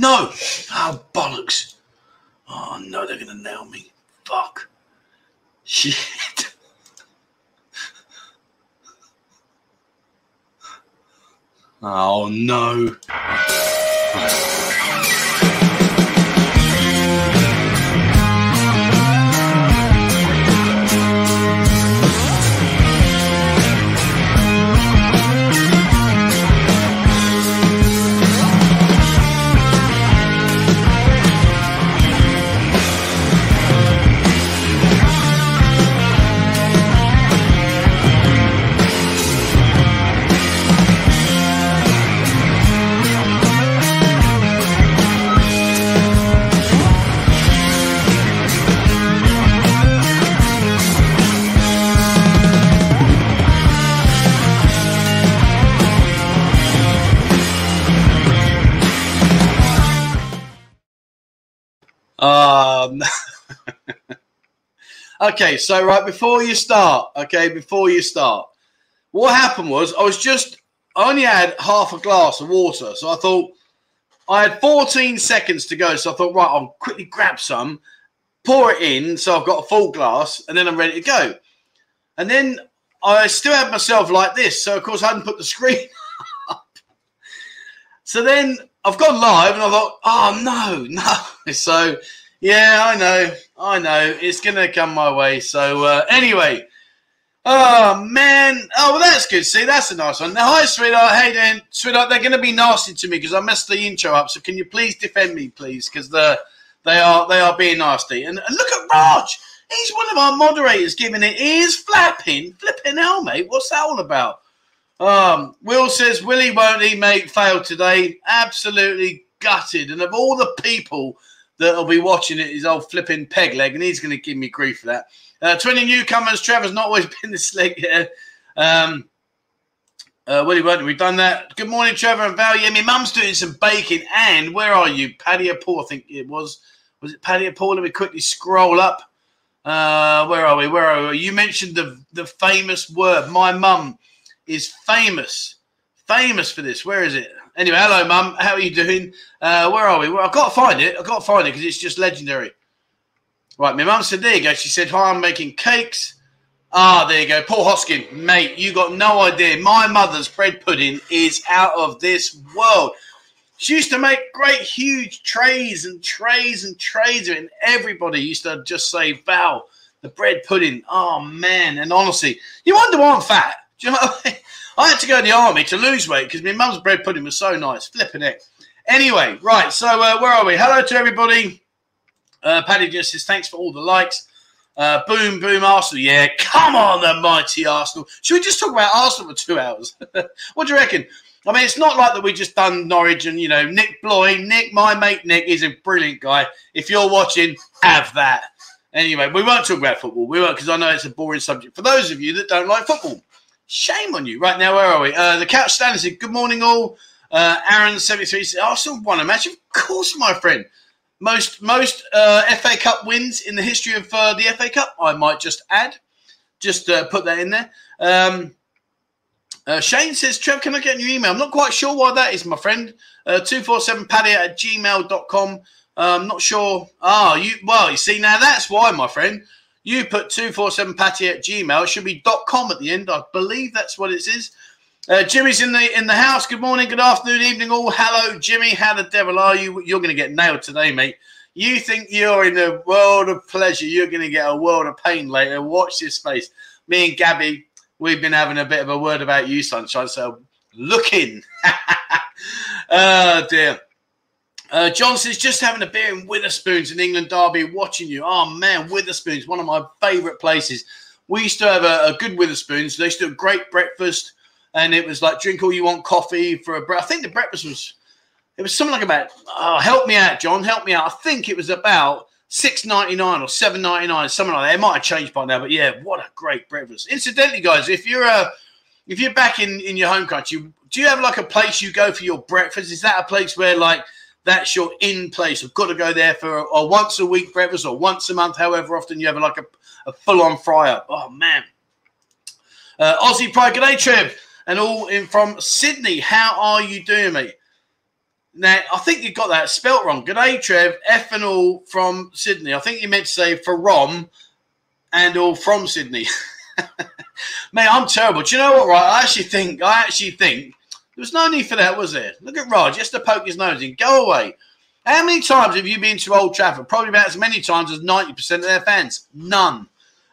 No. Oh, bollocks. Oh, no, they're going to nail me. Fuck. Shit. Oh, no. Um, okay, so right before you start, okay, before you start, what happened was I was just I only had half a glass of water, so I thought I had 14 seconds to go. So I thought, right, I'll quickly grab some, pour it in, so I've got a full glass, and then I'm ready to go. And then I still had myself like this, so of course I hadn't put the screen up. So then I've gone live, and I thought, oh no, no. So yeah, I know, I know, it's gonna come my way. So uh, anyway. Oh man! Oh, well, that's good. See, that's a nice one. Now, hi, sweetheart. Hey, Dan, sweetheart. They're going to be nasty to me because I messed the intro up. So, can you please defend me, please? Because the they are they are being nasty. And, and, look at Raj. He's one of our moderators, giving it ears flapping, flipping hell, mate. What's that all about? Um, Will says Willie won't he, mate? Failed today. Absolutely gutted. And of all the people that'll be watching it, his old flipping peg leg, and he's going to give me grief for that. Uh, 20 newcomers. Trevor's not always been this leg here. Um, uh, Willie Won't we've done that. Good morning, Trevor and Val. Yeah, my mum's doing some baking. And where are you? Paddy Paul, I think it was. Was it Paddy Paul? Let me quickly scroll up. Uh, where are we? Where are we? You mentioned the the famous word. My mum is famous, famous for this. Where is it? Anyway, hello, mum. How are you doing? Uh, where are we? Well, I've got to find it. I've got to find it because it's just legendary. Right, my mum said, there you go. She said, hi, I'm making cakes. Ah, there you go. Paul Hoskin, mate, you got no idea. My mother's bread pudding is out of this world. She used to make great, huge trays and trays and trays of it, and everybody used to just say, Val, the bread pudding. Oh, man. And honestly, you wonder why I'm fat. Do you know what I mean? I had to go in the army to lose weight because my mum's bread pudding was so nice. Flipping it. Anyway, right. So, uh, where are we? Hello to everybody. Uh, Paddy just says, thanks for all the likes. Uh, boom, boom, Arsenal. Yeah, come on, the mighty Arsenal. Should we just talk about Arsenal for two hours? what do you reckon? I mean, it's not like that we just done Norwich and, you know, Nick Bloy. Nick, my mate Nick, is a brilliant guy. If you're watching, have that. Anyway, we won't talk about football. We won't because I know it's a boring subject for those of you that don't like football. Shame on you. Right now, where are we? Uh, the couch standard said, Good morning, all. Uh, Aaron73 said, Arsenal won a match. Of course, my friend most most uh, FA Cup wins in the history of uh, the FA Cup. I might just add, just uh, put that in there. Um, uh, Shane says, Trev, can I get your email? I'm not quite sure why that is, my friend. Uh, 247paddy at gmail.com. Uh, I'm not sure. Ah, you well, you see, now that's why, my friend. You put 247patty at gmail. It should be .com at the end. I believe that's what it is. Uh, Jimmy's in the in the house. Good morning, good afternoon, evening, all. Hello, Jimmy. How the devil are you? You're going to get nailed today, mate. You think you're in a world of pleasure? You're going to get a world of pain later. Watch this space. Me and Gabby, we've been having a bit of a word about you, sunshine. So looking. oh dear. Uh, John says just having a beer in Wetherspoons in England Derby, watching you. Oh man, Wetherspoons, one of my favourite places. We used to have a, a good Wetherspoons. They used to a great breakfast and it was like drink all you want coffee for a breakfast. I think the breakfast was it was something like about oh help me out, John, help me out. I think it was about six ninety nine or seven ninety nine, something like that. It might have changed by now, but yeah, what a great breakfast. Incidentally, guys, if you're a uh, if you're back in in your home country, do you have like a place you go for your breakfast? Is that a place where like that's your in place? I've got to go there for a once a week breakfast or once a month, however often you have like a, a full on fry up. Oh man. Uh, Aussie Pride, good day, Trev and all in from Sydney. How are you doing, mate? now, I think you got that spelt wrong. Good day, Trev. F and all from Sydney. I think you meant to say for Rom and all from Sydney. Mate, I'm terrible. Do you know what, right? I actually think, I actually think there was no need for that, was there? Look at Raj, just to poke his nose in. Go away. How many times have you been to Old Trafford? Probably about as many times as 90% of their fans. None.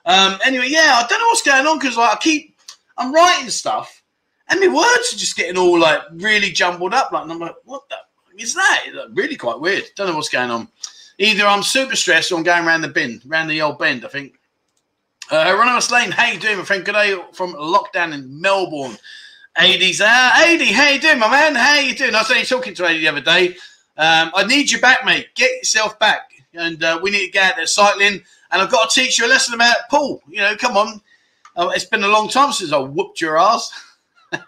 Um, anyway, yeah, I don't know what's going on because like, I keep, I'm writing stuff and my words are just getting all like really jumbled up. Like, I'm like, what the is that? really quite weird. Don't know what's going on. Either I'm super stressed or I'm going around the bin, around the old bend, I think. Uh, Anonymous Lane, how you doing, my friend? Good day from lockdown in Melbourne. AD's uh, AD, how you doing, my man? How you doing? I was only talking to AD the other day. Um, I need you back, mate. Get yourself back. And uh, we need to get out there cycling. And I've got to teach you a lesson about Paul. You know, come on. Uh, it's been a long time since I whooped your ass.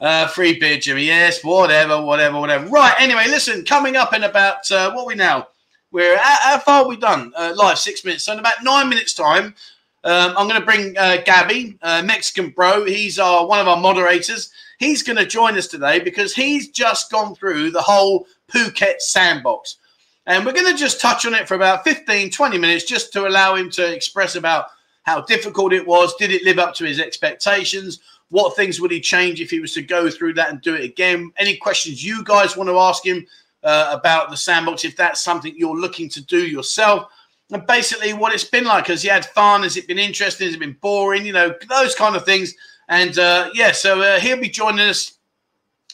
Uh, free beer, Jimmy. Yes, whatever, whatever, whatever. Right. Anyway, listen. Coming up in about uh, what we now? We're at, how far we done? Uh, live six minutes. So in about nine minutes time, um, I'm going to bring uh, Gabby, uh, Mexican bro. He's our one of our moderators. He's going to join us today because he's just gone through the whole Phuket sandbox. And we're going to just touch on it for about 15, 20 minutes just to allow him to express about how difficult it was. Did it live up to his expectations? What things would he change if he was to go through that and do it again? Any questions you guys want to ask him uh, about the sandbox, if that's something you're looking to do yourself? And basically, what it's been like. Has he had fun? Has it been interesting? Has it been boring? You know, those kind of things. And uh, yeah, so uh, he'll be joining us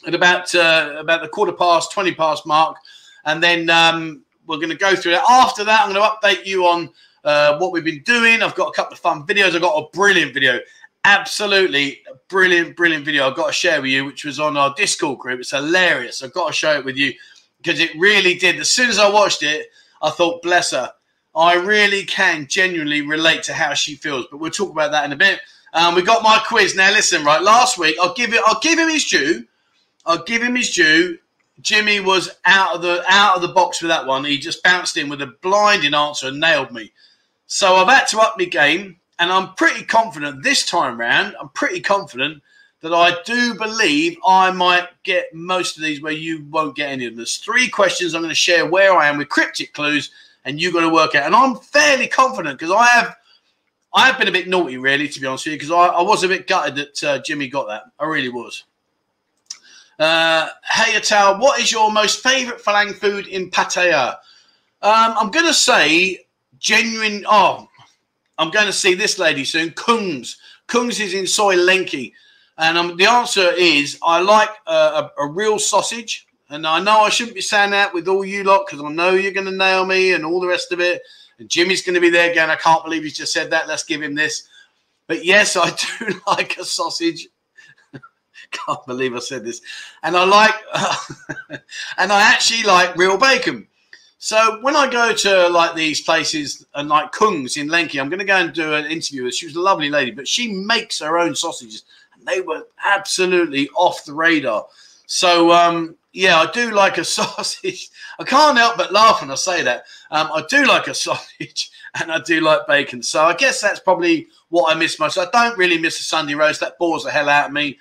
at about uh, about the quarter past, twenty past mark, and then um, we're going to go through it. After that, I'm going to update you on uh, what we've been doing. I've got a couple of fun videos. I've got a brilliant video absolutely brilliant, brilliant video I've got to share with you, which was on our Discord group. It's hilarious. I've got to show it with you because it really did. As soon as I watched it, I thought, bless her. I really can genuinely relate to how she feels, but we'll talk about that in a bit. Um, we got my quiz now. Listen, right? Last week, I'll give it. I'll give him his due. I'll give him his due. Jimmy was out of the out of the box with that one. He just bounced in with a blinding answer and nailed me. So I've had to up my game. And I'm pretty confident this time round, I'm pretty confident that I do believe I might get most of these where you won't get any of them. There's three questions I'm going to share where I am with cryptic clues, and you've got to work out. And I'm fairly confident because I have I have been a bit naughty, really, to be honest with you, because I, I, was a bit gutted that uh, Jimmy got that. I really was. Uh, hey, Atal, what is your most favourite Falang food in Pattaya? Um, I'm going to say genuine. Oh, I'm going to see this lady soon. Kungs. Kungs is in Soi Lengkee. And um, the answer is I like a, a, real sausage. And I know I shouldn't be saying that with all you lot because I know you're going to nail me and all the rest of it. And Jimmy's going to be there again. I can't believe he's just said that. Let's give him this. But yes, I do like a sausage. can't believe I said this. And I like, uh, and I actually like real bacon. So when I go to like these places and like Kung's in Lengkee, I'm going to go and do an interview with. Her. She was a lovely lady, but she makes her own sausages, and they were absolutely off the radar. So um, yeah, I do like a sausage. I can't help but laugh when I say that. Um, I do like a sausage, and I do like bacon. So I guess that's probably what I miss most. I don't really miss a Sunday roast. That bores the hell out of me.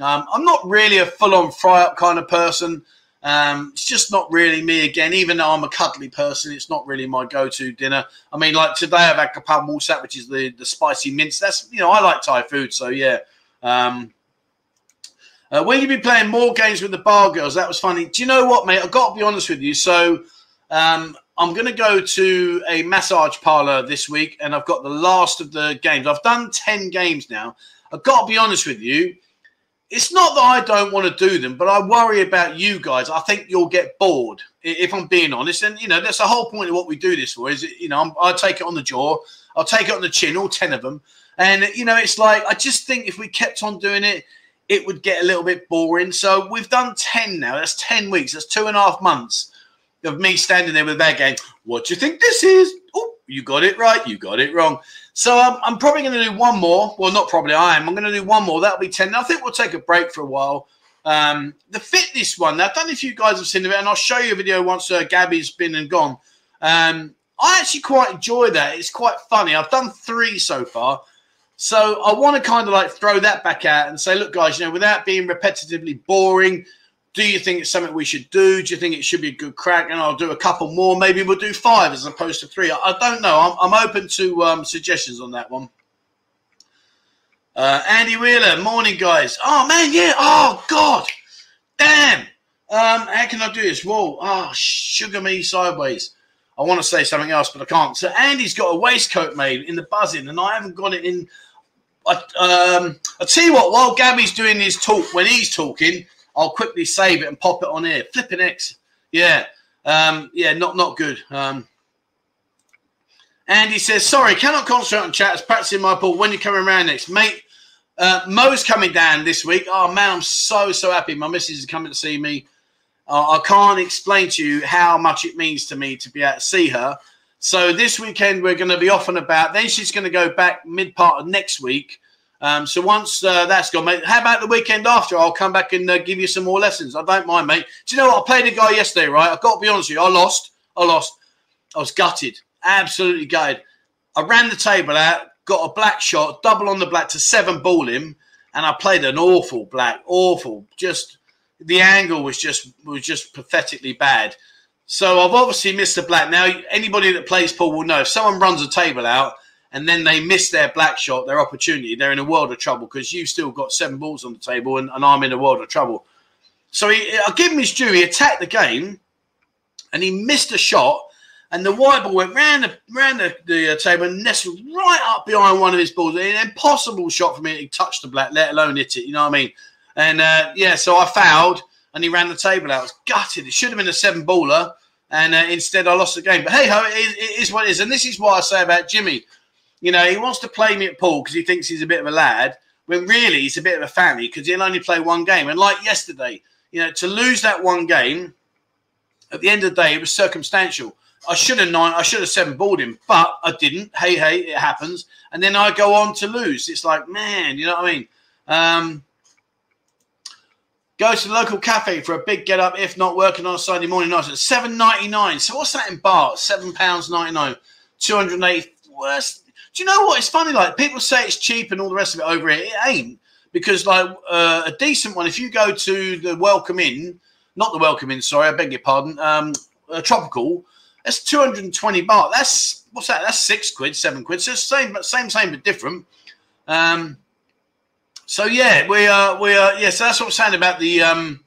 Um, I'm not really a full-on fry-up kind of person. Um, it's just not really me again. Even though I'm a cuddly person, it's not really my go-to dinner. I mean, like today I've had kapal mulsat, which is the the spicy mince. That's you know I like Thai food, so yeah. Um, uh, when you be playing more games with the bar girls, that was funny. Do you know what, mate? I've got to be honest with you. So um, I'm going to go to a massage parlor this week, and I've got the last of the games. I've done ten games now. I've got to be honest with you it's not that I don't want to do them, but I worry about you guys. I think you'll get bored if I'm being honest. And you know, that's the whole point of what we do this for. Is you know, i take it on the jaw, I'll take it on the chin, all ten of them. And you know, it's like I just think if we kept on doing it, it would get a little bit boring. So we've done ten now. That's ten weeks. That's two and a half months of me standing there with bag going, "What do you think this is?" Oh, you got it right. You got it wrong. So um, I'm probably going to do one more. Well, not probably. I am. I'm going to do one more. That'll be ten. I think we'll take a break for a while. Um, the fitness one. Now, I don't know if you guys have seen it, and I'll show you a video once uh, Gabby's been and gone. Um, I actually quite enjoy that. It's quite funny. I've done three so far. So I want to kind of like throw that back out and say, look, guys, you know, without being repetitively boring, do you think it's something we should do? Do you think it should be a good crack? And I'll do a couple more. Maybe we'll do five as opposed to three. I, don't know. I'm, I'm open to um, suggestions on that one. Uh, Andy Wheeler, morning, guys. Oh, man, yeah. Oh, God. Damn. Um, how can I do this? Whoa. Oh, sugar me sideways. I want to say something else, but I can't. So Andy's got a waistcoat made in the Buzzin, and I haven't got it in. I, um, I'll tell you what, while Gabby's doing his talk, when he's talking, I'll quickly save it and pop it on here. Flipping X. Yeah. Um, yeah, not not good. Um, Andy says, sorry, cannot concentrate on chat. It's practicing my ball. When you coming around next? Mate, uh, Mo's coming down this week. Oh, man, I'm so, so happy. My missus is coming to see me. Uh, I can't explain to you how much it means to me to be able to see her. So this weekend, we're going to be off and about. Then she's going to go back mid part of next week. Um, so once uh, that's gone, mate, how about the weekend after? I'll come back and uh, give you some more lessons. I don't mind, mate. Do you know what? I played a guy yesterday, right? I've got to be honest with you. I lost. I lost. I was gutted. Absolutely gutted. I ran the table out, got a black shot, double on the black to seven ball him, and I played an awful black, awful. Just the angle was just was just pathetically bad. So I've obviously missed the black. Now anybody that plays pool will know if someone runs a table out and then they miss their black shot, their opportunity, they're in a world of trouble because you've still got seven balls on the table and, and I'm in a world of trouble. So he, I'll give him his due. He attacked the game and he missed a shot. And the white ball went round the, round the, the uh, table and nestled right up behind one of his balls. An impossible shot for me to touch the black, let alone hit it. You know what I mean? And uh, yeah, so I fouled and he ran the table out. I was gutted. It should have been a seven baller. And uh, instead, I lost the game. But hey ho, it is, it is what it is. And this is what I say about Jimmy. You know, he wants to play me at pool because he thinks he's a bit of a lad, when really he's a bit of a family because he'll only play one game. And like yesterday, you know, to lose that one game, at the end of the day, it was circumstantial. I should have nine, I should have seven balled him, but I didn't. Hey, hey, it happens. And then I go on to lose. It's like, man, you know what I mean? Um, go to the local cafe for a big get up if not working on a Sunday morning night at seven ninety nine. So what's that in bar? Seven pounds ninety nine. Two hundred eighty. Worst do you know what? It's funny. Like people say it's cheap and all the rest of it over here. It ain't because like uh, a decent one. If you go to the Welcome Inn, not the Welcome Inn. Sorry, I beg your pardon. Um, tropical. That's two hundred and twenty baht. That's what's that? That's six quid, seven quid. So same, same, same, but different. Um, so yeah, we are, we are. Yeah, so that's what I'm saying about the um,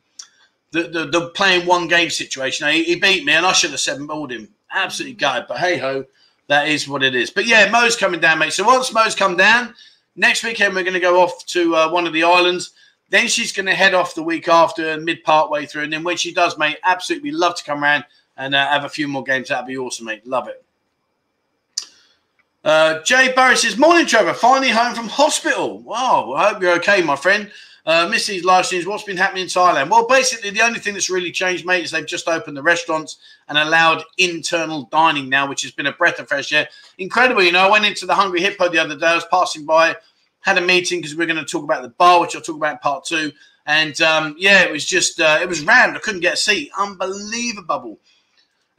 the, the, the playing one game situation. He, he, beat me, and I should have seven balled him. Absolutely gutted, but hey ho that is what it is. But yeah, Mo's coming down, mate. So once Mo's come down, next weekend we're going to go off to uh, one of the islands. Then she's going to head off the week after, and mid part way through. And then when she does, mate, absolutely love to come around and uh, have a few more games. That'd be awesome, mate. Love it. Uh, Jay Barry says, Morning, Trevor. Finally home from hospital. Wow. I hope you're okay, my friend. Uh, Missy's live streams. What's been happening in Thailand? Well, basically, the only thing that's really changed, mate, is they've just opened the restaurants and allowed internal dining now, which has been a breath of fresh air. Incredible, you know. I went into the Hungry Hippo the other day. I was passing by, had a meeting because we are going to talk about the bar, which I'll talk about in part two. And um, yeah, it was just uh, it was rammed. I couldn't get a seat. Unbelievable.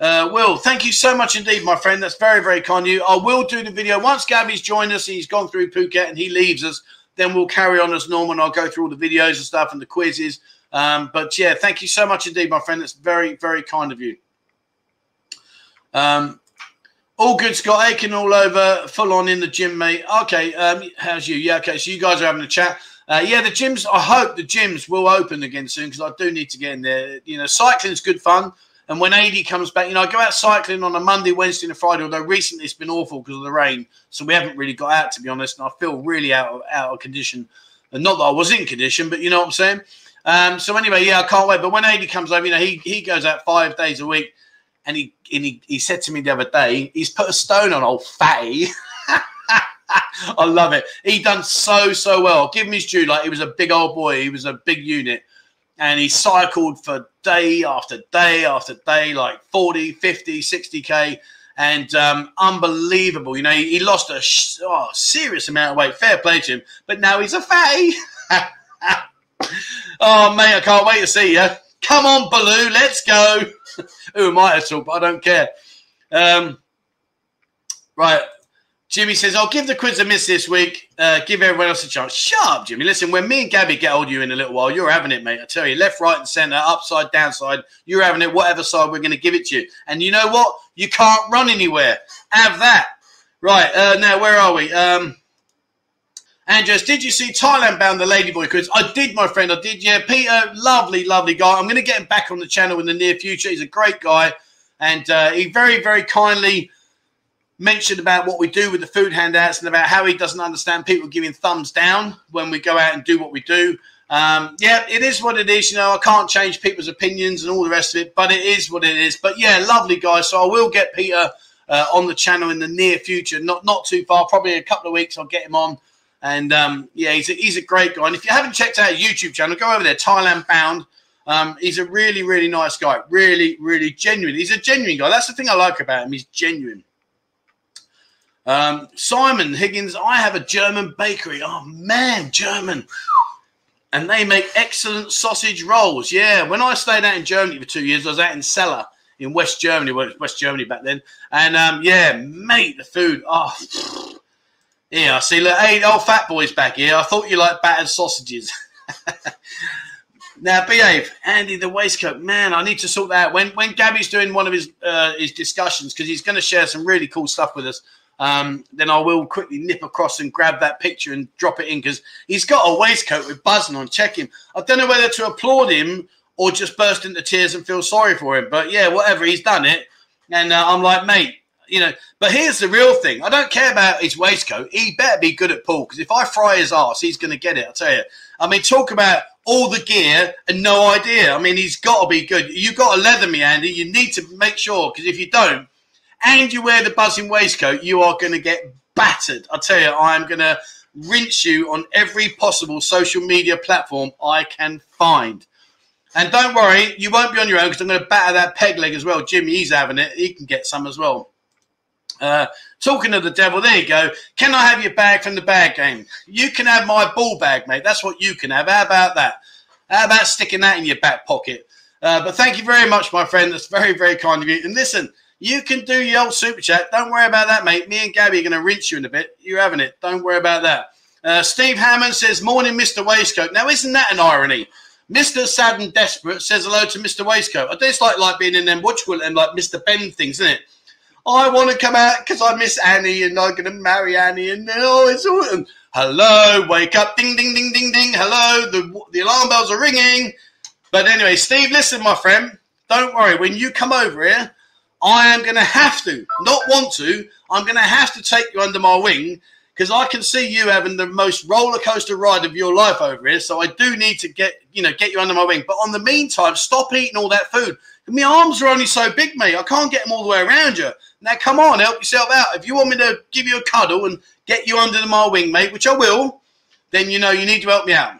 Uh, Will, thank you so much indeed, my friend. That's very, very kind of you. I will do the video once Gabby's joined us. He's gone through Phuket and he leaves us. Then we'll carry on as normal and I'll go through all the videos and stuff and the quizzes. Um, but yeah, thank you so much indeed, my friend. That's very, very kind of you. Um, all good, Scott. Aching all over, full on in the gym, mate. Okay, um, how's you? Yeah, okay. So you guys are having a chat. Uh, yeah, the gyms. I hope the gyms will open again soon because I do need to get in there. You know, cycling's good fun. And when AD comes back, you know, I go out cycling on a Monday, Wednesday, and a Friday. Although recently it's been awful because of the rain, so we haven't really got out to be honest. And I feel really out of out of condition. And not that I was in condition, but you know what I'm saying. Um, so anyway, yeah, I can't wait. But when AD comes over, you know, he he goes out five days a week, and he and he, he said to me the other day, he's put a stone on old fatty. I love it. He done so so well. Give him his due. Like he was a big old boy. He was a big unit and he cycled for day after day after day, like 40, 50, 60K. And um, unbelievable. You know, he, he lost a oh, serious amount of weight. Fair play to him. But now he's a fatty. oh, mate, I can't wait to see you. Come on, Baloo, let's go. Who am I at all? But I don't care. Um, right. Jimmy says, I'll give the quiz a miss this week. Uh, give everyone else a chance. Shut up, Jimmy. Listen, when me and Gabby get hold of you in a little while, you're having it, mate. I tell you, left, right, and centre, upside, downside, you're having it, whatever side we're going to give it to you. And you know what? You can't run anywhere. Have that. Right, uh, now, where are we? Um, Andres, did you see Thailand bound the Ladyboy quiz? I did, my friend. I did, yeah. Peter, lovely, lovely guy. I'm going to get him back on the channel in the near future. He's a great guy. And uh, he very, very kindly mentioned about what we do with the food handouts and about how he doesn't understand people giving thumbs down when we go out and do what we do. Um, yeah, it is what it is. You know, I can't change people's opinions and all the rest of it, but it is what it is. But yeah, lovely guy. So I will get Peter uh, on the channel in the near future. Not not too far, probably a couple of weeks. I'll get him on. And um, yeah, he's a, he's a great guy. And if you haven't checked out his YouTube channel, go over there, Thailand Bound. Um, he's a really, really nice guy. Really, really genuine. He's a genuine guy. That's the thing I like about him. He's genuine. Um, Simon Higgins, I have a German bakery. Oh man, German. And they make excellent sausage rolls. Yeah, when I stayed out in Germany for two years, I was out in Celle in West Germany, well, West Germany back then. And um, yeah, mate, the food. Oh, yeah, I see. Look, hey, old fat boys back here. I thought you liked battered sausages. now behave, Andy. The waistcoat, man. I need to sort that out. When when Gabby's doing one of his uh, his discussions because he's going to share some really cool stuff with us um, then I will quickly nip across and grab that picture and drop it in because he's got a waistcoat with Buzzin on. Check him. I don't know whether to applaud him or just burst into tears and feel sorry for him. But yeah, whatever. He's done it. And uh, I'm like, mate, you know. But here's the real thing. I don't care about his waistcoat. He better be good at pool because if I fry his ass, he's going to get it. I tell you. I mean, talk about all the gear and no idea. I mean, he's got to be good. You've got to leather me, Andy. You need to make sure because if you don't, and you wear the Buzzin waistcoat, you are going to get battered. I tell you, I am going to rinse you on every possible social media platform I can find. And don't worry, you won't be on your own because I'm going to batter that peg leg as well. Jimmy, he's having it. He can get some as well. Uh, talking to the devil, there you go. Can I have your bag from the bag game? You can have my ball bag, mate. That's what you can have. How about that? How about sticking that in your back pocket? Uh, but thank you very much, my friend. That's very, very kind of you. And listen, you can do your old super chat. Don't worry about that, mate. Me and Gabby are going to rinse you in a bit. You're having it. Don't worry about that. Uh, Steve Hammond says, Morning, Mr. Waistcoat. Now, isn't that an irony? Mr. Sad and Desperate says hello to Mr. Waistcoat. I just like, like being in them, what you call them, like Mr. Benn things, isn't it? I want to come out because I miss Annie and I'm going to marry Annie. And oh, it's all. Hello, wake up. Ding, ding, ding, ding, ding. Hello, the, the alarm bells are ringing. But anyway, Steve, listen, my friend. Don't worry. When you come over here, I am going to have to, not want to, I'm going to have to take you under my wing because I can see you having the most roller coaster ride of your life over here. So I do need to get, you know, get you under my wing. But on the meantime, stop eating all that food. My arms are only so big, mate. I can't get them all the way around you. Now, come on, help yourself out. If you want me to give you a cuddle and get you under my wing, mate, which I will, then you know you need to help me out.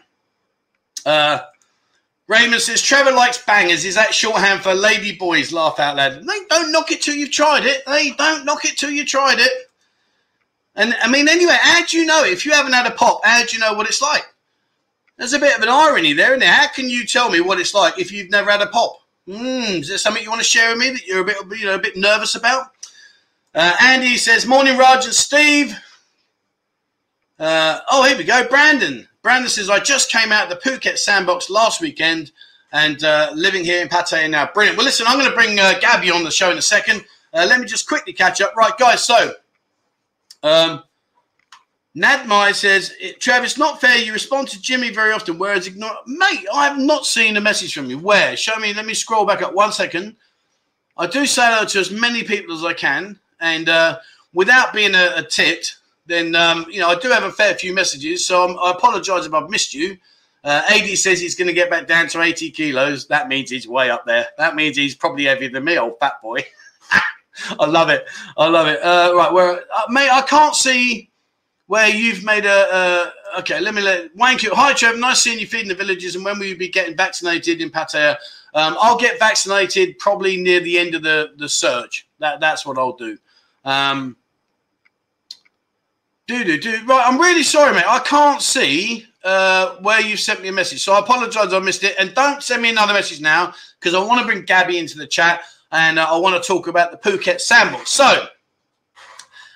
Uh, Raymond says Trevor likes bangers. Is that shorthand for lady boys? Laugh out loud. They don't knock it till you've tried it. They don't knock it till you tried it. And I mean, anyway, how do you know if you haven't had a pop? How do you know what it's like? There's a bit of an irony there, isn't there? How can you tell me what it's like if you've never had a pop? Mm, is there something you want to share with me that you're a bit, you know, a bit nervous about? Uh, Andy says, "Morning, and Steve." Uh, oh, here we go, Brandon. Brandon says, I just came out of the Phuket sandbox last weekend and uh, living here in Pattaya now. Brilliant. Well, listen, I'm going to bring uh, Gabby on the show in a second. Uh, let me just quickly catch up. Right, guys, so um, Nadmai says, Travis, not fair. You respond to Jimmy very often, whereas ignore. Mate, I have not seen a message from you. Where? Show me. Let me scroll back up one second. I do say hello to as many people as I can. And uh, without being a, a tit, then um, you know I do have a fair few messages. So I'm, i apologise if I've missed you. Uh, AD says he's going to get back down to 80 kilos. That means he's way up there. That means he's probably heavier than me, old fat boy. I love it. I love it. Uh, right, where uh, mate, I can't see where you've made a. Uh, okay, let me let Wank you. Hi, Trevor. Nice seeing you feeding the villages. And when will you be getting vaccinated in Pattaya? Um, I'll get vaccinated probably near the end of the the surge. That that's what I'll do. Um, do do do. Right, I'm really sorry, mate. I can't see uh, where you sent me a message, so I apologise. I missed it, and don't send me another message now because I want to bring Gabby into the chat and uh, I want to talk about the Phuket sandbox. So.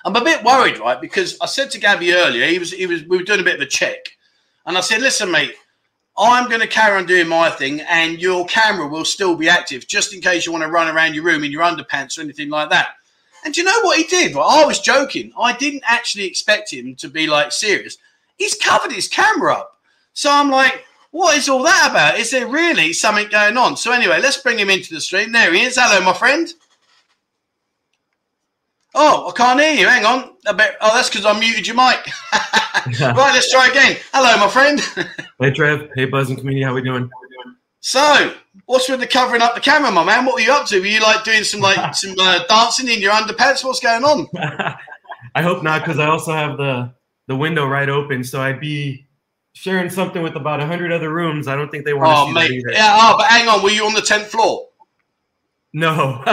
I'm a bit worried, right? Because I said to Gabby earlier, he was he was we were doing a bit of a check, and I said, listen, mate, I'm going to carry on doing my thing, and your camera will still be active, just in case you want to run around your room in your underpants or anything like that. And do you know what he did? Well, I was joking. I didn't actually expect him to be like serious. He's covered his camera up. So I'm like, what is all that about? Is there really something going on? So anyway, let's bring him into the stream. There he is. Hello, my friend. Oh, I can't hear you. Hang on. I bet, oh, that's because I muted your mic. right, let's try again. Hello, my friend. hey, Trev. Hey, Buzzin community. How we doing? So, what's with the covering up the camera, my man? What were you up to? Were you like doing some like some uh, dancing in your underpants? What's going on? I hope not, because I also have the the window right open, so I'd be sharing something with about hundred other rooms. I don't think they want to oh, see mate. that either. Yeah. Oh, but hang on. Were you on the tenth floor? No.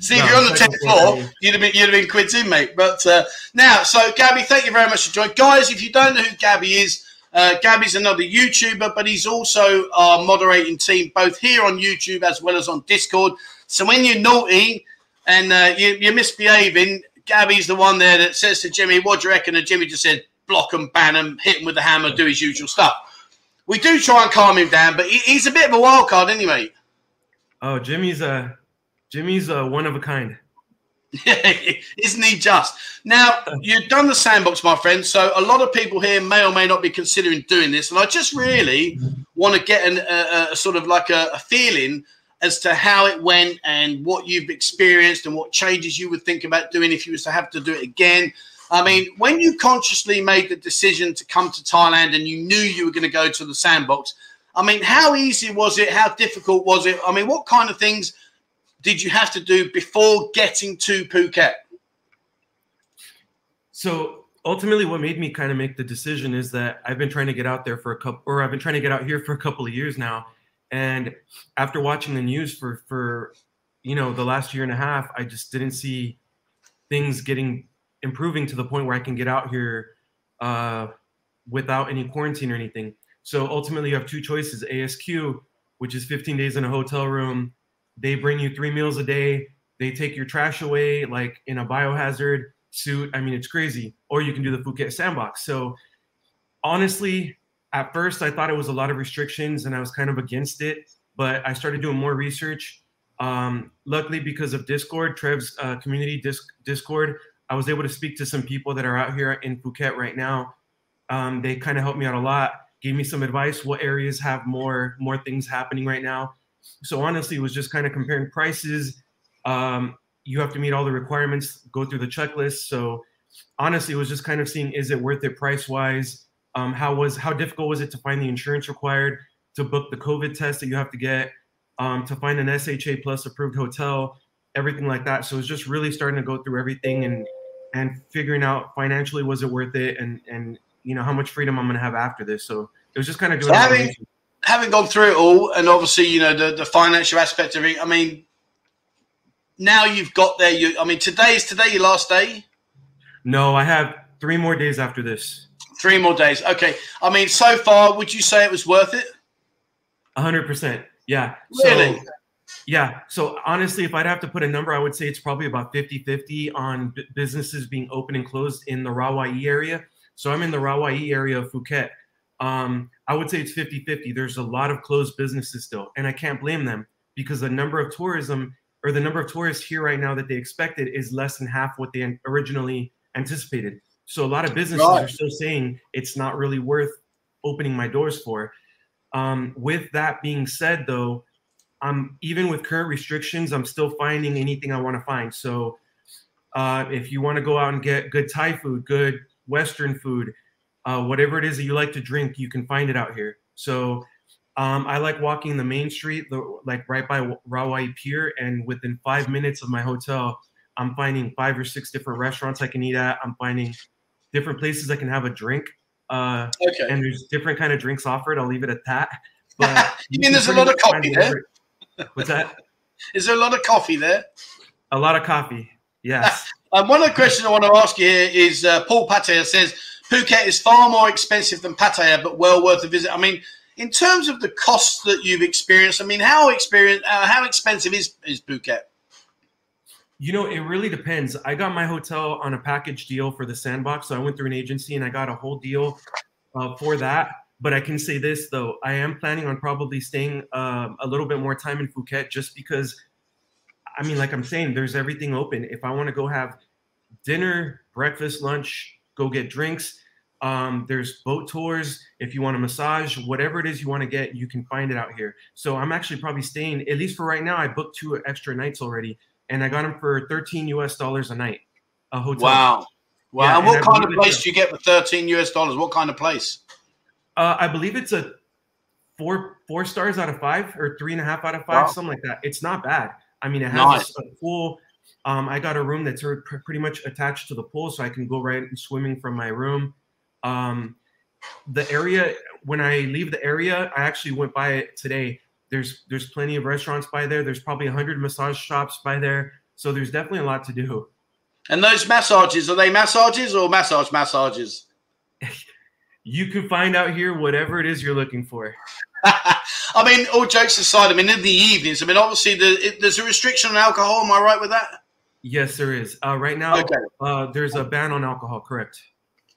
See, if you're on the tenth floor, you'd have been you'd have been quids in, mate. But uh, now, so Gabby, thank you very much for joining, guys. If you don't know who Gabby is, uh, Gabby's another YouTuber, but he's also our moderating team, both here on YouTube as well as on Discord. So when you're naughty and uh, you, you're misbehaving, Gabby's the one there that says to Jimmy, "What do you reckon?" And Jimmy just said, "Block him, ban him, hit him with the hammer, do his usual stuff." We do try and calm him down, but he, he's a bit of a wild card anyway. Oh, Jimmy's a Jimmy's a one of a kind. Isn't he just? Now, you've done the sandbox, my friend. So, a lot of people here may or may not be considering doing this. And I just really want to get an, a, a sort of like a, a feeling as to how it went and what you've experienced and what changes you would think about doing if you was to have to do it again. I mean, when you consciously made the decision to come to Thailand and you knew you were going to go to the sandbox, I mean, how easy was it? How difficult was it? I mean, what kind of things did you have to do before getting to Phuket? So ultimately, what made me kind of make the decision is that I've been trying to get out there for a couple, or I've been trying to get out here for a couple of years now. And after watching the news for for you know the last year and a half, I just didn't see things getting improving to the point where I can get out here uh, without any quarantine or anything. So ultimately, you have two choices: ASQ, which is 15 days in a hotel room. They bring you three meals a day. They take your trash away, like in a biohazard suit. I mean, it's crazy. Or you can do the Phuket sandbox. So honestly, at first I thought it was a lot of restrictions and I was kind of against it. But I started doing more research. Um, luckily, because of Discord, Trev's uh, community disc- Discord, I was able to speak to some people that are out here in Phuket right now. Um, they kind of helped me out a lot, gave me some advice. What areas have more more things happening right now? So honestly, it was just kind of comparing prices. Um, you have to meet all the requirements, go through the checklist. So honestly, it was just kind of seeing is it worth it price wise? Um, how was how difficult was it to find the insurance required to book the COVID test that you have to get, um, to find an SHA plus approved hotel, everything like that. So it was just really starting to go through everything and and figuring out financially was it worth it and and you know how much freedom I'm gonna have after this. So it was just kind of doing. Having- gone through it all, and obviously, you know, the, the financial aspect of it, I mean, now you've got there. You, I mean, today is today your last day? No, I have three more days after this. Three more days. Okay. I mean, so far, would you say it was worth it? hundred percent. Yeah. Really? So, yeah. So honestly, if I'd have to put a number, I would say it's probably about 50-50 on b- businesses being open and closed in the Rawai area. So I'm in the Rawai area of Phuket. Um, I would say it's 50-50. There's a lot of closed businesses still, and I can't blame them because the number of tourism or the number of tourists here right now that they expected is less than half what they originally anticipated. So a lot of businesses Right. are still saying it's not really worth opening my doors for. Um, with that being said, though, I'm even with current restrictions, I'm still finding anything I want to find. So, uh, if you want to go out and get good Thai food, good Western food, uh, whatever it is that you like to drink, you can find it out here. So, um, I like walking the main street, the, like right by Rawai Pier, and within five minutes of my hotel, I'm finding five or six different restaurants I can eat at. I'm finding different places I can have a drink. Uh, Okay. and there's different kind of drinks offered. I'll leave it at that. But You mean there's a lot of coffee there? What's that? Is there a lot of coffee there? A lot of coffee. Yes. Um, one of the questions I want to ask you here is uh, Paul Pater says Phuket is far more expensive than Pattaya, but well worth a visit. I mean, in terms of the costs that you've experienced, I mean, how experience, uh, how expensive is is Phuket? You know, it really depends. I got my hotel on a package deal for the sandbox. So I went through an agency and I got a whole deal uh, for that. But I can say this though, I am planning on probably staying uh, a little bit more time in Phuket just because, I mean, like I'm saying, there's everything open. If I want to go have dinner, breakfast, lunch, go get drinks, um, there's boat tours. If you want a massage, whatever it is you want to get, you can find it out here. So I'm actually probably staying, at least for right now, I booked two extra nights already and I got them for 13 US dollars a night. A hotel. Wow. Wow. Yeah, and what and kind of place do you get for 13 US dollars? What kind of place? Uh, I believe it's a four four stars out of five or three and a half out of five, wow. something like that. It's not bad. I mean, it has nice. a, pool. Um, I got a room that's pretty much attached to the pool, so I can go right swimming from my room. Um, the area when I leave the area, I actually went by it today. There's there's plenty of restaurants by there. There's probably hundred massage shops by there. So there's definitely a lot to do. And those massages are they massages or massage massages? you can find out here whatever it is you're looking for. I mean, all jokes aside, I mean, in the evenings, I mean, obviously, the, it, there's a restriction on alcohol. Am I right with that? Yes, there is. Uh, right now, okay. uh, there's a ban on alcohol. Correct.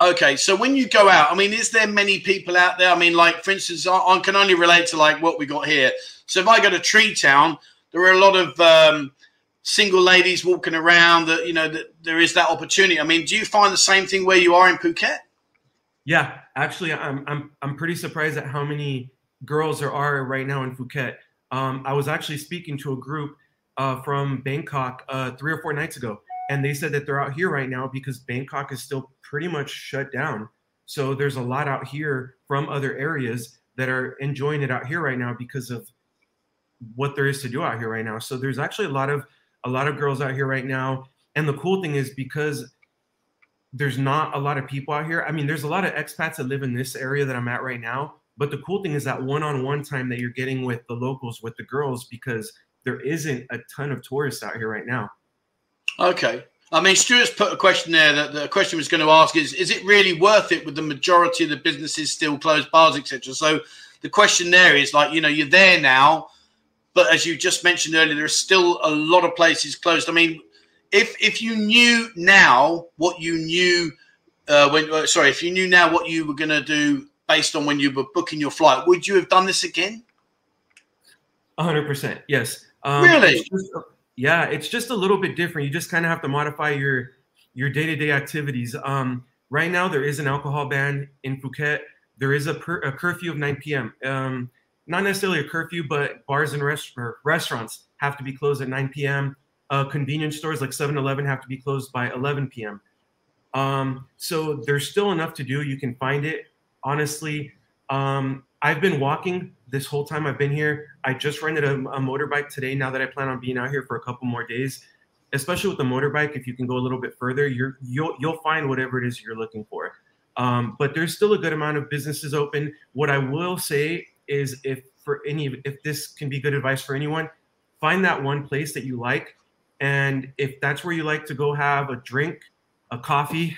Okay, so when you go out, I mean, is there many people out there? I mean, like for instance, I, I can only relate to like what we got here. So if I go to Tree Town, there are a lot of um, single ladies walking around. That you know, that there is that opportunity. I mean, do you find the same thing where you are in Phuket? Yeah, actually, I'm I'm I'm pretty surprised at how many girls there are right now in Phuket. Um, I was actually speaking to a group uh, from Bangkok uh, three or four nights ago, and they said that they're out here right now because Bangkok is still pretty much shut down. So there's a lot out here from other areas that are enjoying it out here right now because of what there is to do out here right now. So there's actually a lot of a lot of girls out here right now. And the cool thing is because there's not a lot of people out here. I mean, there's a lot of expats that live in this area that I'm at right now. But the cool thing is that one-on-one time that you're getting with the locals, with the girls, because there isn't a ton of tourists out here right now. Okay. I mean, Stuart's put a question there that the question was going to ask is: Is it really worth it with the majority of the businesses still closed, bars, etc.? So the question there is like, you know, you're there now, but as you just mentioned earlier, there are still a lot of places closed. I mean, if if you knew now what you knew uh, when, uh, sorry, if you knew now what you were going to do based on when you were booking your flight, would you have done this again? hundred percent, yes. Um, really? Yeah, it's just a little bit different. You just kind of have to modify your your day to day activities. Um, right now, there is an alcohol ban in Phuket. There is a, per, a curfew of 9 p.m. Um, not necessarily a curfew, but bars and rest, restaurants have to be closed at 9 p.m. Uh, convenience stores like 7-Eleven have to be closed by 11 p.m. Um, so there's still enough to do. You can find it. Honestly, um, I've been walking this whole time I've been here. I just rented a, a, motorbike today. Now that I plan on being out here for a couple more days, especially with the motorbike, if you can go a little bit further, you're you'll you'll find whatever it is you're looking for. Um, but there's still a good amount of businesses open. What I will say is, if for any if this can be good advice for anyone, find that one place that you like, and if that's where you like to go have a drink, a coffee,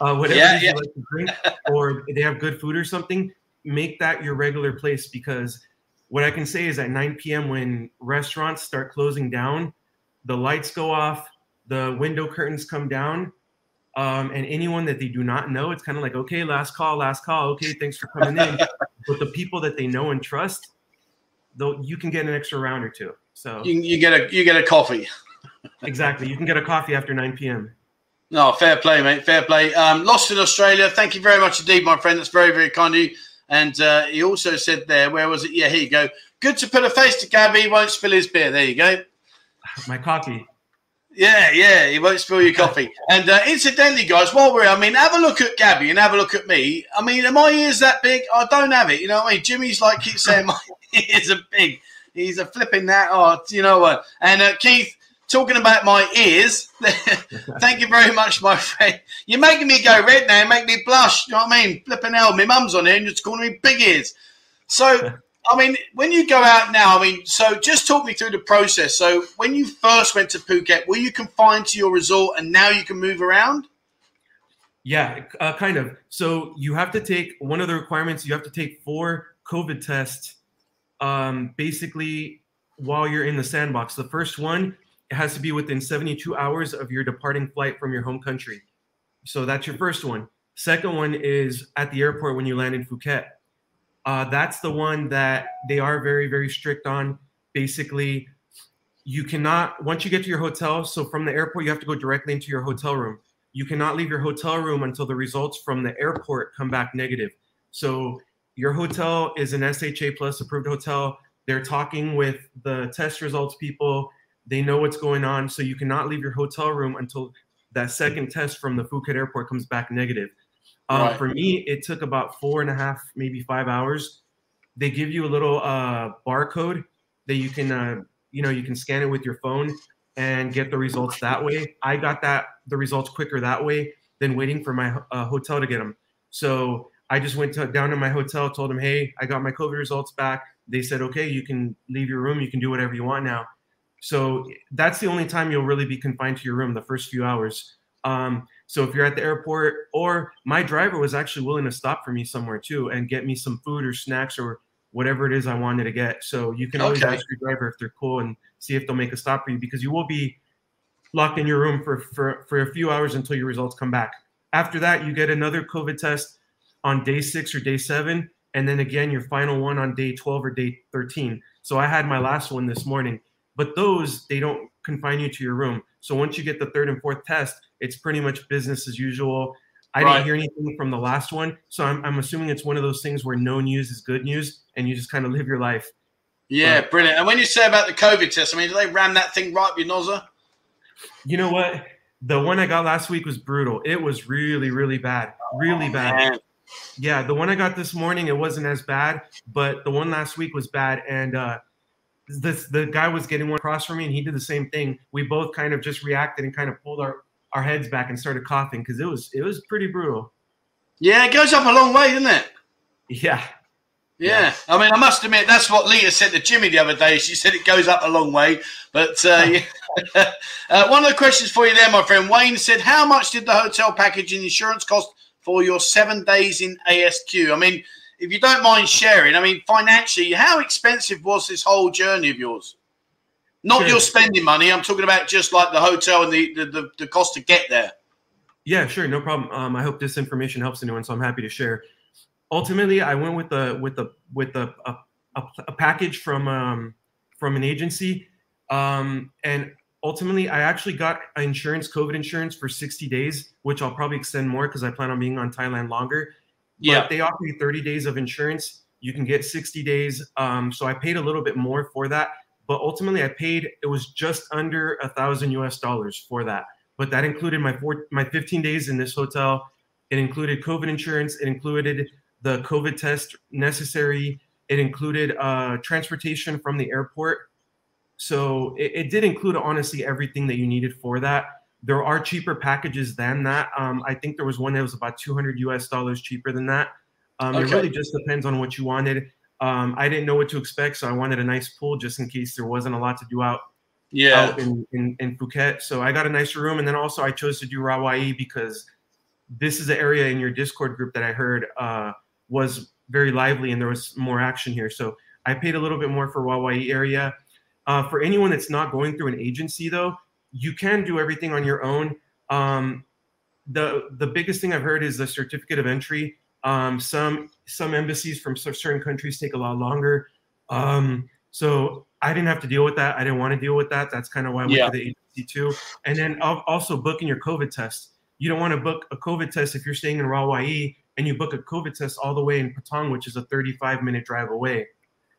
uh, whatever yeah, yeah. you like to drink, or they have good food or something make that your regular place because what I can say is at 9 p.m. when restaurants start closing down, the lights go off, the window curtains come down, um, and anyone that they do not know, it's kind of like, okay, last call, last call. Okay, thanks for coming in. but the people that they know and trust, though, you can get an extra round or two. So you, you get a you get a coffee. exactly, you can get a coffee after 9 p.m. No, fair play, mate. Fair play. Um, lost in Australia. Thank you very much indeed, my friend. That's very, very kind of you. And uh, he also said there, where was it? Yeah, here you go. Good to put a face to Gabby. He won't spill his beer. There you go. My coffee. Yeah, yeah, he won't spill your coffee. And uh, incidentally, guys, while we're, I mean, have a look at Gabby and have a look at me. I mean, are my ears that big? I don't have it. You know what I mean? Jimmy's like keeps saying my ears are big. He's a flipping that. Oh, you know what? And uh, Keith, talking about my ears, thank you very much, my friend. You're making me go red now, make me blush. You know what I mean? Flipping hell, my mum's on here and you're calling me big ears. So, I mean, when you go out now, I mean, so just talk me through the process. So, when you first went to Phuket, were you confined to your resort and now you can move around? Yeah, uh, kind of. So, you have to take one of the requirements, you have to take four COVID tests um, basically while you're in the sandbox. The first one it has to be within 72 hours of your departing flight from your home country. So that's your first one. Second one is at the airport when you land in Phuket. Uh, that's the one that they are very, very strict on. Basically, you cannot, once you get to your hotel, so from the airport, you have to go directly into your hotel room. You cannot leave your hotel room until the results from the airport come back negative. So your hotel is an SHA plus approved hotel. They're talking with the test results people. They know what's going on. So you cannot leave your hotel room until that second test from the Phuket airport comes back negative. Uh, right. For me, it took about four and a half, maybe five hours. They give you a little uh, barcode that you can, uh, you know, you can scan it with your phone and get the results that way. I got that the results quicker that way than waiting for my uh, hotel to get them. So I just went to, down to my hotel, told them, "Hey, I got my COVID results back." They said, "Okay, you can leave your room. You can do whatever you want now." So that's the only time you'll really be confined to your room the first few hours. Um, so if you're at the airport, or my driver was actually willing to stop for me somewhere too and get me some food or snacks or whatever it is I wanted to get. So you can always okay. ask your driver if they're cool and see if they'll make a stop for you because you will be locked in your room for, for, for a few hours until your results come back. After that, you get another COVID test on day six or day seven, and then again your final one on day 12 or day 13. So I had my last one this morning, but those they don't confine you to your room. So once you get the third and fourth test, it's pretty much business as usual. I right. didn't hear anything from the last one, so I'm, I'm assuming it's one of those things where no news is good news, and you just kind of live your life. Yeah, brilliant. And when you say about the COVID test, I mean, do they ram that thing right up your nozzer? You know what? The one I got last week was brutal. It was really, really bad. Really oh, bad. Man. Yeah, the one I got this morning, it wasn't as bad, but the one last week was bad. And uh, this the guy was getting one across from me, and he did the same thing. We both kind of just reacted and kind of pulled our our heads back and started coughing because it was it was pretty brutal. Yeah, it goes up a long way, doesn't it? Yeah. Yeah. yeah. I mean, I must admit that's what Leah said to Jimmy the other day. She said it goes up a long way, but uh, uh, one of the questions for you there, my friend Wayne said, "How much did the hotel package and insurance cost for your seven days in ASQ?" I mean, if you don't mind sharing, I mean, financially, how expensive was this whole journey of yours? Not sure. your spending money. I'm talking about just like the hotel and the, the, the, the cost to get there. Yeah, sure, no problem. Um, I hope this information helps anyone, so I'm happy to share. Ultimately, I went with the with the with a, a, a package from um, from an agency, um, and ultimately, I actually got insurance, COVID insurance, for 60 days, which I'll probably extend more because I plan on being on Thailand longer. Yeah, they offer you 30 days of insurance. You can get 60 days. Um, so I paid a little bit more for that but ultimately I paid it was just under a thousand US dollars for that. But that included my four, my 15 days in this hotel. It included COVID insurance. It included the COVID test necessary. It included uh, transportation from the airport. So it, it, did include honestly everything that you needed for that. There are cheaper packages than that. Um, I think there was one that was about 200 US dollars cheaper than that. Um, okay. It really just depends on what you wanted. Um, I didn't know what to expect, so I wanted a nice pool just in case there wasn't a lot to do out, yeah. out in, in, in Phuket. So I got a nicer room, and then also I chose to do Rawai because this is the area in your Discord group that I heard uh, was very lively and there was more action here. So I paid a little bit more for Rawai area. Uh, for anyone that's not going through an agency, though, you can do everything on your own. Um, the the biggest thing I've heard is the certificate of entry. Um, some some embassies from certain countries take a lot longer. Um, so I didn't have to deal with that. I didn't want to deal with that. That's kind of why I went yeah. to the agency too. And then also booking your COVID test. You don't want to book a COVID test if you're staying in Rawai and you book a COVID test all the way in Patong, which is a 35 minute drive away.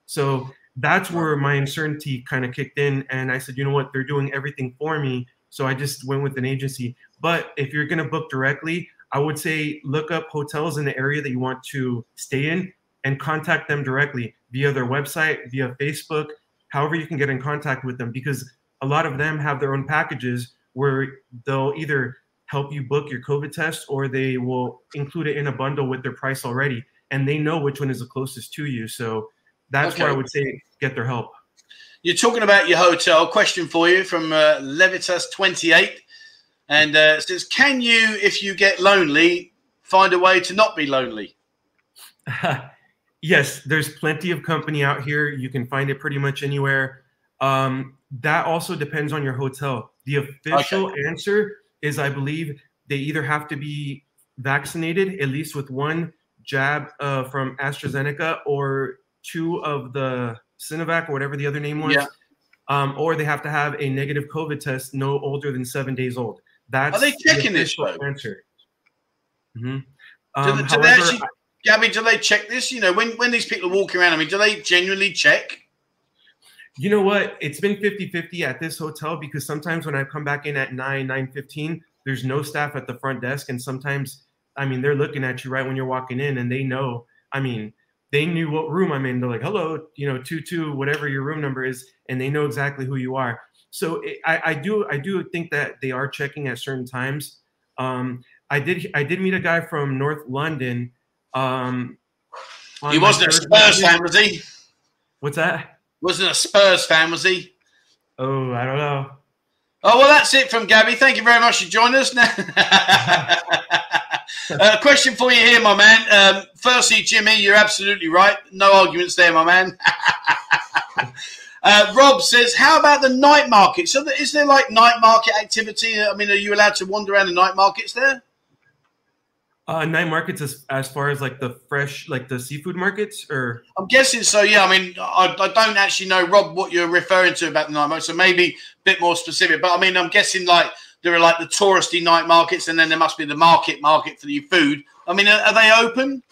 So that's where my uncertainty kind of kicked in. And I said, you know what? They're doing everything for me. So I just went with an agency. But if you're going to book directly, I would say look up hotels in the area that you want to stay in and contact them directly via their website, via Facebook, however you can get in contact with them because a lot of them have their own packages where they'll either help you book your COVID test or they will include it in a bundle with their price already. And they know which one is the closest to you. So that's okay. where I would say get their help. You're talking about your hotel. Question for you from uh, Levitas28 and uh, says, "Can you, if you get lonely, find a way to not be lonely?" yes, there's plenty of company out here. You can find it pretty much anywhere. Um, that also depends on your hotel. The official okay. answer is, I believe, they either have to be vaccinated at least with one jab uh, from AstraZeneca or two of the Sinovac or whatever the other name was, yeah. um, or they have to have a negative COVID test no older than seven days old. That's are they checking the this? Answer. Mm-hmm. Um, do, they, do however, they actually, Gabby? Do they check this? You know, when when these people are walking around, I mean, do they genuinely check? You know what? It's been 50-50 at this hotel because sometimes when I come back in at 9, 9.15, there's no staff at the front desk. And sometimes, I mean, they're looking at you right when you're walking in and they know, I mean, they knew what room I'm in. They're like, hello, you know, two, two, whatever your room number is. And they know exactly who you are. So it, I, I do, I do think that they are checking at certain times. Um, I did, I did meet a guy from North London. Um, he wasn't a Spurs fan, was he? What's that? Wasn't a Spurs fan, was he? Oh, I don't know. Oh well, that's it from Gabby. Thank you very much for joining us. Uh, question for you here, my man. Um, firstly, Jimmy, you're absolutely right. No arguments there, my man. uh, Rob says, "How about the night market? So, is there like night market activity? I mean, are you allowed to wander around the night markets there?" Uh, night markets as, as far as like the fresh, like the seafood markets, or I'm guessing so. Yeah, I mean, I, I don't actually know, Rob, what you're referring to about the night market. So maybe a bit more specific. But I mean, I'm guessing like there are like the touristy night markets, and then there must be the market market for your food. I mean, are, are they open?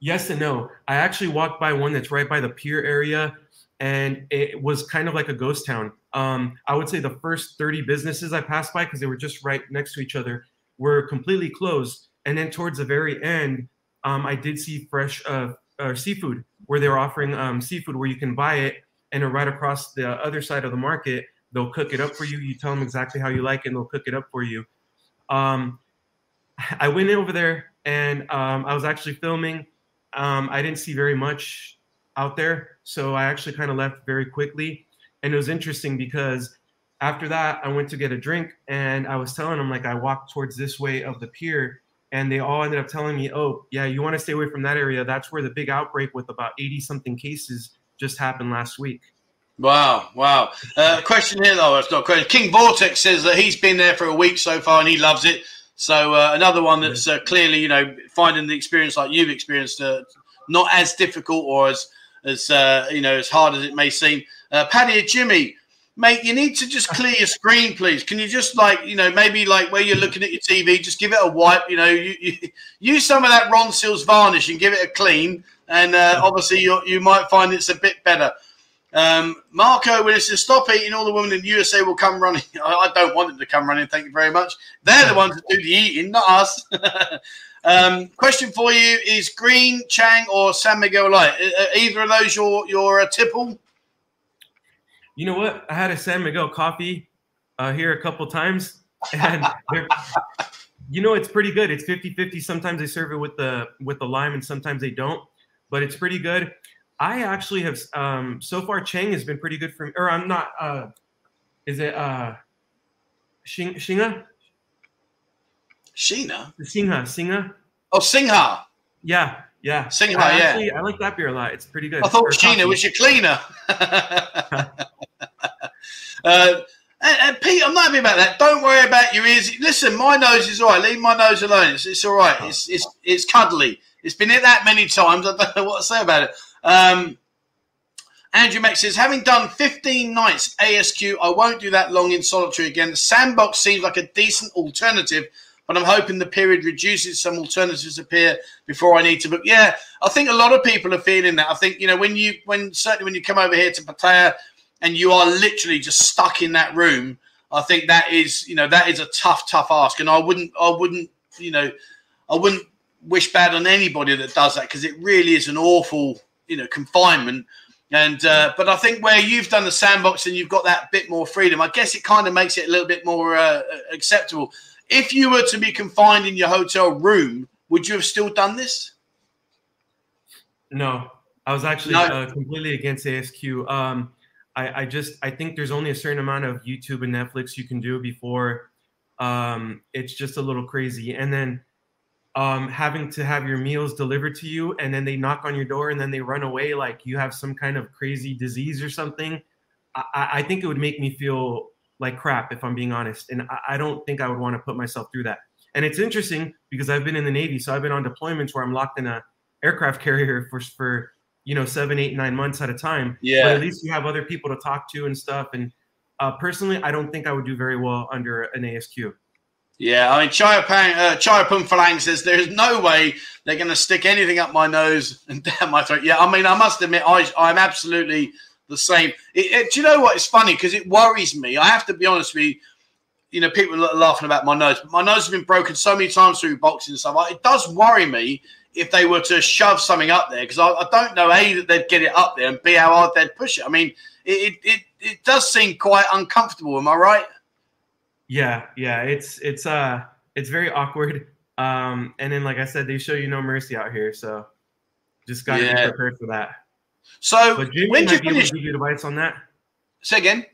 Yes and no. I actually walked by one that's right by the pier area, and it was kind of like a ghost town. Um, I would say the first 30 businesses I passed by because they were just right next to each other were completely closed. And then towards the very end, um, I did see fresh uh, uh, seafood where they were offering um, seafood where you can buy it and right across the other side of the market, they'll cook it up for you. You tell them exactly how you like it and they'll cook it up for you. Um, I went over there and um, I was actually filming. Um, I didn't see very much out there. So I actually kind of left very quickly. And it was interesting because after that, I went to get a drink and I was telling them like I walked towards this way of the pier and they all ended up telling me, "Oh, yeah, you want to stay away from that area. That's where the big outbreak with about 80 something cases just happened last week." Wow, wow. Uh, question here though, I've got a question. King Vortex says that he's been there for a week so far and he loves it. So uh, another one that's uh, clearly, you know, finding the experience like you've experienced, uh, not as difficult or as as uh, you know as hard as it may seem. Uh, Paddy Jimmy, mate, you need to just clear your screen, please. Can you just like, you know, maybe like where you're looking at your TV, just give it a wipe. You know, you, you use some of that Ronseal's varnish and give it a clean, and uh, obviously you you might find it's a bit better. Um, Marco says, "Stop eating. All the women in the USA will come running." I, I, don't want them to come running. Thank you very much. They're the ones that do the eating, not us. um, question for you: Is Green Chang or San Miguel Light? Are either of those your your uh, tipple? you know what? I had a San Miguel coffee uh, here a couple times, and you know it's pretty good. It's 50-50. Sometimes they serve it with the with the lime, and sometimes they don't. But it's pretty good. I actually have um, so far. Chang has been pretty good for me. Or I'm not. Uh, is it uh, Shing, Shinga? Sheena. Singha. Singha. Oh, Singha. Yeah, yeah. Singha. I yeah. Actually, I like that beer a lot. It's pretty good. I thought Sheena was your cleaner. Uh, and, and, Pete, I'm not happy about that. Don't worry about your ears. Listen, my nose is all right. Leave my nose alone. It's, it's all right. It's, it's, it's cuddly. It's been hit that many times. I don't know what to say about it. Um, Andrew Mack says, having done 15 nights ASQ, I won't do that long in solitary again. The sandbox seems like a decent alternative, but I'm hoping the period reduces, some alternatives appear before I need to book. Yeah, I think a lot of people are feeling that. I think, you know, when you, when certainly when you come over here to Pattaya, and you are literally just stuck in that room, I think that is, you know, that is a tough, tough ask. And I wouldn't, I wouldn't, you know, I wouldn't wish bad on anybody that does that because it really is an awful, you know, confinement. And uh, but I think where you've done the sandbox and you've got that bit more freedom, I guess it kind of makes it a little bit more uh, acceptable. If you were to be confined in your hotel room, would you have still done this? No, I was actually no. uh, completely against ASQ. Um, I, I just I think there's only a certain amount of YouTube and Netflix you can do before um, it's just a little crazy. And then um, having to have your meals delivered to you, and then they knock on your door and then they run away like you have some kind of crazy disease or something. I, I think it would make me feel like crap if I'm being honest, and I, I don't think I would want to put myself through that. And it's interesting because I've been in the Navy, so I've been on deployments where I'm locked in a aircraft carrier for for you know seven, eight, nine months at a time. Yeah. But at least you have other people to talk to and stuff. And uh, personally, I don't think I would do very well under an ASQ. Yeah, I mean, Chayapang, uh, Chayapung Falang says there's no way they're going to stick anything up my nose and down my throat. Yeah, I mean, I must admit, I, I'm absolutely the same. It, it, do you know what? It's funny because it worries me. I have to be honest with you. You know, people are laughing about my nose. My nose has been broken so many times through boxing and stuff. It does worry me if they were to shove something up there because I, I, don't know a that they'd get it up there and b how hard they'd push it. I mean, it it, it does seem quite uncomfortable. Am I right? Yeah, yeah, it's it's uh it's very awkward. Um, and then like I said, they show you no mercy out here, so just gotta yeah. be prepared for that. So but Jimmy when be able to give you advice on that. Say again.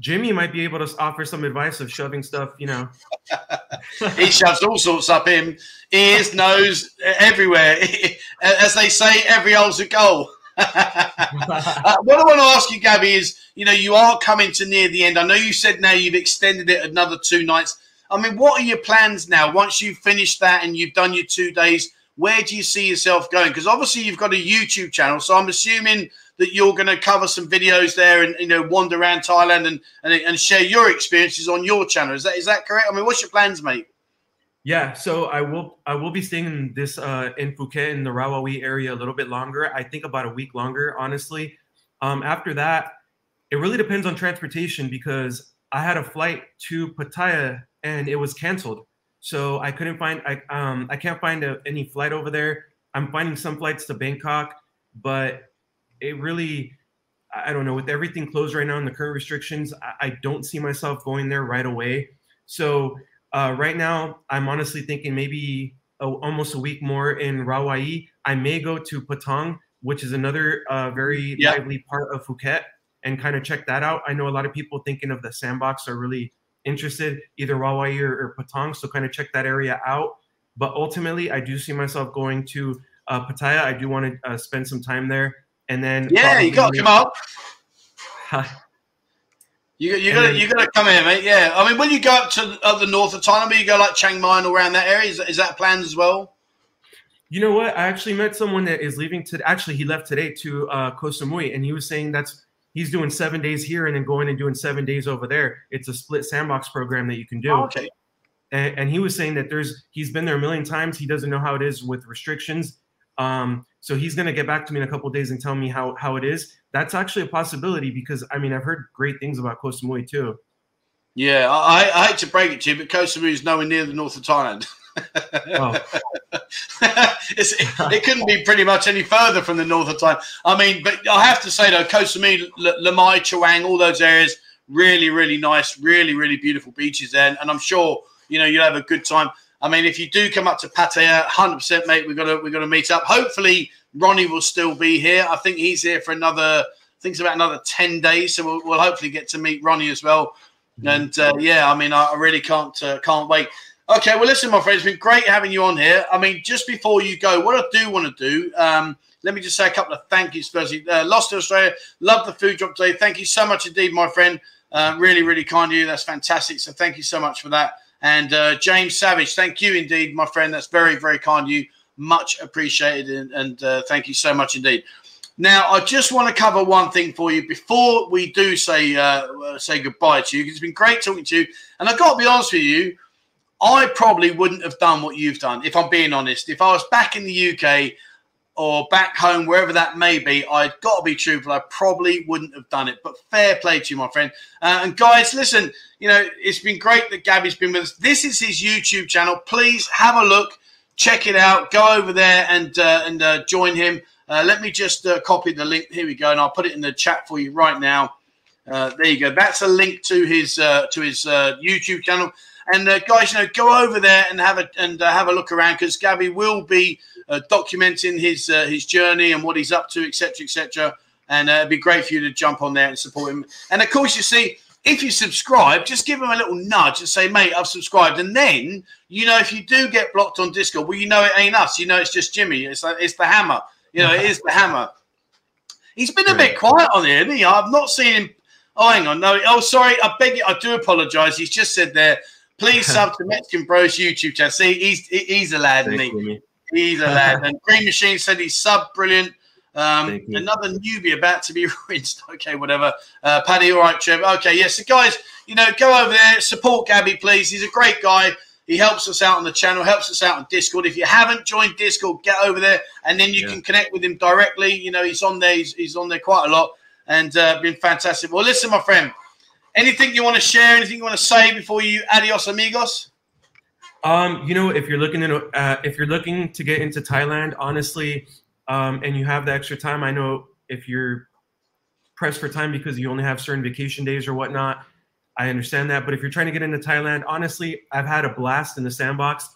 Jimmy might be able to offer some advice of shoving stuff, you know. he shoves all sorts up him, ears, nose, everywhere. As they say, every hole's a goal. uh, what I want to ask you, Gabby, is you know you are coming to near the end. I know you said now you've extended it another two nights. I mean, what are your plans now? Once you've finished that and you've done your two days, where do you see yourself going? Because obviously you've got a YouTube channel, so I'm assuming that you're going to cover some videos there and you know wander around Thailand and, and and share your experiences on your channel. Is that is that correct? I mean, what's your plans, mate? Yeah, so I will I will be staying in this uh, in Phuket in the Rawai area a little bit longer. I think about a week longer, honestly. Um, after that, it really depends on transportation because I had a flight to Pattaya and it was canceled, so I couldn't find I um I can't find a, any flight over there. I'm finding some flights to Bangkok, but it really I don't know with everything closed right now and the current restrictions, I, I don't see myself going there right away. So uh, right now, I'm honestly thinking maybe a, almost a week more in Rawai. I may go to Patong, which is another uh, very yep. lively part of Phuket, and kind of check that out. I know a lot of people thinking of the sandbox are really interested, either Rawai or, or Patong, so kind of check that area out. But ultimately, I do see myself going to uh, Pattaya. I do want to uh, spend some time there, and then yeah, you got to come up. You you got you got to come here, mate. Yeah, I mean, will you go up to uh, the north of Thailand? Will you go like Chiang Mai and around that area? Is, is that planned as well? You know what? I actually met someone that is leaving to. Actually, he left today to uh, Koh Samui, and he was saying that's he's doing seven days here and then going and doing seven days over there. It's a split sandbox program that you can do. Oh, okay. And, and, he was saying that there's he's been there a million times. He doesn't know how it is with restrictions. Um, so he's going to get back to me in a couple days and tell me how how it is. That's actually a possibility because I mean I've heard great things about Koh Samui too. Yeah, I, I hate to break it to you, but Koh Samui is nowhere near the north of Thailand. oh. it couldn't be pretty much any further from the north of Thailand. I mean, but I have to say though, Koh Samui, Lamai, Chaweng, all those areas, really, really nice, really, really beautiful beaches there, and I'm sure you know you'll have a good time. I mean, if you do come up to Pattaya, 100%, mate, we've got to we've got to meet up. Hopefully, Ronnie will still be here. I think he's here for another. I think it's about another 10 days, so we'll, we'll hopefully get to meet Ronnie as well. Mm-hmm. And uh, yeah, I mean, I, I really can't uh, can't wait. Okay, well, listen, my friend, it's been great having you on here. I mean, just before you go, what I do want to do, um, let me just say a couple of thank yous. Firstly, uh, Lost to Australia, love the food drop today. Thank you so much indeed, my friend. Uh, really, really kind of you. That's fantastic. So thank you so much for that. And uh, James Savage, thank you indeed, my friend. That's very, very kind of you. Much appreciated. And, and uh, thank you so much indeed. Now, I just want to cover one thing for you before we do say uh, say goodbye to you. It's been great talking to you. And I've got to be honest with you, I probably wouldn't have done what you've done, if I'm being honest. If I was back in the UK, or back home, wherever that may be, I've got to be truthful. I probably wouldn't have done it. But fair play to you, my friend. Uh, and guys, listen, you know, it's been great that Gabby's been with us. This is his YouTube channel. Please have a look, check it out. Go over there and uh, and uh, join him. Uh, let me just uh, copy the link. Here we go, and I'll put it in the chat for you right now. Uh, there you go. That's a link to his to his YouTube channel. And guys, you know, go over there and have a and have a look around because Gabby will be uh, documenting his uh, his journey and what he's up to, etc., etc. And uh, it'd be great for you to jump on there and support him. And of course, you see, if you subscribe, just give him a little nudge and say, "Mate, I've subscribed." And then you know, if you do get blocked on Discord, well, you know it ain't us. You know it's just Jimmy. It's like, it's the hammer. You know, it is the hammer. He's been a bit quiet on here, hasn't he? I've not seen him. Oh, hang on. No. Oh, sorry. I beg you. I do apologise. He's just said there. Please sub to Mexican Bros YouTube channel. See, he's he's a lad, isn't he? He's a lad. And Green Machine said he's sub brilliant. Um, another newbie about to be rinsed. Okay, whatever. Uh, Paddy, all right, Trev. Okay, yes. So, guys, you know, go over there, support Gabby, please. He's a great guy. He helps us out on the channel, helps us out on Discord. If you haven't joined Discord, get over there, and then you yeah. can connect with him directly. You know, he's on there. He's, he's on there quite a lot, and uh, been fantastic. Well, listen, my friend. Anything you want to share? Anything you want to say before you adios, amigos? Um, you know, if you're looking to uh, if you're looking to get into Thailand, honestly, um, and you have the extra time, I know if you're pressed for time because you only have certain vacation days or whatnot, I understand that. But if you're trying to get into Thailand, honestly, I've had a blast in the sandbox.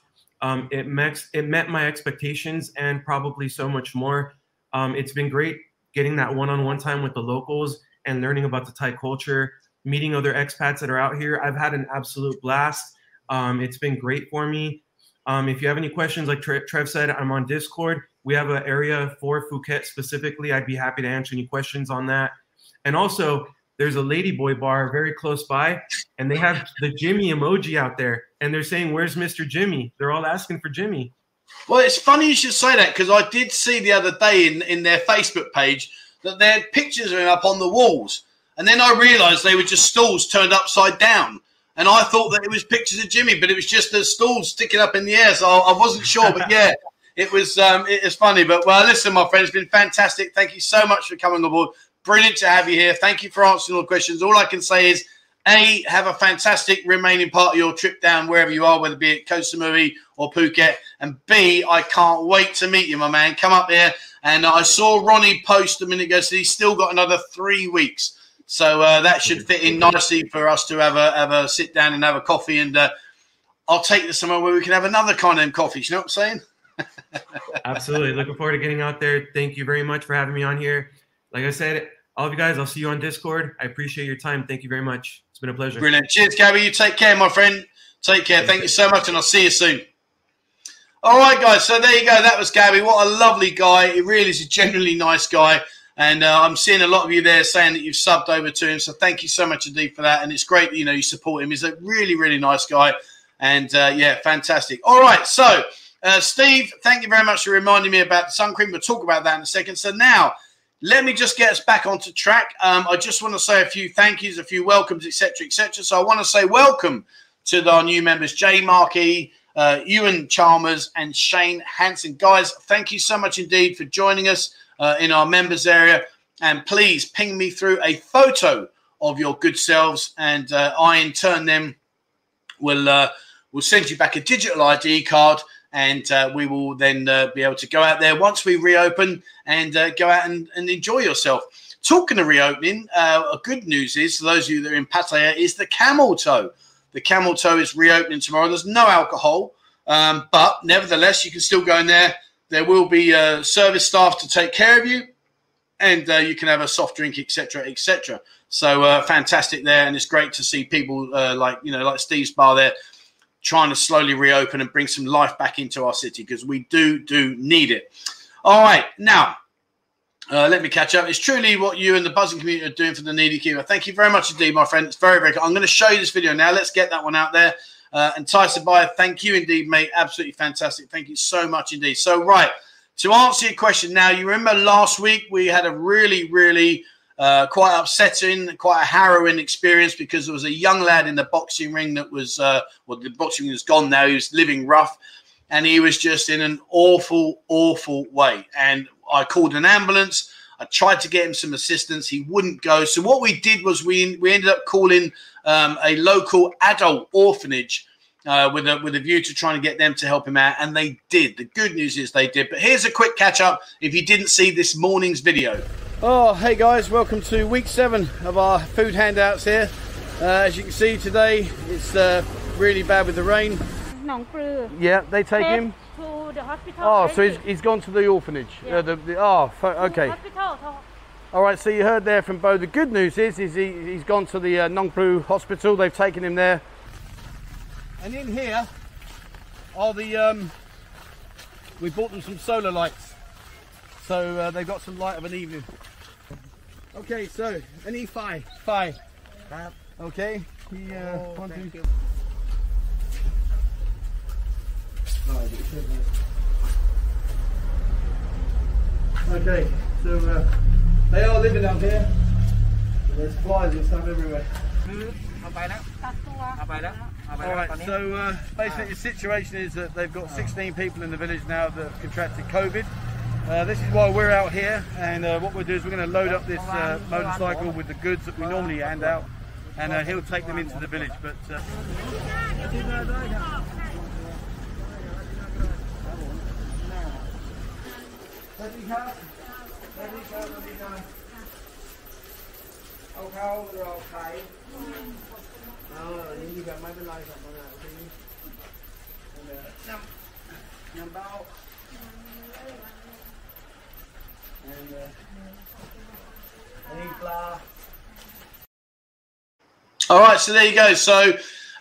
Um, it met it met my expectations and probably so much more. Um, it's been great getting that one-on-one time with the locals and learning about the Thai culture, meeting other expats that are out here. I've had an absolute blast. Um, it's been great for me. Um, if you have any questions, like Trev said, I'm on Discord. We have an area for Phuket specifically. I'd be happy to answer any questions on that. And also, there's a Ladyboy bar very close by, and they have the Jimmy emoji out there, and they're saying, "Where's Mr. Jimmy?" They're all asking for Jimmy. Well, it's funny you should say that because I did see the other day in, in their Facebook page that their pictures are up on the walls, and then I realised they were just stools turned upside down, and I thought that it was pictures of Jimmy, but it was just the stools sticking up in the air, so I wasn't sure. But yeah, it was um, it was funny. But well, listen, my friend, it's been fantastic. Thank you so much for coming aboard. Brilliant to have you here. Thank you for answering all the questions. All I can say is, A, have a fantastic remaining part of your trip down wherever you are, whether it be at Koh Samui or Phuket. And B, I can't wait to meet you, my man. Come up here. And I saw Ronnie post a minute ago, so he's still got another three weeks. So uh, that should fit in nicely for us to have a have a sit down and have a coffee. And uh, I'll take this somewhere where we can have another kind of coffee. You know what I'm saying? Absolutely. Looking forward to getting out there. Thank you very much for having me on here. Like I said, all of you guys, I'll see you on Discord. I appreciate your time. Thank you very much. It's been a pleasure. Brilliant. Cheers, Gabby. You take care, my friend. Take care. Thank you so much, and I'll see you soon. All right, guys. So there you go. That was Gabby. What a lovely guy. He really is a genuinely nice guy. And uh, I'm seeing a lot of you there saying that you've subbed over to him. So thank you so much indeed for that. And it's great that you know you support him. He's a really, really nice guy. And uh, yeah, fantastic. All right. So, uh, Steve, thank you very much for reminding me about the sun cream. We'll talk about that in a second. So now let me just get us back onto track. Um, I just want to say a few thank yous, a few welcomes, etc., etc. So I want to say welcome to our new members, Jay Markey, uh, Ewan Chalmers, and Shane Hanson. Guys, thank you so much indeed for joining us uh, in our members area. And please ping me through a photo of your good selves, and uh, I in turn then will uh, will send you back a digital ID card and uh, we will then uh, be able to go out there once we reopen and uh, go out and, and, enjoy yourself. Talking of reopening, uh, good news is, for those of you that are in Pattaya, is the Camel Toe. The Camel Toe is reopening tomorrow. There's no alcohol, um, but nevertheless, you can still go in there. There will be uh, service staff to take care of you, and uh, you can have a soft drink, etc., etc. So fantastic there, and it's great to see people like you know like Steve's bar there trying to slowly reopen and bring some life back into our city because we do do need it. All right, now uh, let me catch up. It's truly what you and the Buzzin community are doing for the needy Cuba. Thank you very much indeed, my friend. It's very very. I'm going to show you this video now. Let's get that one out there. Uh, and Tyson Bayer, thank you indeed, mate. Absolutely fantastic. Thank you so much indeed. So right to answer your question now, you remember last week we had a really really uh, quite upsetting, quite a harrowing experience because there was a young lad in the boxing ring that was, uh, well, the boxing ring is gone now. He was living rough and he was just in an awful, awful way. And I called an ambulance. I tried to get him some assistance. He wouldn't go. So what we did was we we ended up calling um, a local adult orphanage uh, with a with a view to trying to get them to help him out, and they did. The good news is they did. But here's a quick catch up. If you didn't see this morning's video. Oh, hey guys, welcome to week seven of our food handouts here. Uh, as you can see today, it's uh, really bad with the rain. Yeah, they take him to the hospital. Oh, so he's, he's gone to the orphanage. Yeah. Uh, the, the, oh, okay. All right, so you heard there from Bo. The good news is, is he, he's gone to the uh, Nong Pru hospital. They've taken him there. And in here are the, um, we bought them some solar lights. So uh, they've got some light of an evening. Okay, so an E5. Five. Okay. He, uh. Oh, okay, so uh, they are living out here. There's flies and stuff everywhere. Alright, so uh, basically the situation is that they've got 16 people in the village now that have contracted COVID. Uh, this is why we're out here, and uh, what we'll do is we're going to load up this uh, motorcycle with the goods that we normally hand out, and uh, he'll take them into the village. But and uh, any. All right, so there you go. So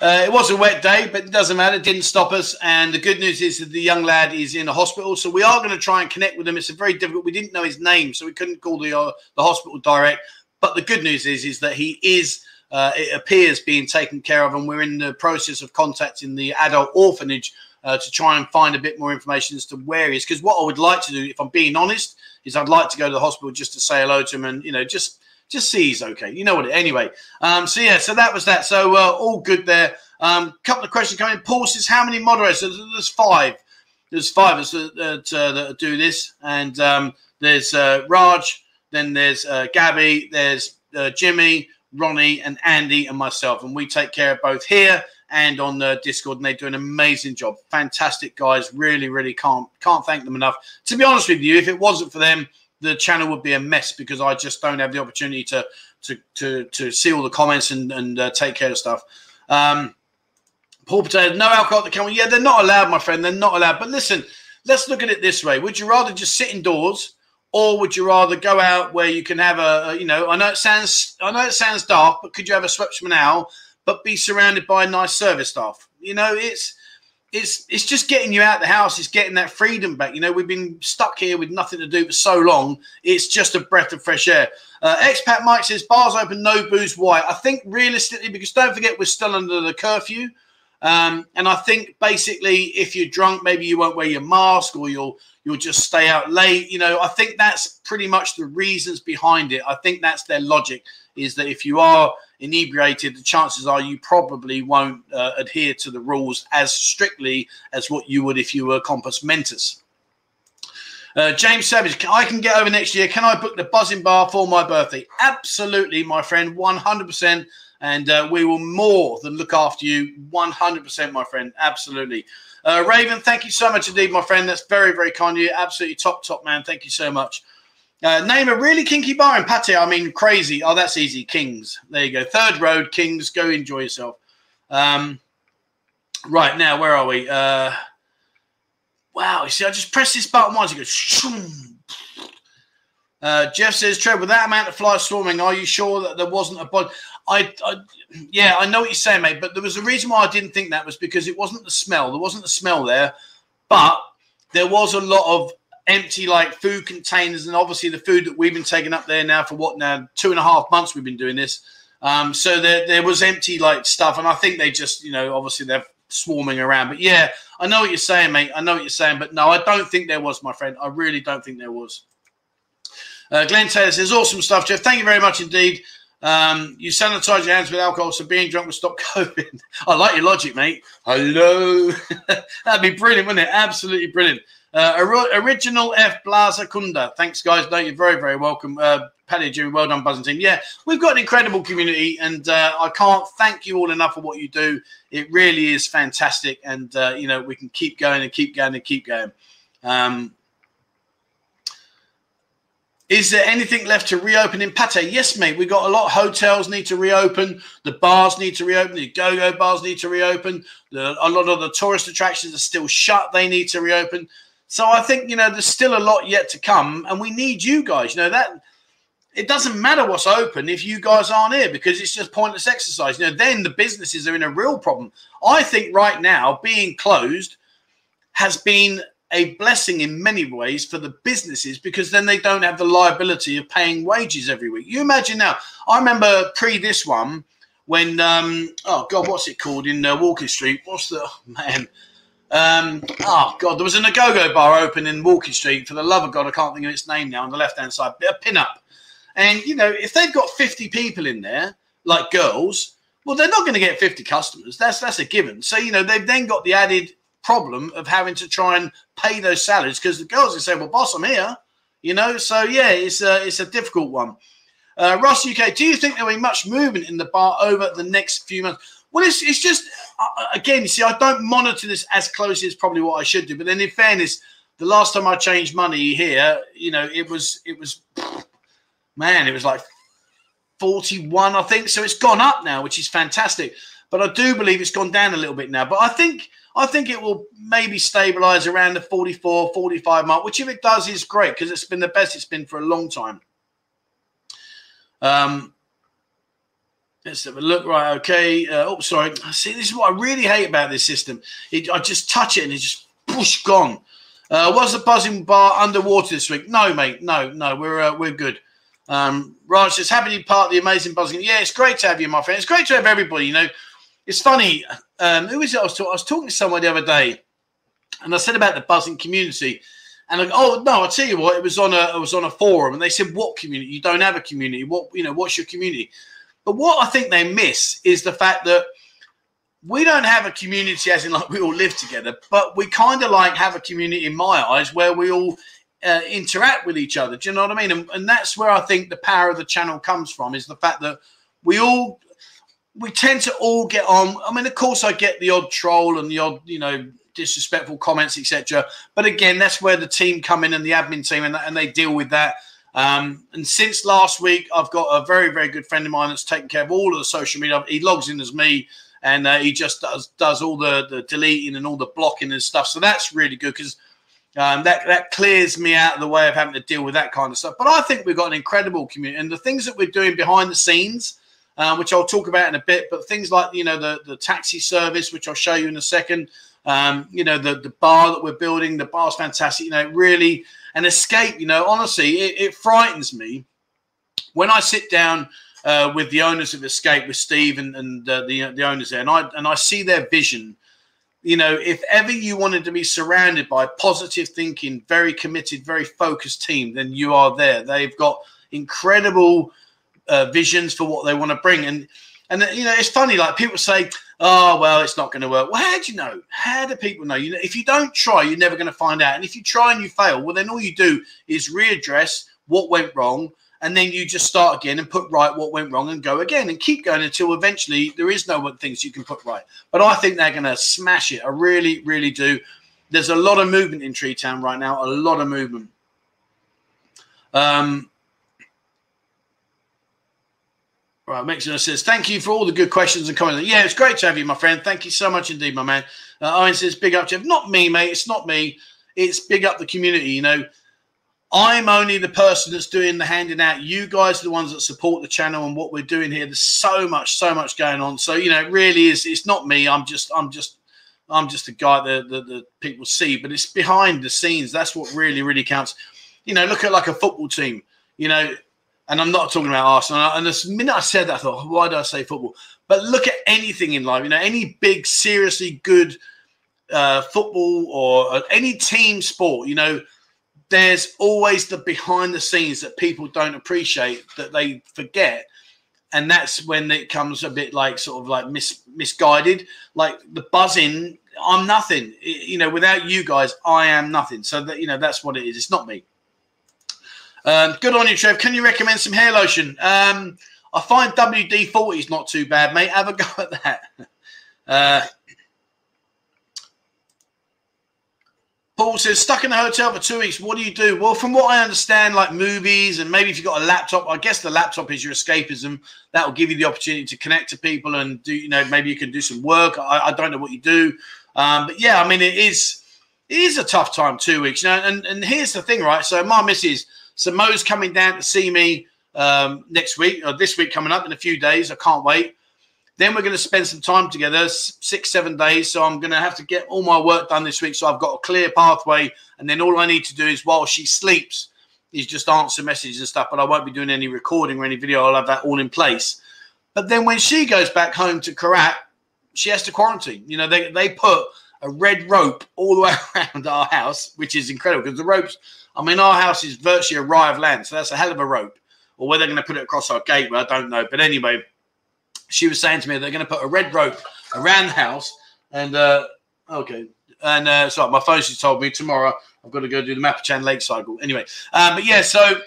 uh, it was a wet day, but it doesn't matter. It didn't stop us. And the good news is that the young lad is in a hospital. So we are going to try and connect with him. It's a very difficult. We didn't know his name, so we couldn't call the uh, the hospital direct. But the good news is is that he is. Uh, it appears being taken care of, and we're in the process of contacting the adult orphanage uh, to try and find a bit more information as to where he is. Because what I would like to do, if I'm being honest, is I'd like to go to the hospital just to say hello to him and you know just just see he's okay. You know what? Anyway, um, so yeah, so that was that. So uh, all good there. Um, couple of questions coming. Paul says, how many moderators? There's, five. There's five of us that, that, uh, that do this, and um, there's uh, Raj, then there's uh, Gabby, there's uh, Jimmy, Ronnie, and Andy, and myself, and we take care of both here and on the Discord, and they do an amazing job. Fantastic guys. Really, really can't can't thank them enough. To be honest with you, if it wasn't for them, the channel would be a mess because I just don't have the opportunity to to to, to see all the comments and and uh, take care of stuff. Um, Paul Potato, no alcohol at the camera. Yeah, they're not allowed, my friend. They're not allowed. But listen, let's look at it this way: Would you rather just sit indoors, or would you rather go out where you can have a, you know? I know it sounds I know it sounds dark, but could you have a Schweppes Manao, but be surrounded by nice service staff? You know, it's it's it's just getting you out the house. It's getting that freedom back. You know, we've been stuck here with nothing to do for so long. It's just a breath of fresh air. Uh, Expat Mike says bars open, no booze. Why? I think realistically, because don't forget we're still under the curfew. Um, and I think basically, if you're drunk, maybe you won't wear your mask or you'll you'll just stay out late. You know, I think that's pretty much the reasons behind it. I think that's their logic is that if you are inebriated, the chances are you probably won't uh, adhere to the rules as strictly as what you would if you were compos mentis. Uh, James Savage, I can get over next year. Can I book the Buzzin bar for my birthday? Absolutely, my friend, 100%. And uh, we will more than look after you 100%, my friend. Absolutely. Uh, Raven, thank you so much indeed, my friend. That's very, very kind of you. Absolutely top, top man. Thank you so much. Uh, name a really kinky bar in Pate. I mean, crazy. Oh, that's easy. Kings. There you go. Third road, Kings. Go enjoy yourself. Um, right now, where are we? Uh, wow. You see, I just press this button once. It goes. shoom. Uh, Jeff says, Trev, with that amount of flies swarming, are you sure that there wasn't a body? I, I, yeah, I know what you're saying, mate. But there was a reason why I didn't think that was because it wasn't the smell. There wasn't the smell there, but there was a lot of empty like food containers, and obviously the food that we've been taking up there now for what now two and a half months we've been doing this. Um, so there there was empty like stuff, and I think they just you know obviously they're swarming around. But yeah, I know what you're saying, mate. I know what you're saying, but no, I don't think there was, my friend. I really don't think there was. Uh, Glenn Taylor says, awesome stuff, Jeff. Thank you very much indeed. Um, you sanitize your hands with alcohol, so being drunk will stop COVID. I like your logic, mate. Hello. That'd be brilliant, wouldn't it? Absolutely brilliant. Uh, original F Blaza Kunda. Thanks, guys. No, you're very, very welcome. Uh, Paddy Jimmy, well done, Buzzin Team. Yeah, we've got an incredible community, and uh, I can't thank you all enough for what you do. It really is fantastic, and uh, you know we can keep going and keep going and keep going. Um, is there anything left to reopen in Pate? Yes, mate. We've got a lot. Hotels need to reopen. The bars need to reopen. The go-go bars need to reopen. The, a lot of the tourist attractions are still shut. They need to reopen. So I think you know there's still a lot yet to come, and we need you guys. You know that it doesn't matter what's open if you guys aren't here because it's just pointless exercise. You know, then the businesses are in a real problem. I think right now being closed has been a blessing in many ways for the businesses because then they don't have the liability of paying wages every week. You imagine now, I remember pre this one, when um, oh god, what's it called in uh, Walking Street? What's the oh, man? Um, oh god, there was an go baht open in Walking Street. For the love of God, I can't think of its name now. On the left hand side, a pin up, and you know if they've got fifty people in there, like girls, well, they're not going to get fifty customers. That's that's a given. So you know they've then got the added problem of having to try and pay those salaries because the girls will say, "Well, boss, I'm here," you know. So yeah, it's a it's a difficult one. Uh, Ross UK, do you think there will be much movement in the bar over the next few months? Well, it's, it's just, uh, again, you see, I don't monitor this as closely as probably what I should do. But then, in fairness, the last time I changed money here, you know, it was, it was, man, it was like 41, I think. So it's gone up now, which is fantastic. But I do believe it's gone down a little bit now. But I think, I think it will maybe stabilize around the 44, 45 mark, which if it does is great because it's been the best it's been for a long time. Um, let's have a look. Right, okay. Uh, oh, sorry. See, this is what I really hate about this system. It, I just touch it and it's just push gone. Uh, was the Buzzin bar underwater this week? No, mate. No, no. We're uh, we're good. Um, Raj says, happy to be part of the amazing Buzzin. Yeah, it's great to have you, my friend. It's great to have everybody. You know, it's funny. Um, who was it? I was, talk- I was talking to someone the other day, and I said about the Buzzin community. And like, oh no, I tell you what, it was on a it was on a forum, and they said, "What community? You don't have a community. What you know? What's your community?" But what I think they miss is the fact that we don't have a community, as in like we all live together, but we kind of like have a community in my eyes where we all uh, interact with each other. Do you know what I mean? And, and that's where I think the power of the channel comes from is the fact that we all we tend to all get on. I mean, of course, I get the odd troll and the odd, you know, disrespectful comments, etc. But again, that's where the team come in and the admin team and, and they deal with that. Um, and since last week, I've got a very, very good friend of mine that's taking care of all of the social media. He logs in as me, and uh, he just does does all the, the deleting and all the blocking and stuff. So that's really good because um, that that clears me out of the way of having to deal with that kind of stuff. But I think we've got an incredible community, and the things that we're doing behind the scenes, uh, which I'll talk about in a bit. But things like you know the the taxi service, which I'll show you in a second. Um, you know, the, the bar that we're building, the bar's fantastic. You know, really an escape. You know, honestly, it, it frightens me when I sit down uh, with the owners of Escape, with Steve and, and uh, the the owners there, and I and I see their vision. You know, if ever you wanted to be surrounded by positive thinking, very committed, very focused team, then you are there. They've got incredible uh, visions for what they want to bring, and and you know, it's funny. Like people say, oh well it's not going to work. Well how do you know? How do people know? You know if you don't try you're never going to find out. And if you try and you fail well then all you do is readdress what went wrong and then you just start again and put right what went wrong and go again and keep going until eventually there is no things you can put right. But i think they're going to smash it. I really really do. There's a lot of movement in tree town right now a lot of movement. Um Right, Mixer says, thank you for all the good questions and comments. Yeah, it's great to have you, my friend. Thank you so much indeed, my man. Uh, Owen says, big up, Jeff. Not me, mate. It's not me. It's big up the community. You know, I'm only the person that's doing the handing out. You guys are the ones that support the channel and what we're doing here. There's so much, so much going on. So, you know, it really is. It's not me. I'm just, I'm just, I'm just a guy that the, the people see, but it's behind the scenes. That's what really, really counts. You know, look at like a football team. You know, and I'm not talking about Arsenal. And the minute I said that, I thought, why did I say football? But look at anything in life, you know, any big, seriously good uh, football or uh, any team sport, you know, there's always the behind the scenes that people don't appreciate that they forget. And that's when it comes a bit like sort of like mis- misguided. Like the Buzzin, I'm nothing. You know, without you guys, I am nothing. So that, you know, that's what it is. It's not me. Um, good on you, Trev. Can you recommend some hair lotion? Um, I find WD 40 is not too bad, mate. Have a go at that. Uh, Paul says, stuck in a hotel for two weeks. What do you do? Well, from what I understand, like movies and maybe if you've got a laptop, I guess the laptop is your escapism. That will give you the opportunity to connect to people and do, you know, maybe you can do some work. I, I don't know what you do. Um, but yeah, I mean, it is, it is a tough time, two weeks. You know, and, and here's the thing, right? So my missus, so Mo's coming down to see me um, next week or this week coming up in a few days. I can't wait. Then we're going to spend some time together, six, seven days. So I'm going to have to get all my work done this week. So I've got a clear pathway. And then all I need to do is while she sleeps, is just answer messages and stuff. But I won't be doing any recording or any video. I'll have that all in place. But then when she goes back home to Korat, she has to quarantine. You know, they, they put a red rope all the way around our house, which is incredible because the ropes, I mean, our house is virtually a rai of land. So that's a hell of a rope. Or whether they're going to put it across our gateway, I don't know. But anyway, she was saying to me they're going to put a red rope around the house. And, uh, okay. And uh, so my phone, she told me tomorrow I've got to go do the Mabprachan Lake cycle. Anyway, um, but yeah, so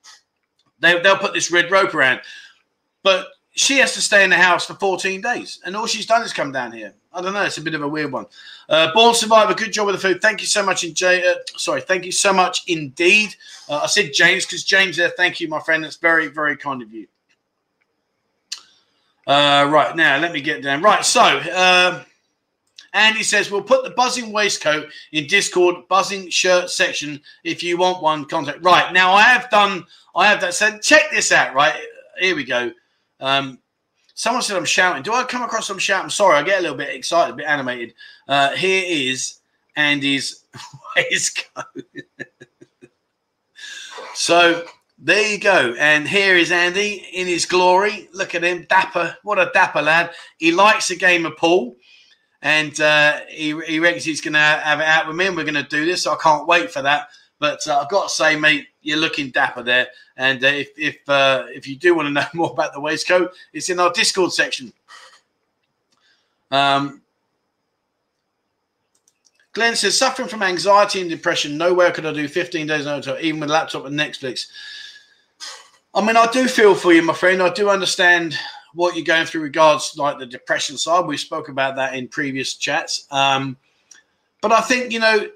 they, they'll put this red rope around. But she has to stay in the house for 14 days, and all she's done is come down here. I don't know. It's a bit of a weird one. Uh, Born Survivor, good job with the food. Thank you so much, in J- uh, sorry, thank you so much indeed. Uh, I said James because James there. Thank you, my friend. That's very, very kind of you. Uh, right now, let me get down. Right, so um, Andy says we'll put the Buzzin waistcoat in Discord Buzzin shirt section if you want one. Contact. Right now, I have done. I have that. So check this out. Right here we go. Um, someone said I'm shouting. Do I come across I'm shouting? Sorry, I get a little bit excited, a bit animated. Uh, here is Andy's waistcoat. so there you go. And here is Andy in his glory. Look at him, dapper. What a dapper lad. He likes a game of pool. And uh, he, he reckons he's going to have it out with me, and we're going to do this. So I can't wait for that. But uh, I've got to say, mate, you're looking dapper there. And uh, if if uh, if you do want to know more about the waistcoat, it's in our Discord section. Um, Glenn says, suffering from anxiety and depression. Nowhere could I do 15 days in a hotel, even with laptop and Netflix. I mean, I do feel for you, my friend. I do understand what you're going through regards like the depression side. We spoke about that in previous chats. Um, but I think you know,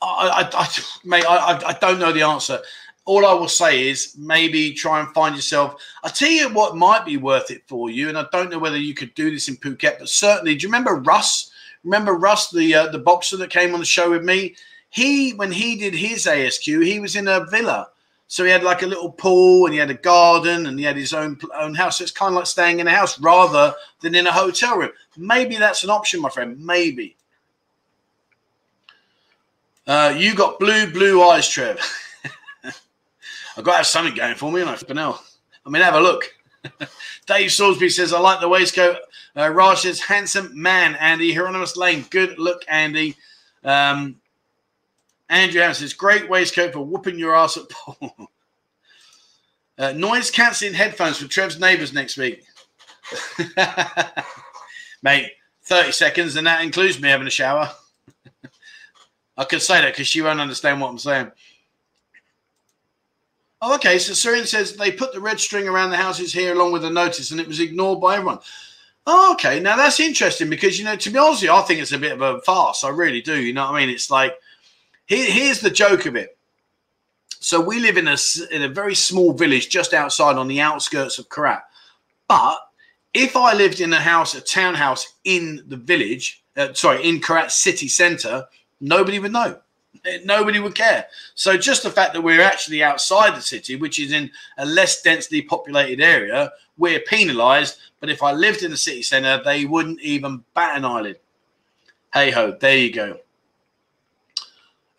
I, I, I mate, I, I don't know the answer. All I will say is maybe try and find yourself. I tell you what might be worth it for you, and I don't know whether you could do this in Phuket, but certainly, do you remember Russ? Remember Russ, the uh, the boxer that came on the show with me? He when he did his ASQ, he was in a villa. So he had like a little pool and he had a garden and he had his own own house. So it's kind of like staying in a house rather than in a hotel room. Maybe that's an option, my friend. Maybe. Uh, you got blue, blue eyes, Trev. I've got to have something going for me, and I know. I mean, have a look. Dave Salisbury says, I like the waistcoat. Uh, Raj says, handsome man, Andy. Hieronymus Lane, good look, Andy. Um, Andrew Harris says, great waistcoat for whooping your ass at pool. uh, noise cancelling headphones for Trev's neighbours next week. Mate, 30 seconds, and that includes me having a shower. I could say that because she won't understand what I'm saying. Oh, okay. So Syrian says they put the red string around the houses here along with a notice, and it was ignored by everyone. Oh, okay. Now that's interesting because you know, to be honest, you, I think it's a bit of a farce. I really do. You know what I mean? It's like here, here's the joke of it. So we live in a in a very small village just outside on the outskirts of Karat. But if I lived in a house, a townhouse in the village, uh, sorry, in Karat city centre, nobody would know. Nobody would care. So just the fact that we're actually outside the city, which is in a less densely populated area, we're penalised. But if I lived in the city centre, they wouldn't even bat an eyelid. Hey ho, there you go.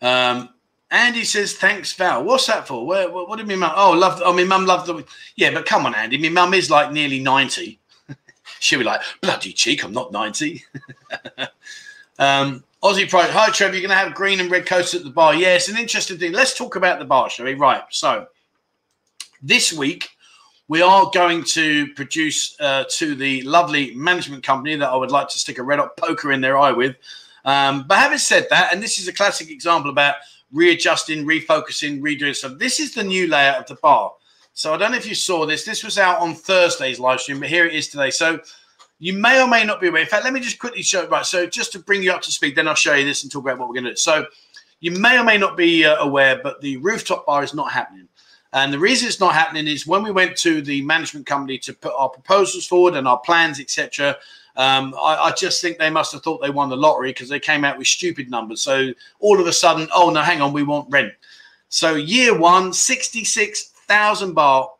Um, Andy says, "Thanks, Val." What's that for? Where, what, what did my mum? Oh, love. Oh, my mum loved the. Yeah, but come on, Andy. My mum is like nearly ninety. She'll be like, "Bloody cheek, I'm not 90. um, Aussie Pride. Hi, Trevor. You're going to have green and red coats at the bar. Yeah, it's an interesting thing. Let's talk about the bar, shall we? Right. So this week we are going to produce uh, to the lovely management company that I would like to stick a red hot poker in their eye with. Um, but having said that, and this is a classic example about readjusting, refocusing, redoing stuff. This is the new layout of the bar. So I don't know if you saw this. This was out on Thursday's live stream, but here it is today. So you may or may not be aware. In fact, let me just quickly show. Right. So just to bring you up to speed, then I'll show you this and talk about what we're going to do. So you may or may not be uh, aware, but the rooftop bar is not happening. And the reason it's not happening is when we went to the management company to put our proposals forward and our plans, etc. Um, I, I, just think they must have thought they won the lottery because they came out with stupid numbers. So all of a sudden, oh no, hang on, we want rent. So year one, 66,000 baht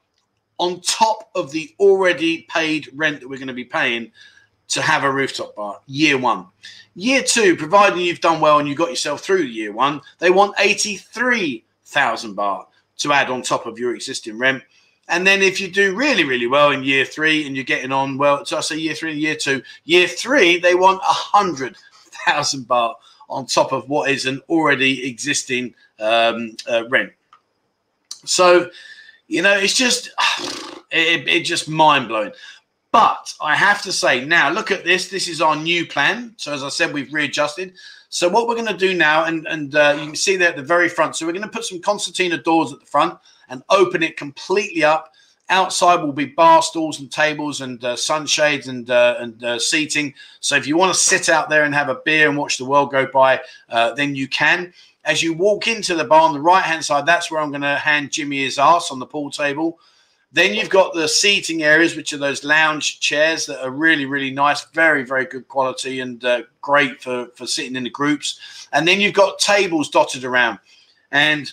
on top of the already paid rent that we're going to be paying to have a rooftop bar. Year one. Year two, providing you've done well and you got yourself through year one, they want 83,000 baht to add on top of your existing rent. And then if you do really, really well in year three and you're getting on well, so I say year three and year two, year three, they want a hundred thousand baht on top of what is an already existing um, uh, rent. So, you know, it's just it, it just mind blowing. But I have to say now, look at this. This is our new plan. So as I said, we've readjusted. So what we're going to do now, and and uh, you can see there at the very front. So we're going to put some concertina doors at the front and open it completely up. Outside will be bar stools and tables and uh, sunshades and uh, and uh, seating. So if you want to sit out there and have a beer and watch the world go by, uh, then you can. As you walk into the bar on the right hand side, that's where I'm going to hand Jimmy his ass on the pool table. Then you've got the seating areas, which are those lounge chairs that are really, really nice, very, very good quality and uh, great for, for sitting in the groups. And then you've got tables dotted around. And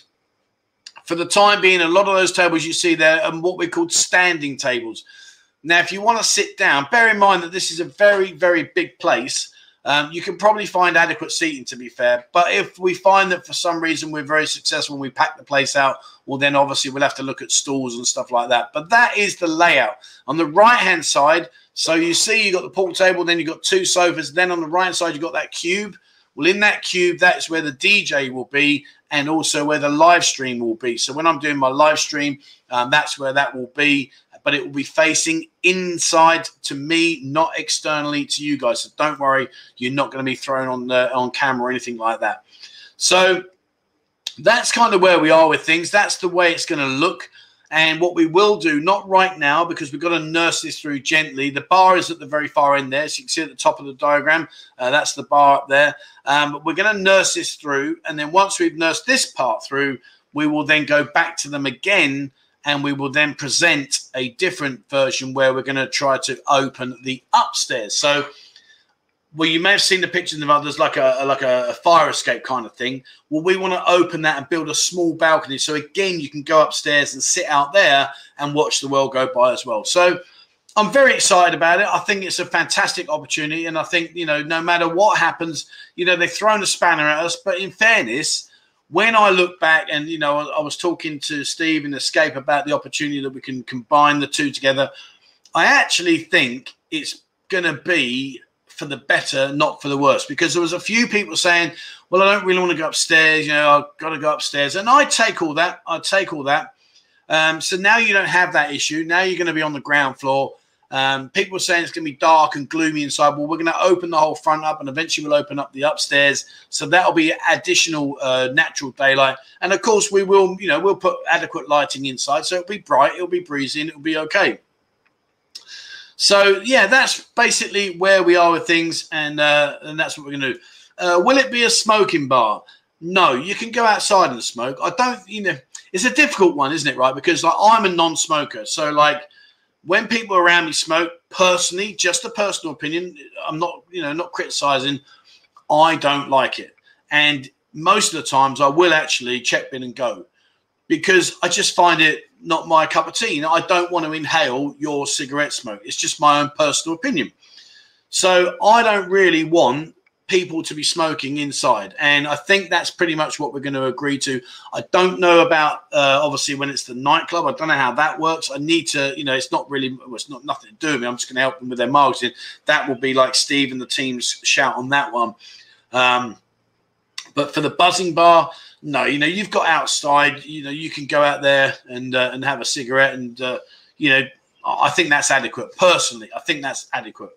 for the time being, a lot of those tables you see there are what we call standing tables. Now, if you want to sit down, bear in mind that this is a very, very big place. Um, you can probably find adequate seating, to be fair. But if we find that for some reason we're very successful and we pack the place out, well, then obviously we'll have to look at stools and stuff like that. But that is the layout. On the right hand side, so you see you've got the pool table, then you've got two sofas. Then on the right side, you've got that cube. Well, in that cube, that's where the DJ will be and also where the live stream will be. So when I'm doing my live stream, um, that's where that will be but it will be facing inside to me, not externally to you guys. So don't worry, you're not going to be thrown on the on camera or anything like that. So that's kind of where we are with things. That's the way it's going to look. And what we will do, not right now, because we've got to nurse this through gently. The bar is at the very far end there. So you can see at the top of the diagram, uh, that's the bar up there. Um, but we're going to nurse this through. And then once we've nursed this part through, we will then go back to them again and we will then present a different version where we're going to try to open the upstairs. So, well, you may have seen the pictures of others like a like a, fire escape kind of thing. Well, we want to open that and build a small balcony. So again, you can go upstairs and sit out there and watch the world go by as well. So. I'm very excited about it. I think it's a fantastic opportunity, and I think you know, no matter what happens, you know, they've thrown a spanner at us. But in fairness, when I look back, and you know, I was talking to Steve in Escape about the opportunity that we can combine the two together. I actually think it's going to be for the better, not for the worse, because there was a few people saying, "Well, I don't really want to go upstairs. You know, I've got to go upstairs," and I take all that. I take all that. Um, so now you don't have that issue. Now you're going to be on the ground floor. Um, people are saying it's going to be dark and gloomy inside. Well, we're going to open the whole front up, and eventually we'll open up the upstairs. So that'll be additional uh, natural daylight. And of course, we will, you know, we'll put adequate lighting inside, so it'll be bright, it'll be breezy, and it'll be okay. So yeah, that's basically where we are with things, and uh, and that's what we're going to do. Uh, will it be a smoking bar? No, you can go outside and smoke. I don't, you know, it's a difficult one, isn't it? Right, because like I'm a non-smoker, so like when people around me smoke, personally, just a personal opinion, I'm not, you know, not criticizing. I don't like it. And most of the times I will actually check bin and go because I just find it not my cup of tea. I don't want to inhale your cigarette smoke. It's just my own personal opinion. So I don't really want people to be smoking inside. And I think that's pretty much what we're going to agree to. I don't know about uh, obviously when it's the nightclub. I don't know how that works. I need to, you know, it's not really, well, it's not nothing to do with me. I'm just going to help them with their marketing. That will be like Steve and the team's shout on that one. Um, but for the Buzzin bar, no, you know, you've got outside, you know, you can go out there and uh, and have a cigarette, and uh, you know, I think that's adequate. Personally, I think that's adequate.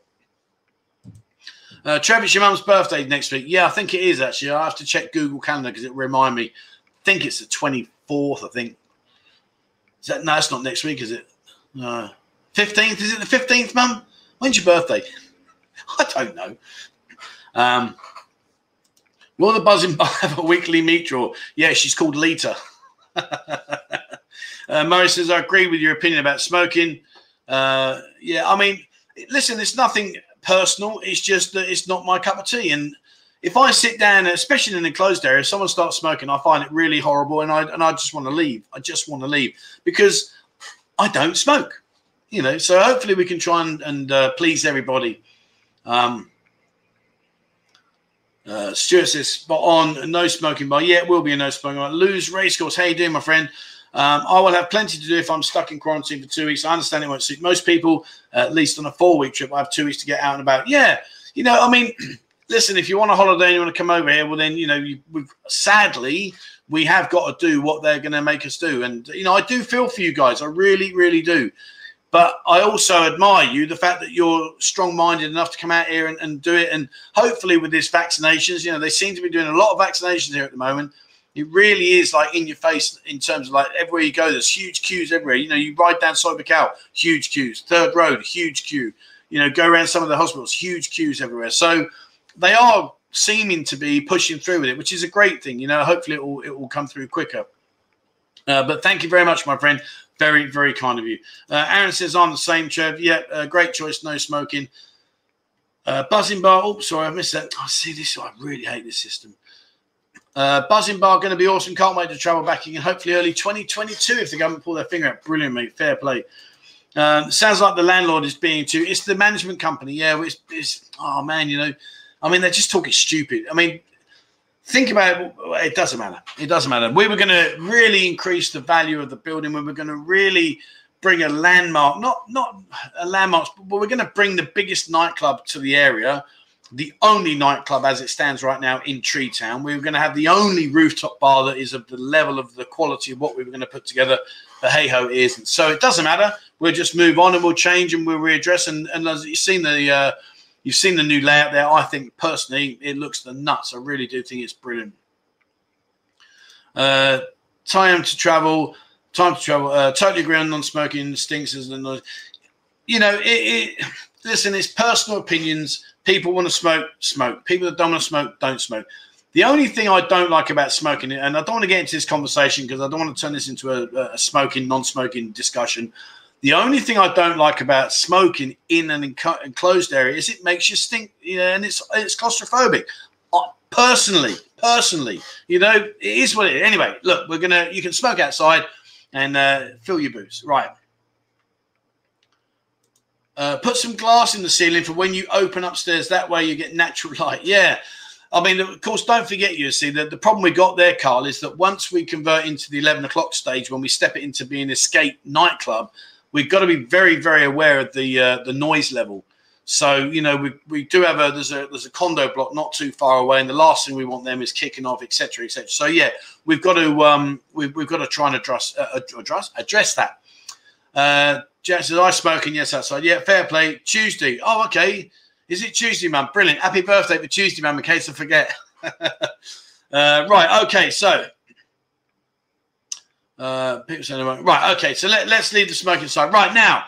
Uh, Trevor, it's your mum's birthday next week. Yeah, I think it is actually. I have to check Google Calendar because it remind me. I think it's the 24th, I think. Is that no, it's not next week, is it? No. 15th? Is it the 15th, mum? When's your birthday? I don't know. Um, will the Buzzin bar have a weekly meat draw? Yeah, she's called Lita. uh, Murray says, I agree with your opinion about smoking. Uh, yeah, I mean, listen, it's nothing personal. It's just that it's not my cup of tea. And if I sit down, especially in an enclosed area, if someone starts smoking, I find it really horrible, and I and I just want to leave. I just want to leave because I don't smoke. You know, so hopefully we can try and, and uh, please everybody. Um, uh, Stuart says, spot on, no smoking bar. Yeah, it will be a no smoking bar. Lose race course. How you doing, my friend? Um, I will have plenty to do if I'm stuck in quarantine for two weeks. I understand it won't suit most people, at least on a four week trip. I have two weeks to get out and about. Yeah, you know, I mean, listen, if you want a holiday and you want to come over here, well, then, you know, you, we've, sadly, we have got to do what they're going to make us do. And, you know, I do feel for you guys. I really, really do. But I also admire you, the fact that you're strong minded enough to come out here and, and do it. And hopefully, with these vaccinations, you know, they seem to be doing a lot of vaccinations here at the moment. It really is like in your face in terms of like everywhere you go, there's huge queues everywhere. You know, you ride down Soi Buakhao, huge queues. Third Road, huge queue. You know, go around some of the hospitals, huge queues everywhere. So they are seeming to be pushing through with it, which is a great thing. You know, hopefully it will it will come through quicker. Uh, but thank you very much, my friend. Very, very kind of you. Uh, Aaron says, I'm the same, Trev. Yeah, uh, great choice. No smoking. Uh, Buzzin bar. Oh, sorry, I missed that. I oh, see this. I really hate this system. Uh, Buzzin bar going to be awesome. Can't wait to travel back again. Hopefully early 2022 if the government pull their finger out. Brilliant, mate. Fair play. Um, sounds like the landlord is being too. It's the management company. Yeah, it's, it's. Oh man, you know, I mean, they're just talking stupid. I mean, think about it. It doesn't matter. It doesn't matter. We were going to really increase the value of the building. We were going to really bring a landmark, not not a landmark, but we're going to bring the biggest nightclub to the area, the only nightclub as it stands right now in Tree Town. We were going to have the only rooftop bar that is of the level of the quality of what we were going to put together. But hey ho, it isn't. So it doesn't matter. We'll just move on and we'll change and we'll readdress. And, and as you've seen the uh, You've seen the new layout there. I think personally, it looks the nuts. I really do think it's brilliant. Uh, time to travel. Time to travel. Uh, totally agree on non-smoking stinks as the noise. You know, it, it, listen. It's personal opinions. People want to smoke, smoke. People that don't want to smoke, don't smoke. The only thing I don't like about smoking, and I don't want to get into this conversation because I don't want to turn this into a, a smoking, non-smoking discussion. The only thing I don't like about smoking in an enclosed area is it makes you stink, you know, and it's it's claustrophobic. Uh, personally, personally, you know, it is what it is. Anyway, look, we're gonna you can smoke outside and uh, fill your boots, right? Uh, put some glass in the ceiling for when you open upstairs. That way you get natural light. Yeah. I mean, of course, don't forget, you see, that the problem we got there, Carl, is that once we convert into the 11 o'clock stage, when we step it into being escape nightclub, we've got to be very, very aware of the uh, the noise level. So you know, we, we do have a there's a there's a condo block not too far away, and the last thing we want them is kicking off, etc., etc. So yeah, we've got to um we've, we've got to try and address uh, address address that. Uh, Jack says I smoking yes outside. Yeah, fair play. Tuesday. Oh, okay. Is it Tuesday, man? Brilliant. Happy birthday for Tuesday, man. In case I forget. uh, right. Okay. So uh, people saying, right, okay, so let, let's leave the smoking side. Right now,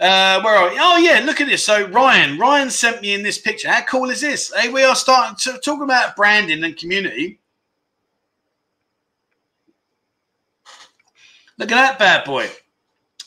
uh, where are we? Oh, yeah, look at this. So, Ryan, Ryan sent me in this picture. How cool is this? Hey, we are starting to talk about branding and community. Look at that bad boy.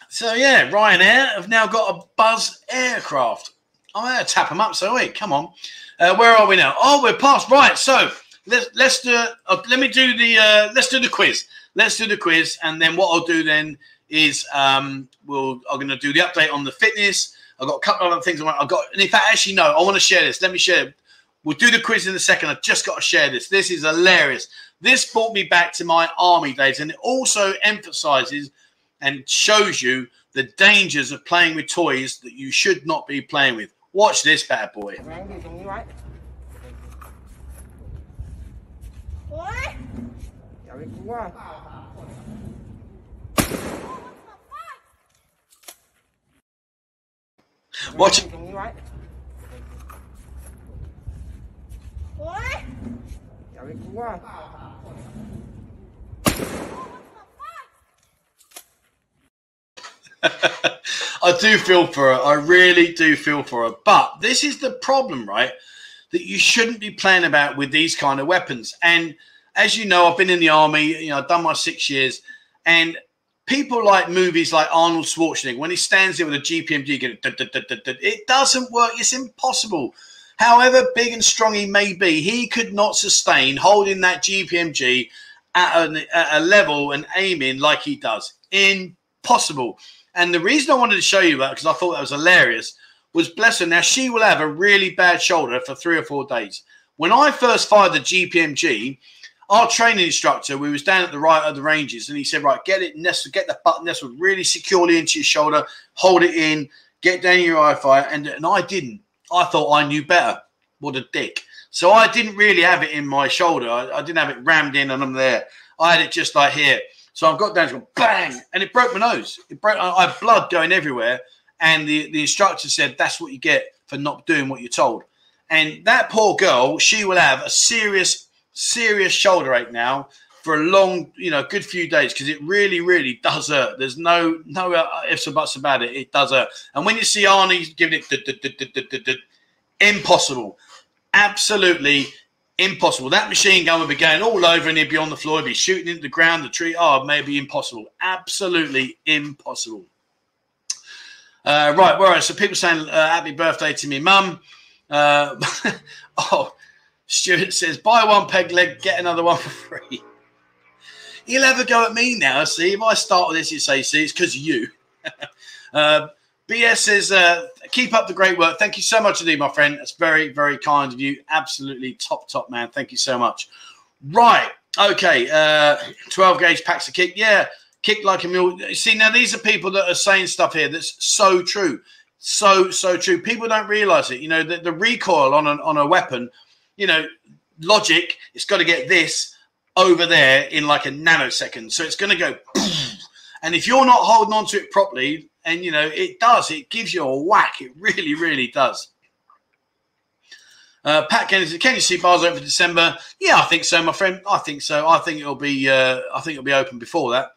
So, yeah, Ryanair have now got a Buzz aircraft. I'm going to tap them up. So, wait, come on. Uh, where are we now? Oh, we're past. Right. So, let's let's do. Uh, let me do the. Uh, let's do the quiz let's do the quiz, and then what I'll do then is um, we'll I'm going to do the update on the fitness. I've got a couple of other things I want. I've got, and in fact, actually, no, I want to share this. Let me share. We'll do the quiz in a second. I've just got to share this. This is hilarious. This brought me back to my army days, and it also emphasizes and shows you the dangers of playing with toys that you should not be playing with. Watch this bad boy. What? Watch. What? I do feel for her. I really do feel for her. But this is the problem, right? That you shouldn't be playing about with these kind of weapons. And as you know, I've been in the army. You know, I've done my six years, and people like movies like Arnold Schwarzenegger when he stands there with a GPMG, it doesn't work. It's impossible. However big and strong he may be, he could not sustain holding that GPMG at, at a level and aiming like he does. Impossible. And the reason I wanted to show you that because I thought that was hilarious was bless her. Now she will have a really bad shoulder for three or four days. When I first fired the GPMG, our training instructor, we was down at the right of the ranges, and he said, right, get it nestled, get the button nestled really securely into your shoulder, hold it in, get down your eye fire, and, and I didn't. I thought I knew better. What a dick. So I didn't really have it in my shoulder. I, I didn't have it rammed in and I'm there. I had it just like here. So I've got down, to bang, and it broke my nose. It broke. I had blood going everywhere, and the the instructor said that's what you get for not doing what you're told. And that poor girl, she will have a serious, serious shoulder ache now for a long, you know, good few days because it really, really does hurt. There's no no uh, ifs or buts about it. It does hurt. And when you see Arnie giving it impossible, absolutely impossible. That machine gun would be going all over and he'd be on the floor, he'd be shooting into the ground, the tree. Oh, maybe impossible. Absolutely impossible. Uh, right, where so people saying uh, happy birthday to me, mum. Uh, oh, Stuart says buy one peg leg, get another one for free. He'll have a go at me now. See, if I start with this, you say, see, it's because you. uh, BS says, uh, keep up the great work. Thank you so much indeed, my friend. That's very, very kind of you. Absolutely top, top man. Thank you so much. Right. Okay. Uh, 12 gauge packs of kick. Yeah. Kick like a mule. See, now these are people that are saying stuff here that's so true. So, so true. People don't realize it. You know, the, the recoil on a, on a weapon, you know, logic, it's got to get this over there in like a nanosecond. So it's going to go. And if you're not holding on to it properly, and you know, it does, it gives you a whack. It really, really does. Uh, Pat Kennedy, can you see bars open for December? Yeah, I think so, my friend. I think so. I think it'll be. Uh, I think it'll be open before that.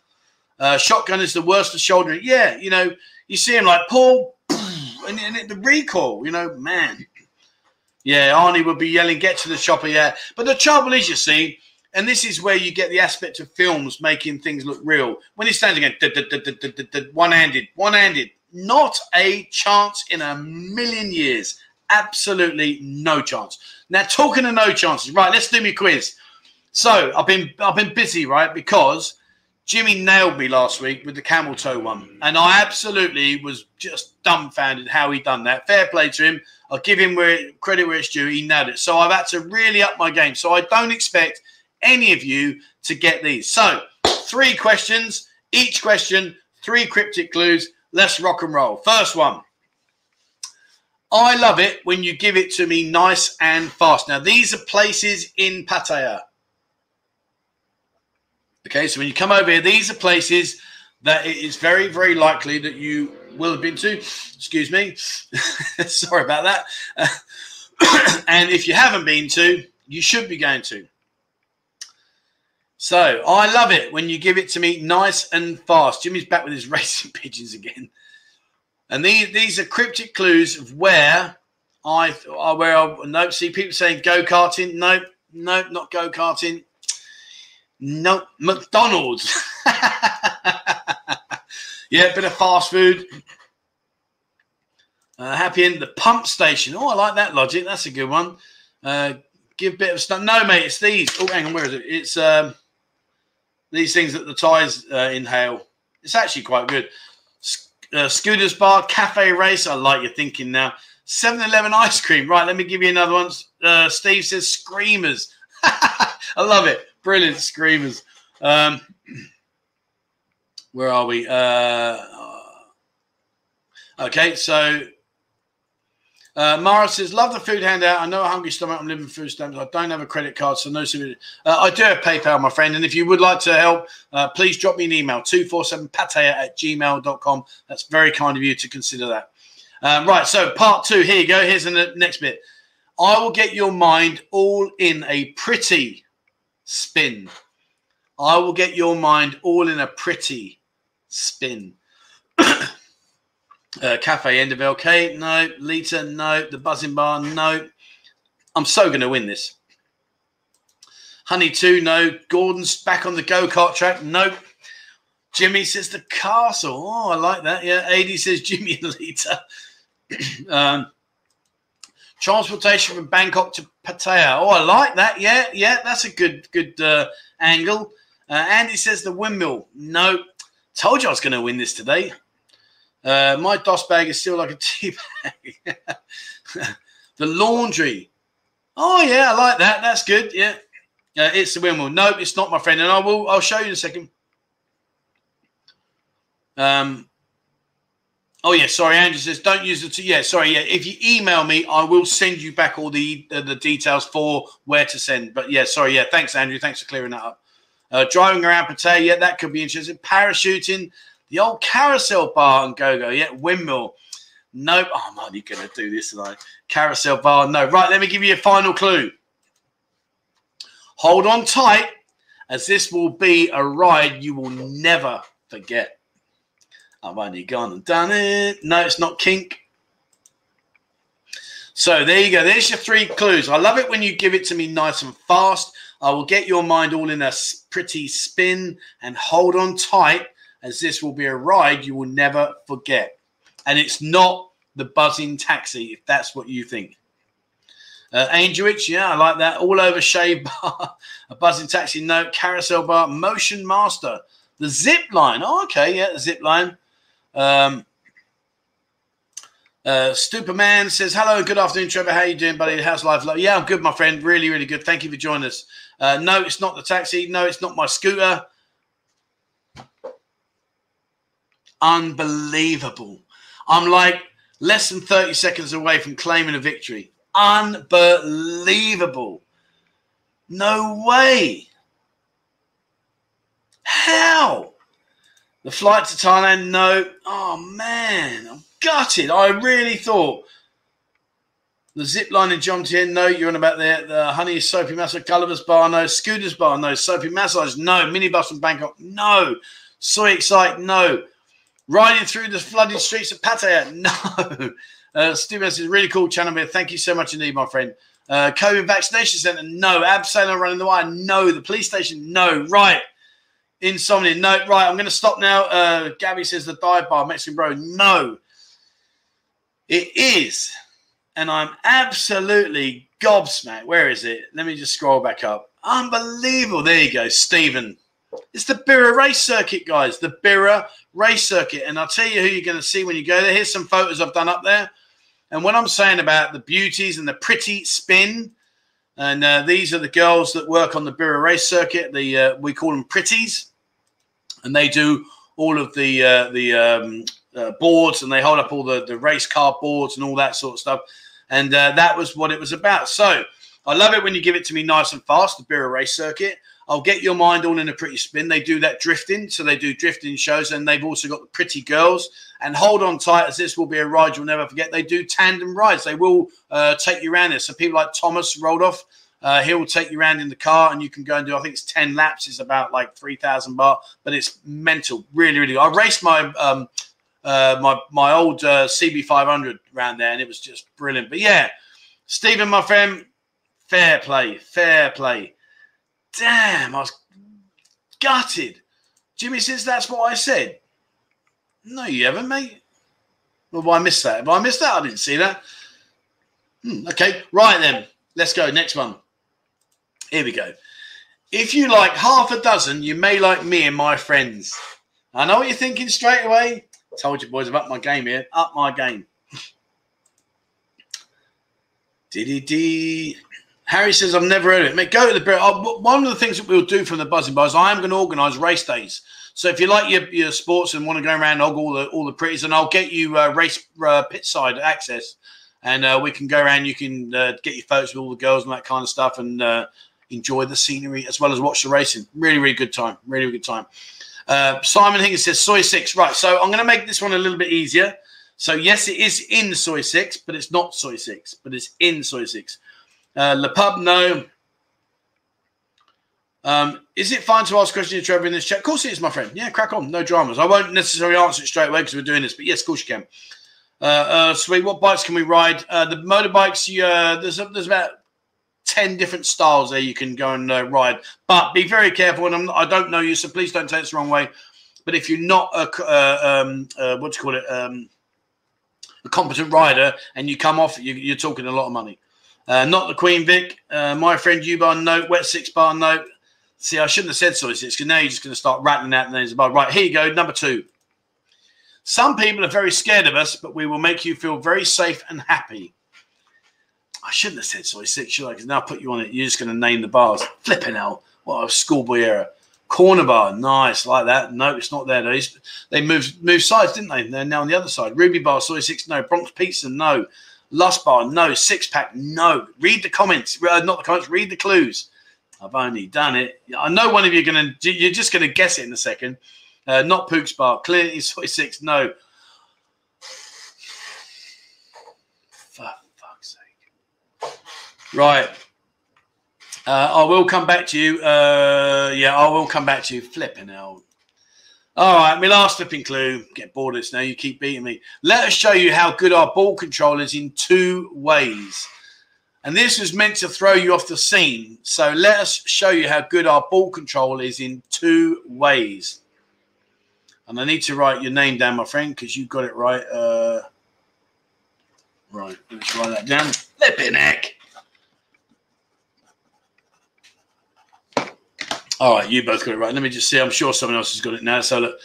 Uh, shotgun is the worst of shouldering. Yeah, you know, you see him like Paul, and, and the recoil. You know, man. Yeah, Arnie would be yelling, "Get to the chopper!" Yeah, but the trouble is, you see, and this is where you get the aspect of films making things look real. When he stands again, one handed, one handed, not a chance in a million years. Absolutely no chance. Now, talking of no chances, right? Let's do me a quiz. So I've been I've been busy, right? Because Jimmy nailed me last week with the camel toe one, and I absolutely was just dumbfounded how he done that. Fair play to him. I'll give him credit where it's due. He nailed it. So I've had to really up my game. So I don't expect any of you to get these. So, three questions, each question, three cryptic clues. Let's rock and roll. First one. I love it when you give it to me nice and fast. Now, these are places in Pattaya. Okay, so when you come over here, these are places that it is very, very likely that you will have been to. Excuse me. Sorry about that. and if you haven't been to, you should be going to. So I love it when you give it to me nice and fast. Jimmy's back with his racing pigeons again. And these these are cryptic clues of where I where I no see people saying go karting. No, no, not go karting. No, McDonald's. yeah, bit of fast food. Uh, happy in the pump station. Oh, I like that logic. That's a good one. Uh, give a bit of stuff. No, mate, it's these. Oh, hang on, where is it? It's um, these things that the tires uh, inhale. It's actually quite good. Uh, Scooters Bar, Cafe Race. I like your thinking now. 7 Eleven ice cream. Right, let me give you another one. Uh, Steve says Screamers. I love it. Brilliant. Screamers. Um, where are we? Uh, okay, so uh, Mara says, "Love the food handout. I know a hungry stomach. I'm living food stamps. I don't have a credit card, so no. Uh, I do have PayPal, my friend. And if you would like to help, uh, please drop me an email 247pattaya at gmail.com. That's very kind of you to consider that. Um, right. So, part two. Here you go. Here's the next bit. I will get your mind all in a pretty spin. I will get your mind all in a pretty spin. Uh, Cafe End of LK, no. Lita, no. The Buzzin Bar, no. I'm so going to win this. Honey 2, no. Gordon's back on the go kart track, nope. Jimmy says the castle. Oh, I like that. Yeah. AD says Jimmy and Lita. um, transportation from Bangkok to Pattaya. Oh, I like that. Yeah, yeah, that's a good good uh, angle. Uh, Andy says the windmill. No, told you I was going to win this today. Uh, my DOS bag is still like a tea bag. the laundry. Oh, yeah, I like that. That's good. Yeah. Uh, it's the windmill. Nope, it's not, my friend. And I will. I'll show you in a second. Um. Oh yeah, sorry. Andrew says don't use it. To, yeah, sorry. Yeah, if you email me, I will send you back all the uh, the details for where to send. But yeah, sorry. Yeah, thanks, Andrew. Thanks for clearing that up. Uh, driving around Pattaya, yeah, that could be interesting. Parachuting, the old carousel bar and go go, yeah, windmill. Nope. Oh, I'm only going to do this tonight. Carousel bar, no. Right, let me give you a final clue. Hold on tight, as this will be a ride you will never forget. I've only gone and done it. No, it's not kink. So there you go. There's your three clues. I love it when you give it to me nice and fast. I will get your mind all in a pretty spin and hold on tight, as this will be a ride you will never forget. And it's not the Buzzin taxi, if that's what you think. Uh, Angelwich, yeah, I like that. All over shave bar, a Buzzin taxi note, carousel bar, motion master, the zip line. Oh, okay, yeah, the zip line. Um, uh, Superman says, "Hello, good afternoon, Trevor. How you doing, buddy? How's life? Yeah, I'm good, my friend. Really, really good. Thank you for joining us. Uh, no, it's not the taxi. No, it's not my scooter. Unbelievable. I'm like less than 30 seconds away from claiming a victory. Unbelievable. No way. How? The flight to Thailand, no. Oh man, I'm gutted. I really thought the zip line in Jomtien, no. You're on about the, the honey soapy massage, Gulliver's bar, no. Scooters bar, no. Soapy massage, no. Minibus from Bangkok, no. Soy Excite, no. Riding through the flooded streets of Pattaya, no. Uh, Steve is really cool channel here. Thank you so much indeed, my friend. Uh, COVID vaccination center, no. Abseiler running the wire, no. The police station, no. Right. Insomnia, no. Right. I'm going to stop now. Uh, Gabby says the dive bar, Mexican bro, no. It is. And I'm absolutely gobsmacked. Where is it? Let me just scroll back up. Unbelievable. There you go, Stephen. It's the Bira race circuit, guys. The Bira race circuit. And I'll tell you who you're going to see when you go there. Here's some photos I've done up there. And when I'm saying about the beauties and the pretty spin, and uh, these are the girls that work on the Bira race circuit. The uh, we call them pretties, and they do all of the uh, the um, uh, boards and they hold up all the, the race car boards and all that sort of stuff. And uh, that was what it was about. So I love it when you give it to me nice and fast, the Bira race circuit. I'll get your mind all in a pretty spin. They do that drifting, so they do drifting shows, and they've also got the pretty girls. And hold on tight, as this will be a ride you'll never forget. They do tandem rides. They will uh, take you around there. So people like Thomas Roloff, uh, he will take you around in the car, and you can go and do. I think it's ten laps. It's about like three thousand baht, but it's mental. Really, really. I raced my um, uh, my my old uh, CB500 around there, and it was just brilliant. But yeah, Stephen, my friend, fair play, fair play. Damn, I was gutted. Jimmy says that's what I said. No, you haven't, mate. Well, I missed that. If I missed that, I didn't see that. Hmm, okay, right then. Let's go. Next one. Here we go. If you like half a dozen, you may like me and my friends. I know what you're thinking straight away. Told you, boys, I've my game here. Up my game. Dee Harry says, I've never heard of it. Mate, go to the uh, One of the things that we'll do from the Buzzin Bars, I am going to organise race days. So if you like your, your sports and want to go around and all the all the pretties, and I'll get you uh, race uh, pit side access, and uh, we can go around. You can uh, get your photos with all the girls and that kind of stuff, and uh, enjoy the scenery as well as watch the racing. Really, really good time. Really, really good time. Uh, Simon Higgins says Soi six. Right. So I'm going to make this one a little bit easier. So yes, it is in Soi six, but it's not Soi six, but it's in Soi six. Uh, Le Pub, no. Um, is it fine to ask questions to Trevor in this chat? Of course it is, my friend. Yeah, crack on. No dramas. I won't necessarily answer it straight away because we're doing this, but yes, of course you can. Uh, uh, sweet. What bikes can we ride? Uh, the motorbikes, uh, there's, there's about 10 different styles there you can go and uh, ride. But be very careful. And I'm, I do not know you, so please don't take this the wrong way. But if you're not a, uh, um, what do you call it, um, a competent rider and you come off, you, are talking a lot of money. Uh, not the Queen Vic. Uh, my friend U bar note, wet six bar note. See, I shouldn't have said so. It's because now you're just going to start rattling out the names about. Right, here you go. Number two. Some people are very scared of us, but we will make you feel very safe and happy. I shouldn't have said Soi six, should I? Because now I put you on it. You're just going to name the bars. Flipping hell. What a schoolboy error. Corner bar, nice, like that. No, it's not there. Though. They moved moved sides, didn't they? They're now on the other side. Ruby bar, Soi six, no. Bronx pizza, no. Lust bar, no. Six pack, no. Read the comments, uh, not the comments. Read the clues. I've only done it. I know one of you are going to. You're just going to guess it in a second. Uh, not Pook's bar. Clearly, 46, no. For fuck's sake. Right. Uh, I will come back to you. Uh, yeah, I will come back to you. Flipping out. All right, my last flipping clue. Get bored of this now. You keep beating me. Let us show you how good our ball control is in two ways. And this was meant to throw you off the scene. So let us show you how good our ball control is in two ways. And I need to write your name down, my friend, because you got it right. Uh, right, let's write that down. Flipping heck. All right, you both got it right. Let me just see. I'm sure someone else has got it now. So look,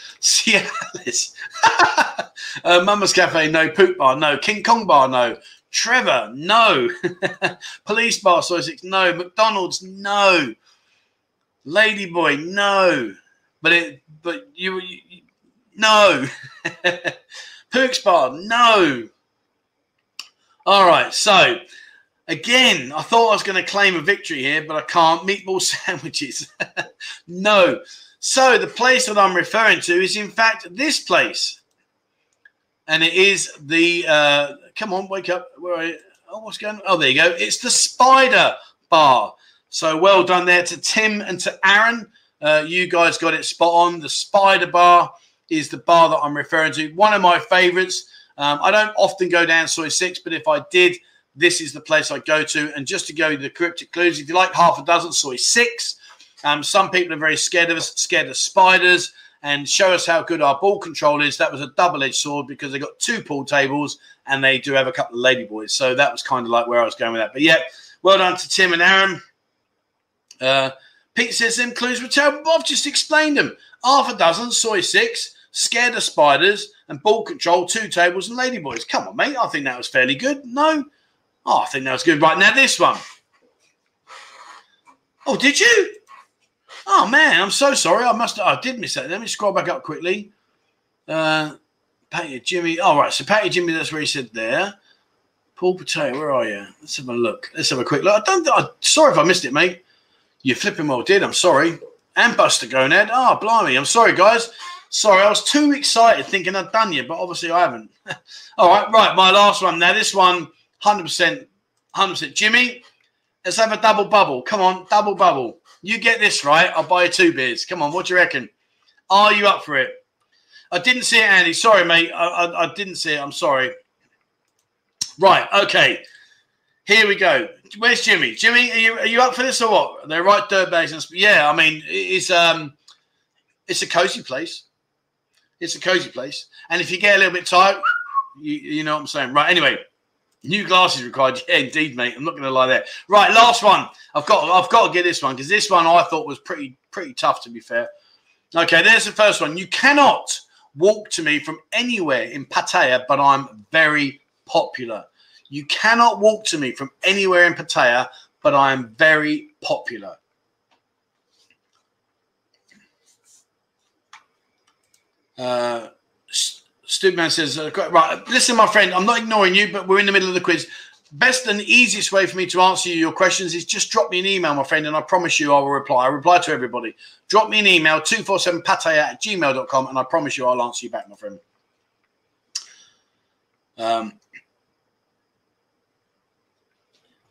Alice. uh, Mama's Cafe, no. Poop Bar, no. King Kong Bar, no. Trevor, no. Police Bar, Soi Six, no. McDonald's, no. Ladyboy, no. But it, but you, you you- no. Pook's Bar, no. All right, so Again, I thought I was going to claim a victory here, but I can't. Meatball sandwiches. no. So the place that I'm referring to is, in fact, this place. And it is the, uh, come on, wake up. Where are you? Oh, what's going on? Oh, there you go. It's the Spider Bar. So well done there to Tim and to Aaron. Uh, you guys got it spot on. The Spider Bar is the bar that I'm referring to. One of my favorites. Um, I don't often go down Soi 6, but if I did, this is the place I go to. And just to go with the cryptic clues, if you like half a dozen, Soi six. Um, some people are very scared of us, scared of spiders, and show us how good our ball control is. That was a double edged sword because they got two pool tables and they do have a couple of ladyboys. So that was kind of like where I was going with that. But yeah, well done to Tim and Aaron. Uh, Pete says them clues were terrible. I've just explained them. Half a dozen, Soi six, scared of spiders, and ball control, two tables, and ladyboys. Come on, mate. I think that was fairly good. No, Oh, I think that was good. Right now, this one. Oh, did you? Oh man, I'm so sorry. I must. I did miss that. Let me scroll back up quickly. Uh, Patty Jimmy. All right, so Patty Jimmy. That's where he said there. Paul Potato, where are you? Let's have a look. Let's have a quick look. I don't. I, sorry if I missed it, mate. You flipping well did. I'm sorry. And Buster Gonad. Oh, blimey. I'm sorry, guys. Sorry, I was too excited thinking I'd done you, but obviously I haven't. All right, right. My last one. Now, this one, 100%, 100%. Jimmy, let's have a double bubble. Come on, double bubble. You get this right, I'll buy you two beers. Come on, what do you reckon? Are you up for it? I didn't see it, Andy. Sorry, mate. I, I, I didn't see it. I'm sorry. Right, okay. Here we go. Where's Jimmy? Jimmy, are you, are you up for this or what? They're right dirtbags. Yeah, I mean, it's um, it's a cozy place. It's a cozy place. And if you get a little bit tired, you, you know what I'm saying. Right. Anyway, new glasses required. Yeah, indeed, mate. I'm not going to lie there. Right. Last one. I've got. I've got to get this one because this one I thought was pretty pretty tough to be fair. Okay. There's the first one. You cannot walk to me from anywhere in Pattaya, but I'm very popular. You cannot walk to me from anywhere in Pattaya, but I am very popular. Uh, Stupid says, uh, right, listen, my friend, I'm not ignoring you, but we're in the middle of the quiz. Best and easiest way for me to answer your questions is just drop me an email, my friend, and I promise you I will reply. I reply to everybody. Drop me an email, 247pataya at gmail.com, and I promise you I'll answer you back, my friend. Um,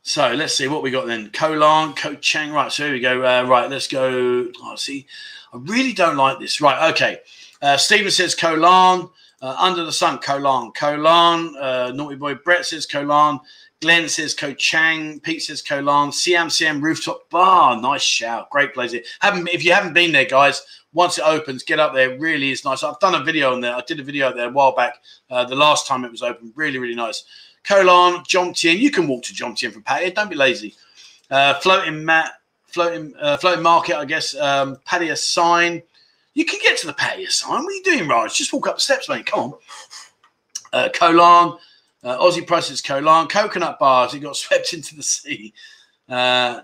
so let's see what we got then. Koh Larn, Ko Chang. Right, so here we go. Uh, right, let's go. Oh, see, I really don't like this. Right, okay. Uh, Stephen says Koh Larn. Uh, Under the Sun, Koh Larn. Kolan. Uh, Naughty Boy Brett says Koh Larn. Glenn says Ko Chang. Pete says. Siam Siam Rooftop Bar. Nice shout. Great place. here. Haven't, if you haven't been there, guys, once it opens, get up there. Really is nice. I've done a video on there. I did a video there a while back. Uh, the last time it was open. Really, really nice. Koh Larn, Jomtien. You can walk to Jomtien from Pattaya. Don't be lazy. Uh, floating mat, floating, uh, floating market, I guess. Um, a sign. You can get to the Pattaya sign. What are you doing, Raj? Just walk up the steps, mate. Come on. Uh, Koh Larn, Uh, Aussie prices Koh Larn, coconut bars. It got swept into the sea. Uh,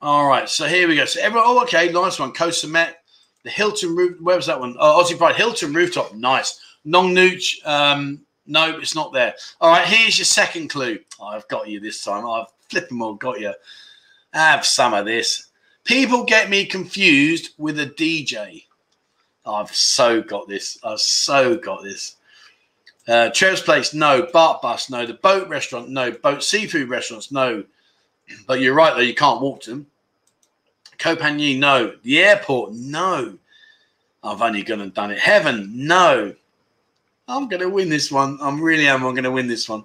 all right, so here we go. So everyone, oh, okay, nice one. Costa Met, the Hilton roof. Where was that one? Oh, Aussie Pride Hilton rooftop. Nice. Nong Nooch. Um, no, it's not there. All right, here's your second clue. Oh, I've got you this time. I've flipping well got you. Have some of this. People get me confused with a DJ. I've so got this. I've so got this. Uh, Place, no. Baht Bus, no. The Boat Restaurant, no. Boat Seafood Restaurants, no. But you're right, though. You can't walk to them. Copagny, no. The airport, no. I've only gone and done it. Heaven, no. I'm going to win this one. I'm really am. I'm going to win this one.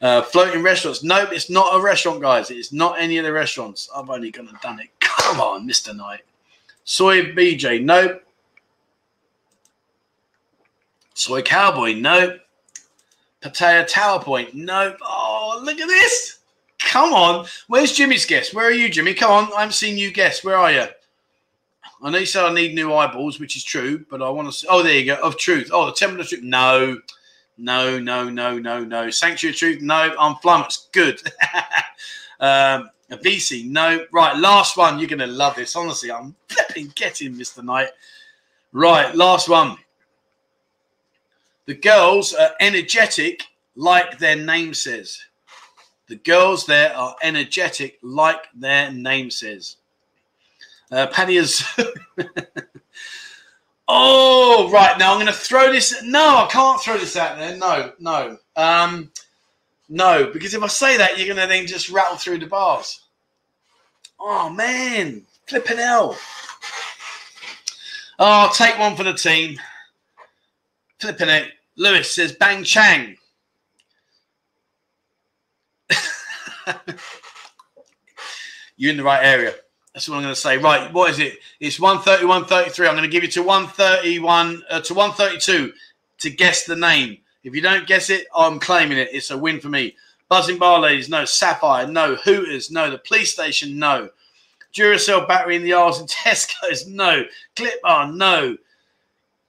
Uh, floating restaurants. Nope, it's not a restaurant, guys. It's not any of the restaurants. I've only gone and done it. Come on, Mr. Knight. Soy BJ. Nope. Soi Cowboy. Nope. Pattaya Tower Point. Nope. Oh, look at this. Come on. Where's Jimmy's guess? Where are you, Jimmy? Come on. I haven't seen you guess. Where are you? I know you said I need new eyeballs, which is true, but I want to see. Oh, there you go. Of truth. Oh, the Temple of Truth. No. No, no, no, no, no. Sanctuary of Truth. No. I'm flummoxed. Good. um, a VC. No. Right. Last one. You're going to love this. Honestly, I'm flipping getting Mr. Knight. Right. Last one. The girls are energetic like their name says. The girls there are energetic like their name says. Uh, Paddy is. oh, right. Now I'm going to throw this. No, I can't throw this out there. No, no. Um, no, because if I say that, you're going to then just rattle through the bars. Oh, man. Flipping hell. Oh, I'll take one for the team. Flipping it. Lewis says Bang Chang. You're in the right area. That's what I'm going to say. Right, what is it? It's 130, 133. I'm going to give you to 131 uh, to 132 to guess the name. If you don't guess it, I'm claiming it. It's a win for me. Buzzin Bar Ladies, no. Sapphire, no. Hooters, no. The police station, no. Duracell battery in the aisles and Tesco's, no. Clip Bar, no.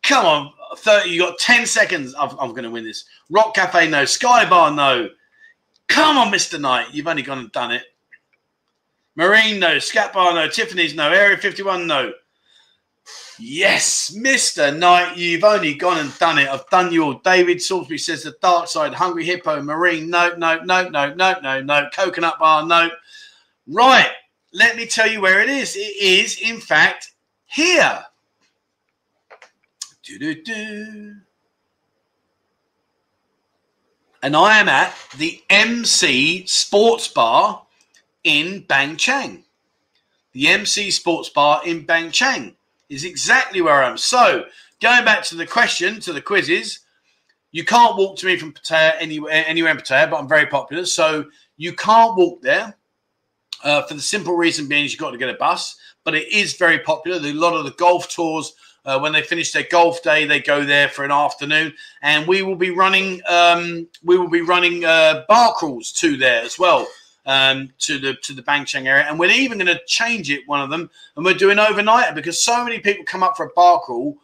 Come on, 30. You got 10 seconds. I'm, I'm going to win this. Rock Cafe, no. Sky Bar, no. Come on, Mr. Knight. You've only gone and done it. Marine, no. Scat Bar, no. Tiffany's, no. Area 51, no. Yes, Mr. Knight, you've only gone and done it. I've done you all. David Salisbury says the dark side, Hungry Hippo, Marine, no, no, no, no, no, no, no. Coconut Bar, no. Right, let me tell you where it is. It is, in fact, here. Do-do-do. And I am at the MC Sports Bar in Bang Chang. The MC Sports Bar in Bang Chang is exactly where I am. So, going back to the question, to the quizzes, you can't walk to me from Pattaya anywhere, anywhere in Pattaya, but I'm very popular. So, you can't walk there uh, for the simple reason being you've got to get a bus, but it is very popular. A lot of the golf tours uh, when they finish their golf day, they go there for an afternoon, and we will be running. Um, we will be running uh, bar crawls to there as well. Um, to the to the Bangchang area, and we're even going to change it one of them, and we're doing overnighter because so many people come up for a bar crawl,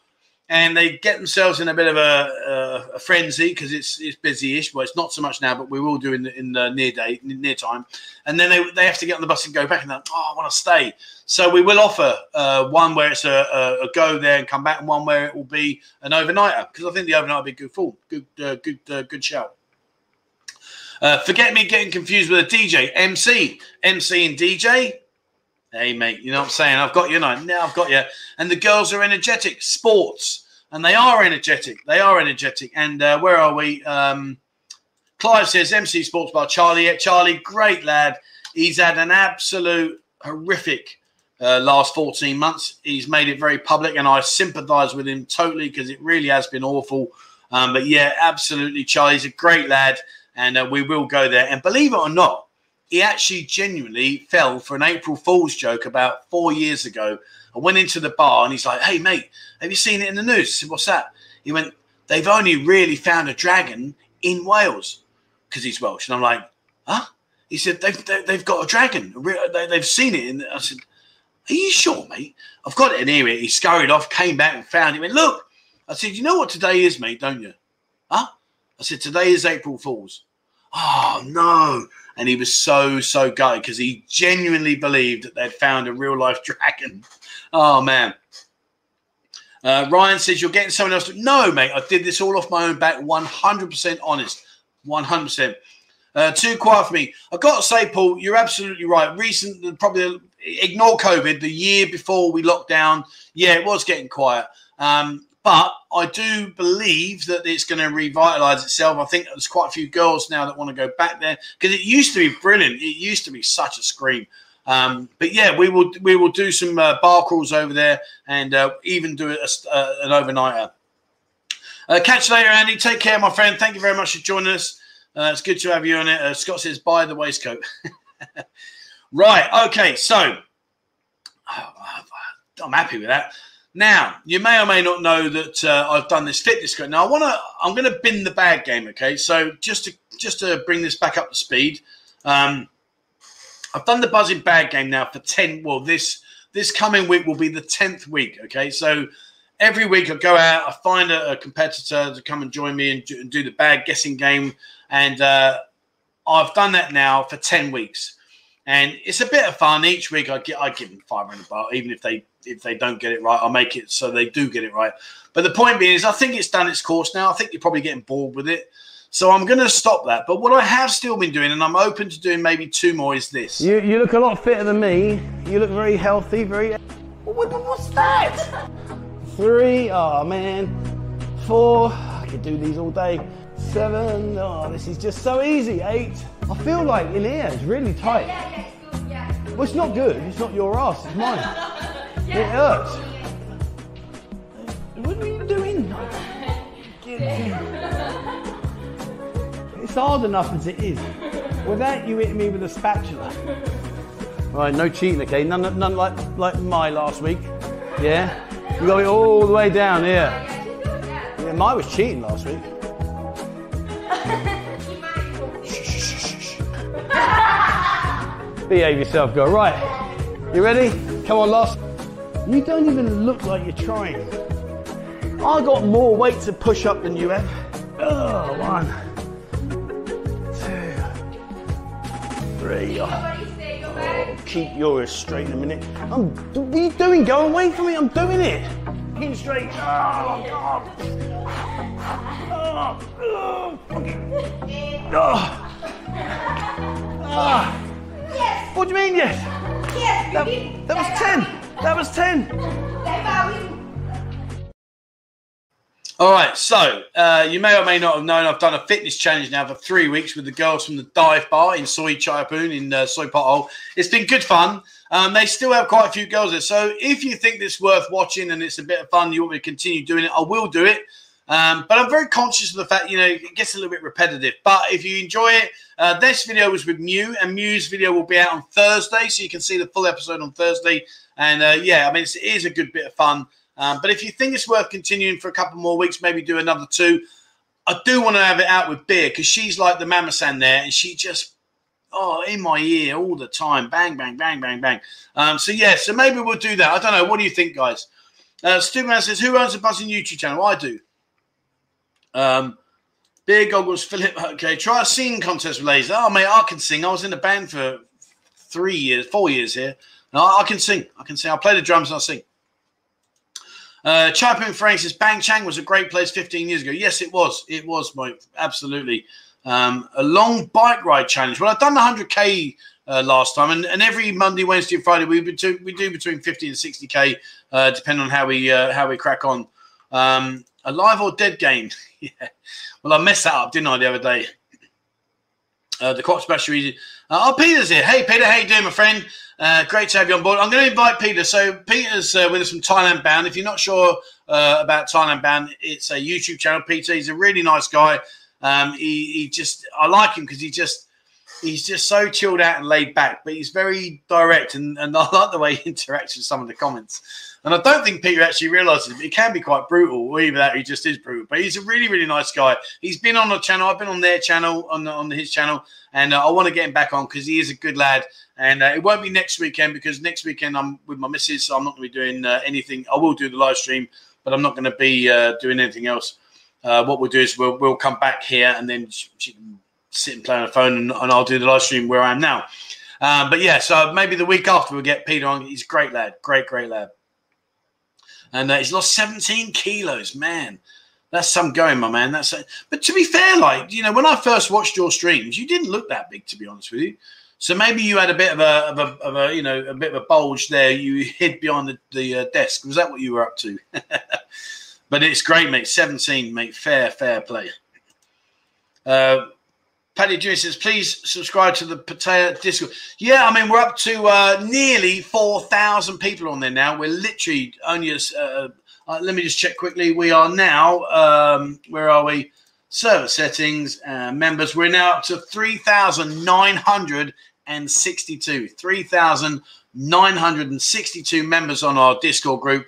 and they get themselves in a bit of a, a, a frenzy because it's it's busy-ish. Well, it's not so much now, but we will do in the, in the near day near time, and then they, they have to get on the bus and go back, and like, oh, I want to stay. So we will offer uh, one where it's a, a, a, go there and come back, and one where it will be an overnighter because I think the overnight will be good full, good, uh, good, uh, good shout. Uh, forget me getting confused with a DJ, MC, MC and DJ. Hey mate, you know what I'm saying? I've got you now. Now I've got you. And the girls are energetic, sports, and they are energetic. They are energetic. And uh, where are we? Um, Clive says MC Sports Bar. Charlie, Charlie, great lad. He's had an absolute horrific uh, last 14 months. He's made it very public, and I sympathise with him totally because it really has been awful. Um, but yeah, absolutely, Charlie's a great lad, and uh, we will go there. And believe it or not, he actually genuinely fell for an April Fool's joke about four years ago. I went into the bar and he's like, "Hey mate, have you seen it in the news?" I said, "What's that?" He went, "They've only really found a dragon in Wales because he's Welsh." And I'm like, "Huh?" He said, "They've they've got a dragon. They've seen it." And I said, are you sure, mate? I've got it in here. He scurried off, came back and found it. Went, look. I said, you know what today is, mate, don't you? Huh? I said, today is April Fool's. Oh, no. And he was so, so gutted because he genuinely believed that they'd found a real life dragon. Oh, man. Uh, Ryan says, You're getting someone else to. No, mate, I did this all off my own back, 100% honest. 100%. Uh, too quiet for me. I've got to say, Paul, you're absolutely right. Recent, probably ignore COVID. The year before we locked down, yeah, it was getting quiet. Um, but I do believe that it's going to revitalize itself. I think there's quite a few girls now that want to go back there because it used to be brilliant. It used to be such a scream. Um, but yeah, we will we will do some uh, bar crawls over there and uh, even do a, uh, an overnighter. Uh, catch you later, Andy. Take care, my friend. Thank you very much for joining us. Uh, it's good to have you on it. Uh, Scott says, buy the waistcoat. right. Okay. So I'm happy with that. Now, you may or may not know that uh, I've done this fitness coach. Now, I want to. I'm going to bin the bad game. Okay. So just to just to bring this back up to speed, um, I've done the Buzzin bad game now for ten. Well, this this coming week will be the tenth week. Okay. So every week I go out, I find a, a competitor to come and join me and do, and do the bad guessing game and uh, I've done that now for 10 weeks. And it's a bit of fun. Each week I get I give them 500 bucks, even if they if they don't get it right, I'll make it so they do get it right. But the point being is I think it's done its course now. I think you're probably getting bored with it. So I'm going to stop that. But what I have still been doing, and I'm open to doing maybe two more, is this. You, you look a lot fitter than me. You look very healthy, very. What, what's that? Three. Oh, man. Four. I could do these all day. Seven. Oh, this is just so easy. Eight. I feel like in here it's really tight. Yeah, yeah, it's good, yeah. Well, it's not good. It's not your ass. It's mine. It hurts. What are you doing? It's hard enough as it is. Without you hitting me with a spatula. Right, no cheating, okay? None, none like like my last week. Yeah, you got it all the way down here. Yeah, mine was cheating last week. Behave yourself, girl. Right, you ready? Come on, last. You don't even look like you're trying. I got more weight to push up than you have. Oh, one, two, three. Oh, keep yours straight in a minute. I'm. What are you doing? Go away from me. I'm doing it. Keep straight. Oh, God. Oh, oh, fucking- oh. Ah. Yes, What do you mean, yes? yes, That, we did. that was 10. That was 10. All right, so uh, you may or may not have known I've done a fitness challenge now for three weeks with the girls from the dive bar in Soi Chaipoon in uh, Soi Pothole. It's been good fun. Um, they still have quite a few girls there. So if you think this is worth watching and it's a bit of fun, you want me to continue doing it, I will do it. Um, but I'm very conscious of the fact, you know, it gets a little bit repetitive. But if you enjoy it, uh, this video was with Mew, and Mew's video will be out on Thursday, so you can see the full episode on Thursday. And uh, yeah, I mean, it is a good bit of fun. Um, but if you think it's worth continuing for a couple more weeks, maybe do another two. I do want to have it out with Beer because she's like the mama san there, and she just oh in my ear all the time, bang, bang, bang, bang, bang. Um, so yeah, so maybe we'll do that. I don't know. What do you think, guys? Uh, Stupid says, "Who owns a Buzzin YouTube channel?" I do. Um, Beer goggles, Philip. Okay, try a singing contest with Laser. Oh mate, I can sing. I was in a band for three years, four years here. I can sing. I can sing. I play the drums and I sing. Uh, Chaipoon Frank Bang Chang was a great place 15 years ago. Yes, it was. It was, mate. Absolutely. Um, a long bike ride challenge. Well, I've done the 100k uh, last time, and, and every Monday, Wednesday, and Friday we do, we do between 50 and 60k, uh, depending on how we uh, how we crack on. Um, a live or dead game. yeah. Well, I messed that up, didn't I, the other day? Uh, the Cops Battery. Uh, oh, Peter's here. Hey, Peter, how you doing, my friend? Uh, great to have you on board. I'm going to invite Peter. So Peter's uh, with us from Thailand Bound. If you're not sure uh, about Thailand Bound, it's a YouTube channel. Peter, he's a really nice guy. Um, he, he just, I like him because he just, he's just so chilled out and laid back, but he's very direct, and, and I like the way he interacts with some of the comments. And I don't think Peter actually realizes it. Can be quite brutal, or either that he just is brutal. But he's a really, really nice guy. He's been on the channel. I've been on their channel, on on his channel, and uh, I want to get him back on because he is a good lad. And uh, it won't be next weekend because next weekend I'm with my missus, so I'm not going to be doing uh, anything. I will do the live stream, but I'm not going to be uh, doing anything else. uh, what we'll do is we'll, we'll come back here and then she, can sit and play on the phone and, and I'll do the live stream where I am now. Um, but yeah, so maybe the week after we'll get Peter on. He's a great lad, great, great lad. And uh, he's lost 17 kilos, man. That's some going, my man. That's a, but to be fair, like you know, when I first watched your streams, you didn't look that big, to be honest with you. So maybe you had a bit of a, of a, of a you know, a bit of a bulge there. You hid behind the, the uh, desk. Was that what you were up to? but it's great, mate. 17, mate. Fair, fair play. Uh, Paddy Jr. says, please subscribe to the Pattaya Discord. Yeah, I mean, we're up to uh, nearly 4,000 people on there now. We're literally only, uh, uh, let me just check quickly. We are now, um, where are we? Server settings, members. We're now up to 3,962. 3,962 members on our Discord group.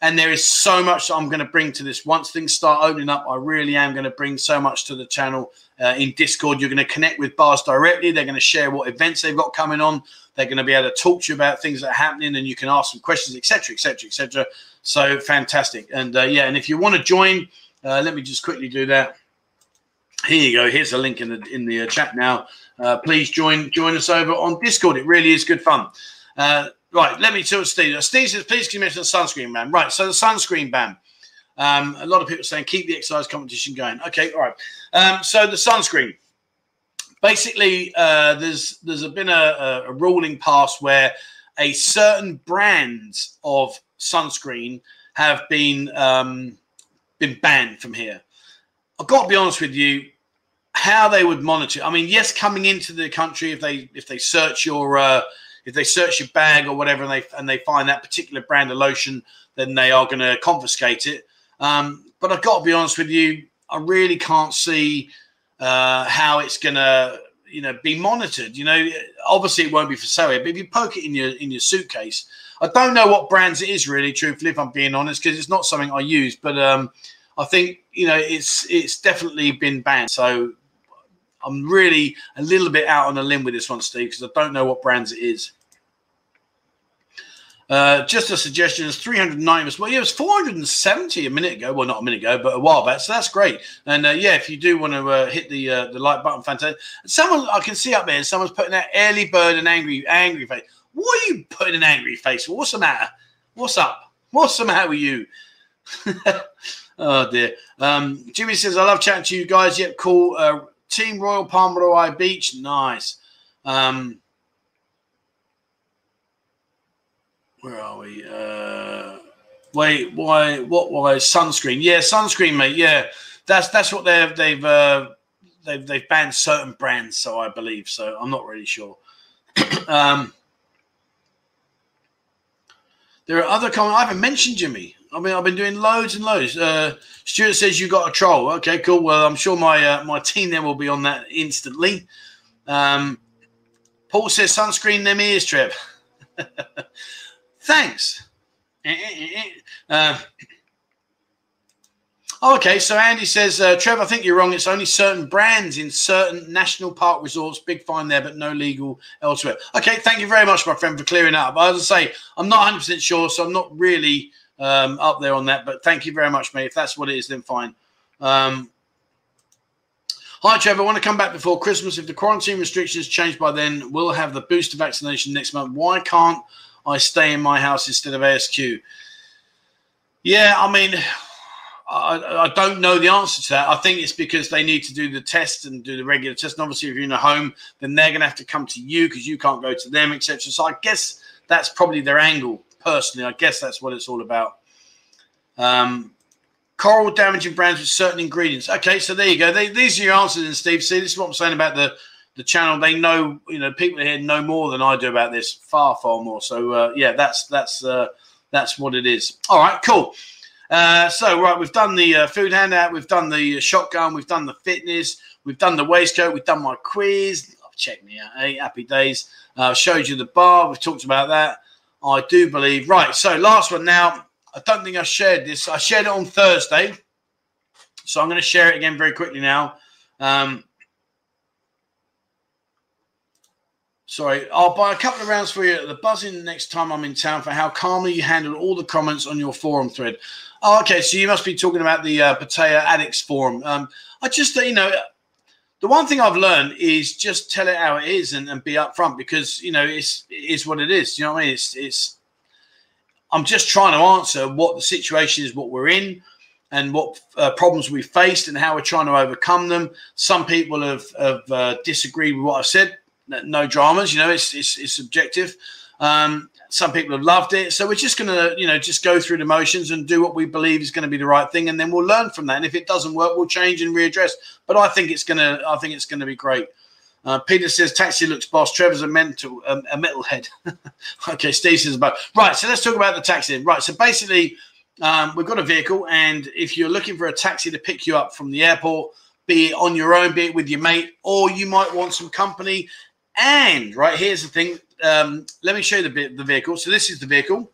And there is so much I'm going to bring to this. Once things start opening up, I really am going to bring so much to the channel. Uh, in Discord, you're going to connect with bars directly. They're going to share what events they've got coming on. They're going to be able to talk to you about things that are happening, and you can ask them questions, etc., etc., etc. So fantastic. And uh, yeah, and if you want to join, uh, let me just quickly do that. Here you go. Here's a link in the in the uh, chat now. Uh, please join join us over on Discord. It really is good fun. Uh, right, let me tell Steve. Steve says, please can you mention the sunscreen ban. Right, so the sunscreen ban. Um, a lot of people saying keep the exercise competition going. Okay, all right. Um, so the sunscreen. Basically, uh, there's there's been a, a ruling passed where a certain brands of sunscreen have been um, been banned from here. I've got to be honest with you, how they would monitor. I mean, yes, coming into the country, if they if they search your uh, if they search your bag or whatever, and they and they find that particular brand of lotion, then they are going to confiscate it. Um, but I've got to be honest with you, I really can't see uh, how it's going to you know be monitored. You know, obviously it won't be for sale, but if you poke it in your in your suitcase, I don't know what brands it is really. Truthfully, if I'm being honest, because it's not something I use, but um, I think you know it's it's definitely been banned. So I'm really a little bit out on a limb with this one, Steve, because I don't know what brands it is. Uh, just a suggestion is 390. Well, yeah, it was 470 a minute ago. Well, not a minute ago, but a while back. So that's great. And uh, yeah, if you do want to uh, hit the uh, the like button, fantastic. Someone I can see up there, someone's putting that early bird and angry angry face. What are you putting an angry face for? What's the matter? What's up? What's the matter with you? oh dear. Um, Jimmy says, I love chatting to you guys. Yep, cool. Uh, Team Royal Palm Royal Beach, nice. Um, where are we? Uh, wait, why? What? Why sunscreen? Yeah, sunscreen, mate. Yeah, that's that's what they've they've uh, they've they've banned certain brands. So I believe. So I'm not really sure. um, there are other comments. I haven't mentioned Jimmy. I mean, I've been doing loads and loads. Uh, Stuart says you got a troll. Okay, cool. Well, I'm sure my uh, my team then will be on that instantly. Um, Paul says sunscreen them ears, Trev. Thanks. Uh, okay, so Andy says, uh, Trev, I think you're wrong. It's only certain brands in certain national park resorts. Big fine there, but no legal elsewhere. Okay, thank you very much, my friend, for clearing that up. As I say, I'm not 100% sure, so I'm not really um, up there on that. But thank you very much, mate. If that's what it is, then fine. Um, Hi, Trevor. I want to come back before Christmas. If the quarantine restrictions change by then, we'll have the booster vaccination next month. Why can't I stay in my house instead of ASQ? Yeah, I mean, I, I, don't know the answer to that. I think it's because they need to do the test and do the regular test. And obviously, if you're in a home, then they're going to have to come to you because you can't go to them, etc. So I guess that's probably their angle. Personally, I guess that's what it's all about. Um, coral damaging brands with certain ingredients. Okay, so there you go. They, these are your answers, and Steve. See, this is what I'm saying about the the channel. They know, you know, people here know more than I do about this, far, far more. So uh, yeah, that's that's uh, that's what it is. All right, cool. Uh, so right, we've done the uh, food handout, we've done the shotgun, we've done the fitness, we've done the waistcoat, we've done my quiz. Oh, check me out, hey, happy days. Uh, showed you the bar, we've talked about that. I do believe. Right, so last one now. I don't think I shared this. I shared it on Thursday. So I'm going to share it again very quickly now. Um, Sorry, I'll buy a couple of rounds for you at the Buzzin next time I'm in town for how calmly you handled all the comments on your forum thread. Oh, okay, so you must be talking about the uh, Pattaya Addicts forum. Um, I just, you know, the one thing I've learned is just tell it how it is and, and be upfront because you know it's it is what it is. You know what I mean? It's it's. I'm just trying to answer what the situation is, what we're in, and what uh, problems we faced, and how we're trying to overcome them. Some people have have uh, disagreed with what I've said. No, dramas, you know. It's it's, it's subjective. Um, some people have loved it, so we're just to you know just go through the motions and do what we believe is going to be the right thing, and then we'll learn from that. And if it doesn't work, we'll change and readdress. But I think it's gonna I think it's to be great. Uh, Peter says taxi looks boss. Trevor's a mental um, a metalhead. okay, Steve says about right. So let's talk about the taxi. Right. So basically, um, we've got a vehicle, and if you're looking for a taxi to pick you up from the airport, be it on your own, be it with your mate, or you might want some company. And right here's the thing. Um, let me show you the the vehicle. So this is the vehicle,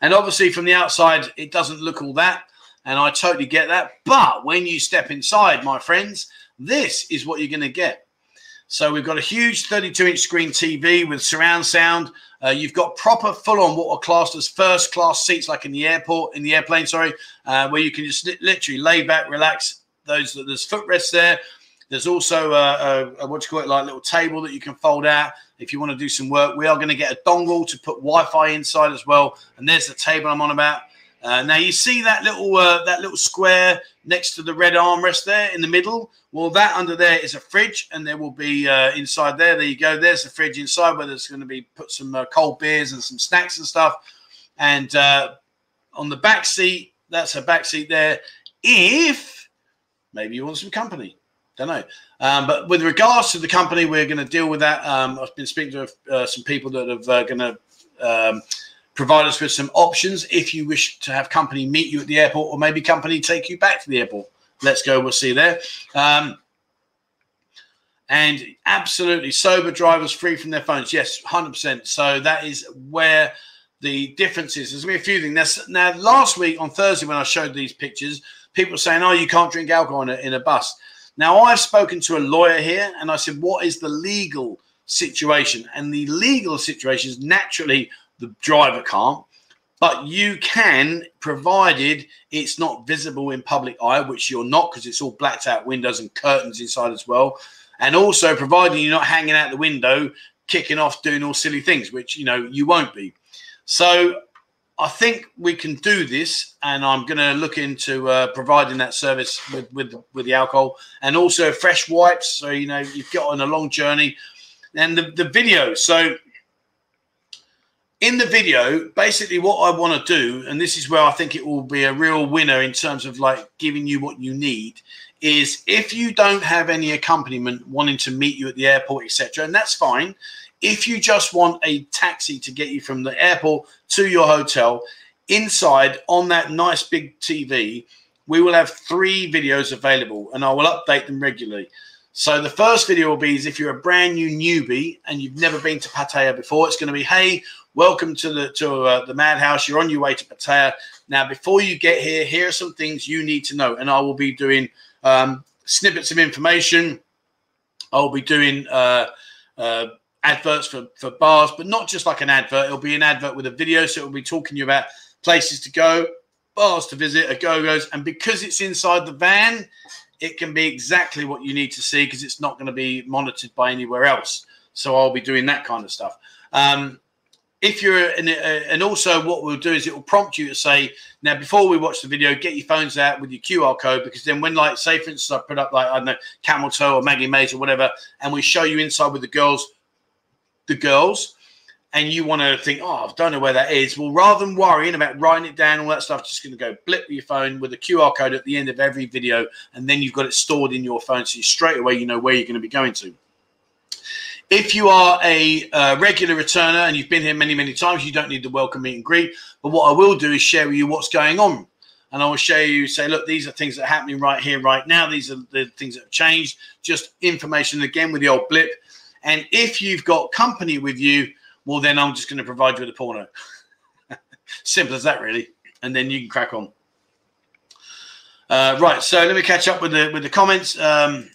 and obviously from the outside it doesn't look all that, and I totally get that. But when you step inside, my friends, this is what you're going to get. So we've got a huge 32 inch screen TV with surround sound. Uh, you've got proper full on what are classed as first class seats, like in the airport, in the airplane, sorry, uh, where you can just li- literally lay back, relax. Those there's footrests there. There's also a, a, a what you call it, like little table that you can fold out if you want to do some work. We are going to get a dongle to put Wi-Fi inside as well. And there's the table I'm on about. Uh, now you see that little uh, that little square next to the red armrest there in the middle. Well, that under there is a fridge, and there will be uh, inside there. There you go. There's the fridge inside where there's going to be put some uh, cold beers and some snacks and stuff. And uh, on the back seat, that's a back seat there. If maybe you want some company, don't know. Um, but with regards to the company, we're going to deal with that. Um, I've been speaking to uh, some people that are uh, going to um, provide us with some options if you wish to have company meet you at the airport or maybe company take you back to the airport. Let's go. We'll see there. Um, and absolutely sober drivers free from their phones. Yes, 100%. So that is where the difference is. There's going to be a few things. Now, now, last week on Thursday, when I showed these pictures, people were saying, oh, you can't drink alcohol in a, in a bus. Now, I've spoken to a lawyer here and I said, what is the legal situation? And the legal situation is naturally the driver can't, but you can, provided it's not visible in public eye, which you're not because it's all blacked out windows and curtains inside as well. And also, providing you're not hanging out the window, kicking off, doing all silly things, which you know you won't be. So I think we can do this, and I'm going to look into uh, providing that service with, with with the alcohol and also fresh wipes. So you know you've got on a long journey, and the the video. So in the video, basically what I want to do, and this is where I think it will be a real winner in terms of like giving you what you need, is if you don't have any accompaniment wanting to meet you at the airport, etc., and that's fine. If you just want a taxi to get you from the airport to your hotel, inside on that nice big TV, we will have three videos available, and I will update them regularly. So the first video will be is if you're a brand new newbie and you've never been to Pattaya before, it's going to be, hey, welcome to the to uh, the Madhouse. You're on your way to Pattaya. Now, before you get here, here are some things you need to know, and I will be doing um, snippets of information. I'll be doing uh, uh, adverts for for bars, but not just like an advert. It'll be an advert with a video, so it'll be talking to you about places to go, bars to visit, a go-go's, and because it's inside the van, it can be exactly what you need to see because it's not going to be monitored by anywhere else. So I'll be doing that kind of stuff. Um, if you're uh, and also what we'll do is it will prompt you to say now before we watch the video get your phones out with your qr code because then when like say for instance i put up like i don't know camel toe or maggie mays or whatever and we show you inside with the girls the girls and you want to think oh i don't know where that is well rather than worrying about writing it down all that stuff just going to go blip your phone with a qr code at the end of every video and then you've got it stored in your phone so you straight away you know where you're going to be going to if you are a uh, regular returner and you've been here many, many times, you don't need the welcome meet and greet. But what I will do is share with you what's going on. And I will show you, say, look, these are things that are happening right here, right now. These are the things that have changed. Just information again with the old blip. And if you've got company with you, well, then I'm just going to provide you with a porno. Simple as that, really. And then you can crack on. Uh, right. So let me catch up with the with the comments. Um,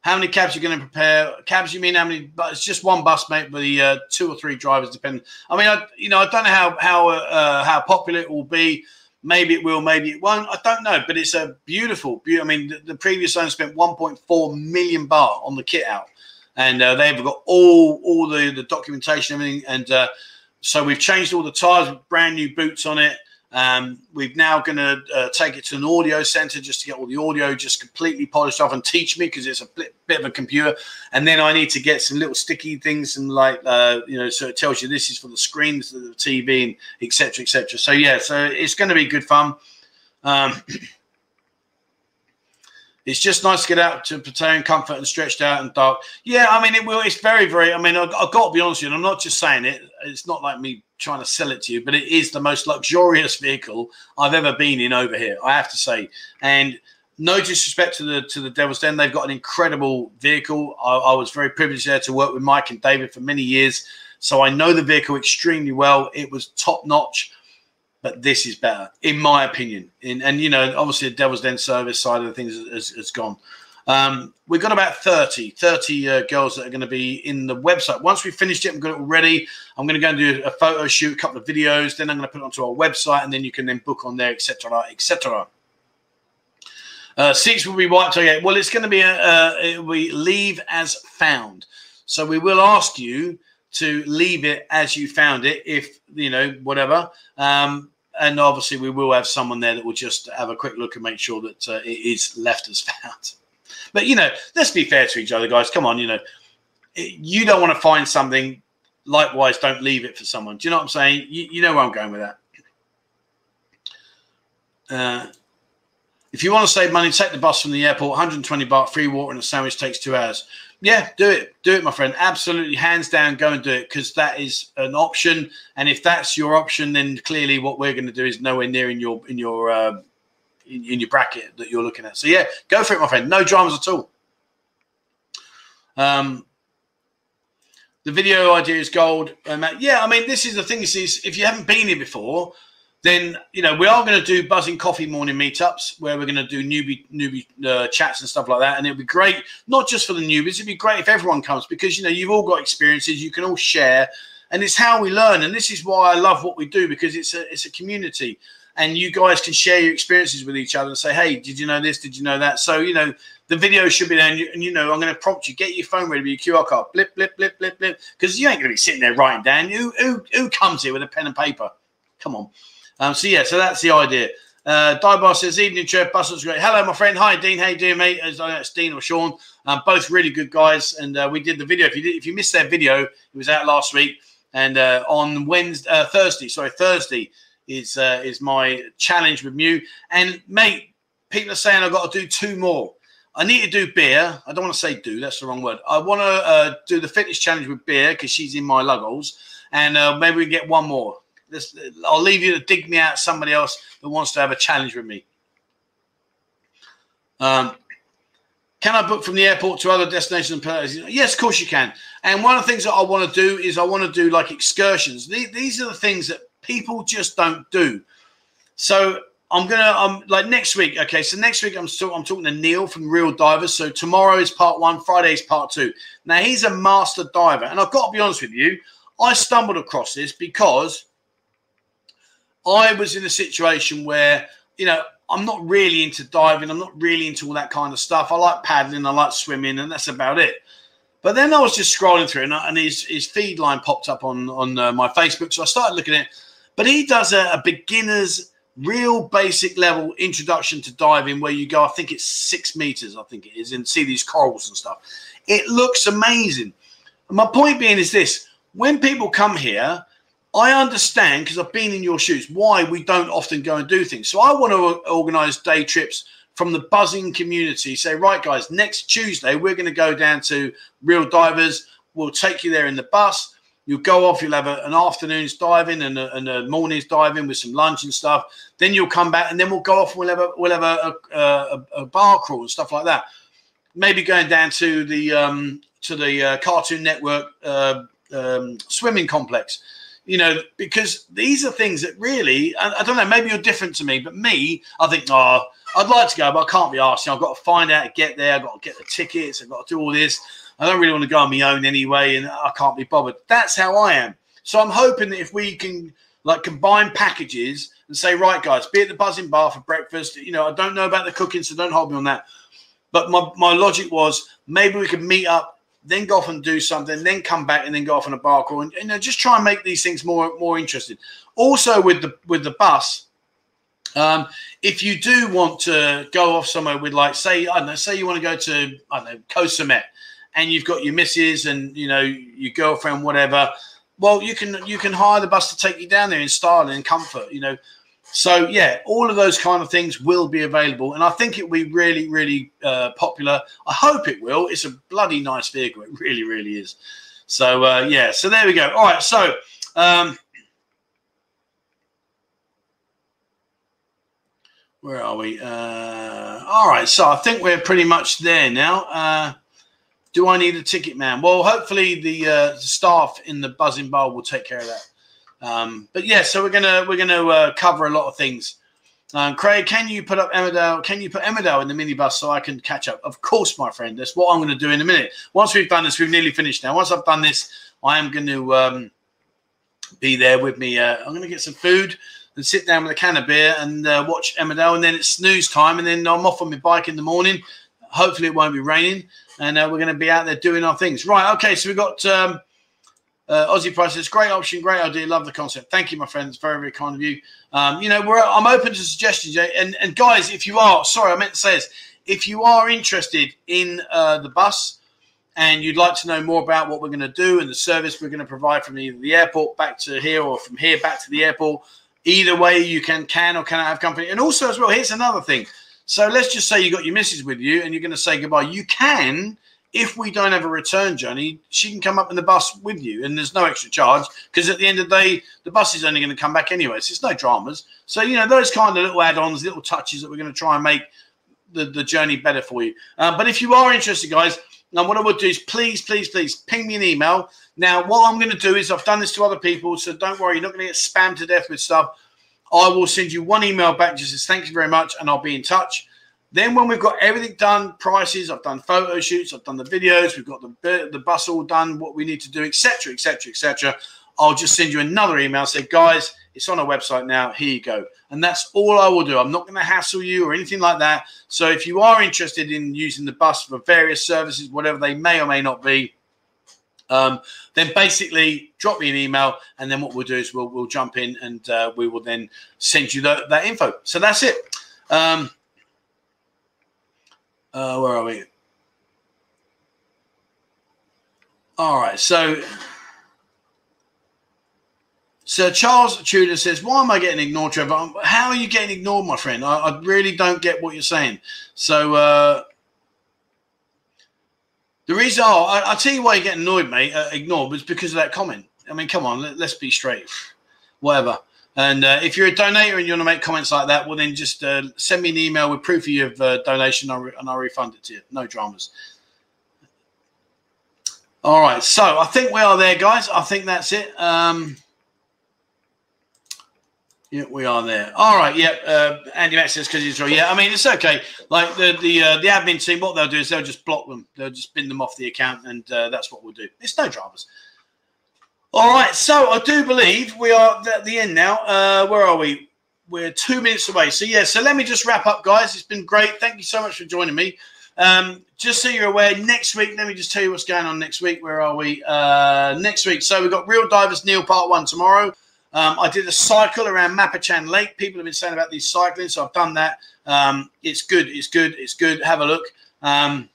How many cabs you're you going to prepare? Cabs, you mean how many? But it's just one bus, mate. With the uh, two or three drivers, depending. I mean, I you know I don't know how how uh, how popular it will be. Maybe it will, maybe it won't. I don't know, but it's a beautiful, beautiful. I mean, the, the previous owner spent 1.4 million baht on the kit out, and uh, they've got all all the the documentation, everything, and uh, so we've changed all the tires, brand new boots on it. Um, we're now going to uh, take it to an audio center just to get all the audio just completely polished off and teach me because it's a bit, bit of a computer. And then I need to get some little sticky things and like uh, you know, so it tells you this is for the screens, the TV, and etc. etc. So yeah, so it's going to be good fun. Um, it's just nice to get out to Praetorian comfort and stretched out and dark. Yeah, I mean, it will. It's very, very. I mean, I've, I've got to be honest with you, and I'm not just saying it. It's not like me trying to sell it to you, but it is the most luxurious vehicle I've ever been in over here. I have to say, and no disrespect to the to the Devil's Den, they've got an incredible vehicle. I, I was very privileged there to work with Mike and David for many years, so I know the vehicle extremely well. It was top notch but this is better, in my opinion. In, and you know, obviously, the Devil's Den service side of the things has, has gone. Um, we've got about 30, 30 uh, girls that are going to be in the website. Once we've finished it and got it ready, I'm going to go and do a photo shoot, a couple of videos. Then I'm going to put it onto our website, and then you can then book on there, etc., etc. Uh, seats will be wiped. Okay, well, it's going to be a, uh, we leave as found. So we will ask you to leave it as you found it, if you know whatever. Um, and obviously, we will have someone there that will just have a quick look and make sure that uh, it is left as found. But you know, let's be fair to each other, guys. Come on, you know, you don't want to find something. Likewise, don't leave it for someone. Do you know what I'm saying? You, you know where I'm going with that. Uh, if you want to save money, take the bus from the airport. 120 baht, free water and a sandwich takes two hours. Yeah, do it. Do it, my friend. Absolutely, hands down, go and do it because that is an option. And if that's your option, then clearly what we're going to do is nowhere near in your in your uh, in, in, your bracket that you're looking at. So yeah, go for it, my friend. No dramas at all. Um, the video idea is gold. Um, yeah, I mean, this is the thing. Is if you haven't been here before, then you know we are going to do Buzzin coffee morning meetups where we're going to do newbie newbie uh, chats and stuff like that. And it'll be great not just for the newbies it'd be great if everyone comes because you know you've all got experiences you can all share and it's how we learn. And this is why i love what we do because it's a it's a community. And you guys can share your experiences with each other and say hey did you know this? Did you know that? So you know the video should be there and you, and you know i'm going to prompt you get your phone ready with your qr code. Blip blip blip blip blip. Because you ain't going to be sitting there writing down. Who, who who comes here with a pen and paper? Come on um, so yeah, so that's the idea. Uh, Dybar says, "Evening, Trev. Bustle's great. Hello, my friend. Hi, Dean. You doing, mate? As it's Dean or Sean. Um, both really good guys. And uh, we did the video. If you did, if you missed that video, it was out last week. And uh, on Wednesday, uh, Thursday, sorry, Thursday is uh, is my challenge with Mew. And mate, people are saying I've got to do two more. I need to do beer. I don't want to say do. That's the wrong word. I want to uh, do the fitness challenge with beer because she's in my luggles. And uh, maybe we get one more. This, I'll leave you to dig me out somebody else that wants to have a challenge with me. Um, can I book from the airport to other destinations? Yes, of course you can. And one of the things that I want to do is I want to do like excursions. These are the things that people just don't do. So I'm gonna I'm like next week. Okay, so next week I'm still I'm talking to Neil from Real Divers. So tomorrow is part one, Friday is part two. Now he's a master diver, and I've got to be honest with you, I stumbled across this because I was in a situation where, you know, I'm not really into diving. I'm not really into all that kind of stuff. I like paddling, I like swimming, and that's about it. But then I was just scrolling through, and, and his his feed line popped up on on uh, my Facebook, so I started looking at it. But he does a, a beginner's real basic level introduction to diving, where you go, I think it's six meters, I think it is, and see these corals and stuff. It looks amazing. My point being is this: when people come here, I understand because I've been in your shoes why we don't often go and do things. So I want to organize day trips from the Buzzin community. Say, right, guys, next Tuesday we're going to go down to Real Divers. We'll take you there in the bus. You'll go off. You'll have a, an afternoon's diving and a, and a, morning's diving with some lunch and stuff. Then you'll come back, and then we'll go off. And we'll have a we'll have a, a, a bar crawl and stuff like that. Maybe going down to the um, to the uh, Cartoon Network uh, um, swimming complex you know, because these are things that really, I, I don't know, maybe you're different to me, but me, I think, oh, I'd like to go, but I can't be asked. You know, I've got to find out, get there, I've got to get the tickets, I've got to do all this. I don't really want to go on my own anyway, and I can't be bothered. That's how I am. So I'm hoping that if we can like combine packages and say, right, guys, be at the Buzzin bar for breakfast. You know, I don't know about the cooking, so don't hold me on that. But my, my logic was maybe we could meet up, then go off and do something, then come back and then go off on a bar crawl, and you know, just try and make these things more more interesting. Also with the with the bus, um, if you do want to go off somewhere with like say I don't know, say you want to go to I don't know Koh and you've got your missus and you know your girlfriend, whatever. Well, you can you can hire the bus to take you down there in style and comfort. You know, so yeah, all of those kind of things will be available, and I think it will be really, really uh, popular. I hope it will. It's a bloody nice vehicle. It really, really is. So uh, yeah, so there we go. All right, so um, where are we? Uh, all right, so I think we're pretty much there now. Uh, do I need a ticket man? Well, hopefully the uh, staff in the Buzzin bar will take care of that. Um, but yeah, so we're gonna we're gonna uh, cover a lot of things. Um, Craig, can you put up Emmerdale? Can you put Emmerdale in the minibus so I can catch up? Of course, my friend. That's what I'm going to do in a minute. Once we've done this, we've nearly finished now. Once I've done this, I am going to um, be there with me. Uh, I'm going to get some food and sit down with a can of beer and uh, watch Emmerdale, and then it's snooze time, and then I'm off on my bike in the morning. Hopefully, it won't be raining, and uh, we're going to be out there doing our things. Right? Okay. So we've got. Um, uh, Aussie prices, great option, great idea, love the concept. Thank you, my friends, very very kind of you. Um, you know, we're I'm open to suggestions, and and guys, if you are sorry, I meant to say this, if you are interested in uh, the bus and you'd like to know more about what we're going to do and the service we're going to provide from either the airport back to here or from here back to the airport, either way you can can or cannot have company. And also as well, here's another thing. So let's just say you got your missus with you and you're going to say goodbye. You can if we don't have a return journey, she can come up in the bus with you, and there's no extra charge because at the end of the day, the bus is only going to come back anyway. So it's no dramas. So you know those kind of little add-ons, little touches that we're going to try and make the, the journey better for you. Um, but if you are interested, guys, and what I would do is please, please, please ping me an email. Now, what I'm going to do is I've done this to other people, so don't worry, you're not going to get spammed to death with stuff. I will send you one email back just says thank you very much, and I'll be in touch. Then when we've got everything done, prices, I've done photo shoots, I've done the videos, we've got the the bus all done, what we need to do, etc., etc., etc. I'll just send you another email. Say, guys, it's on our website now. Here you go, and that's all I will do. I'm not going to hassle you or anything like that. So if you are interested in using the bus for various services, whatever they may or may not be, um, then basically drop me an email, and then what we'll do is we'll we'll jump in and uh, we will then send you the, that info. So that's it. Um, uh, where are we? All right, so Sir Charles Tudor says, "Why am I getting ignored, Trevor? How are you getting ignored, my friend? I, I really don't get what you're saying." So uh, the reason, oh, I, will tell you why you're getting annoyed, mate, uh, ignored was because of that comment. I mean, come on, let, us be straight. Whatever. And uh, if you're a donator and you want to make comments like that, well, then just uh, send me an email with proof of your uh, donation and I'll refund it to you. No dramas. All right. So I think we are there, guys. I think that's it. Um, yeah, we are there. All right. Yeah, uh, Andy Max says because he's right. Yeah. I mean, it's okay. Like the the uh, the admin team, what they'll do is they'll just block them. They'll just bin them off the account, and uh, that's what we'll do. It's no dramas. All right, so I do believe we are at the end now. Uh, where are we? We're two minutes away. So yeah, so let me just wrap up, guys. It's been great. Thank you so much for joining me. Um, just so you're aware, next week, let me just tell you what's going on next week. Where are we? Uh, next week. So we've got Real Divers Neil Part One tomorrow. Um, I did a cycle around Mabprachan Lake. People have been saying about these cycling, so I've done that. Um, it's good. It's good. It's good. Have a look. Um,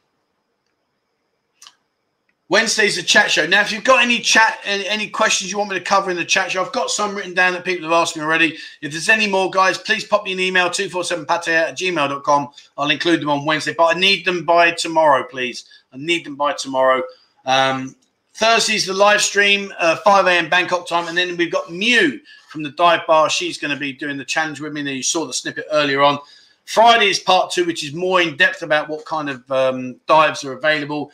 Wednesday's the chat show. Now, if you've got any chat, any, any, questions you want me to cover in the chat show, I've got some written down that people have asked me already. If there's any more, guys, please pop me an email, 247pate at gmail.com. I'll include them on Wednesday, but I need them by tomorrow, please. I need them by tomorrow. Um, Thursday's the live stream, uh, 5 a.m. Bangkok time. And then we've got Mew from the dive bar. She's going to be doing the challenge with me. And you saw the snippet earlier on. Friday is part two, which is more in depth about what kind of um, dives are available.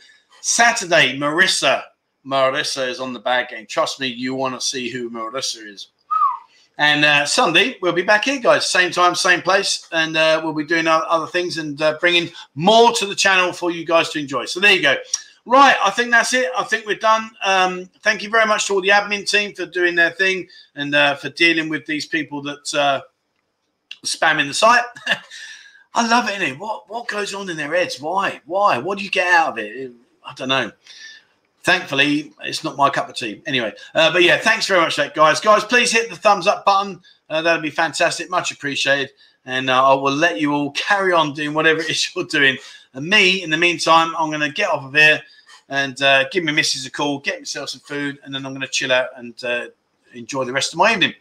Saturday, Marissa Marissa is on the bad game. Trust me, you want to see who Marissa is. And uh, Sunday, we'll be back here, guys. Same time, same place. And uh, we'll be doing other things and uh, bringing more to the channel for you guys to enjoy. So there you go. Right, I think that's it. I think we're done. Um, thank you very much to all the admin team for doing their thing and uh, for dealing with these people that uh, spamming the site. I love it? What what goes on in their heads? Why? Why? What do you get out of it? I don't know. Thankfully, it's not my cup of tea. Anyway, uh, but yeah, thanks very much, for that guys. Guys, please hit the thumbs up button. Uh, that'd be fantastic, much appreciated. And uh, I will let you all carry on doing whatever it is you're doing. And me, in the meantime, I'm going to get off of here and uh, give my missus a call, get myself some food, and then I'm going to chill out and uh, enjoy the rest of my evening.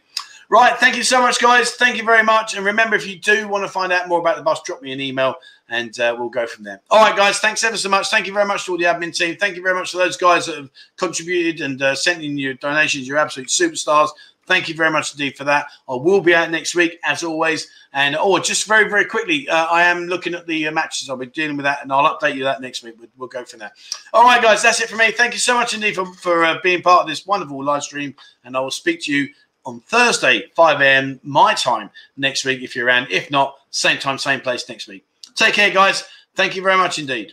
Right. Thank you so much, guys. Thank you very much. And remember, if you do want to find out more about the bus, drop me an email and uh, we'll go from there. All right, guys. Thanks ever so much. Thank you very much to all the admin team. Thank you very much to those guys that have contributed and uh, sent in your donations. You're absolute superstars. Thank you very much indeed for that. I will be out next week, as always. And oh, just very, very quickly, uh, I am looking at the uh, matches. I'll be dealing with that, and I'll update you that next week. We'll, we'll go from there. All right, guys, that's it for me. Thank you so much indeed for, for uh, being part of this wonderful live stream, and I will speak to you on Thursday, 5 a.m. my time next week if you're around. If not, same time, same place next week. Take care, guys. Thank you very much indeed.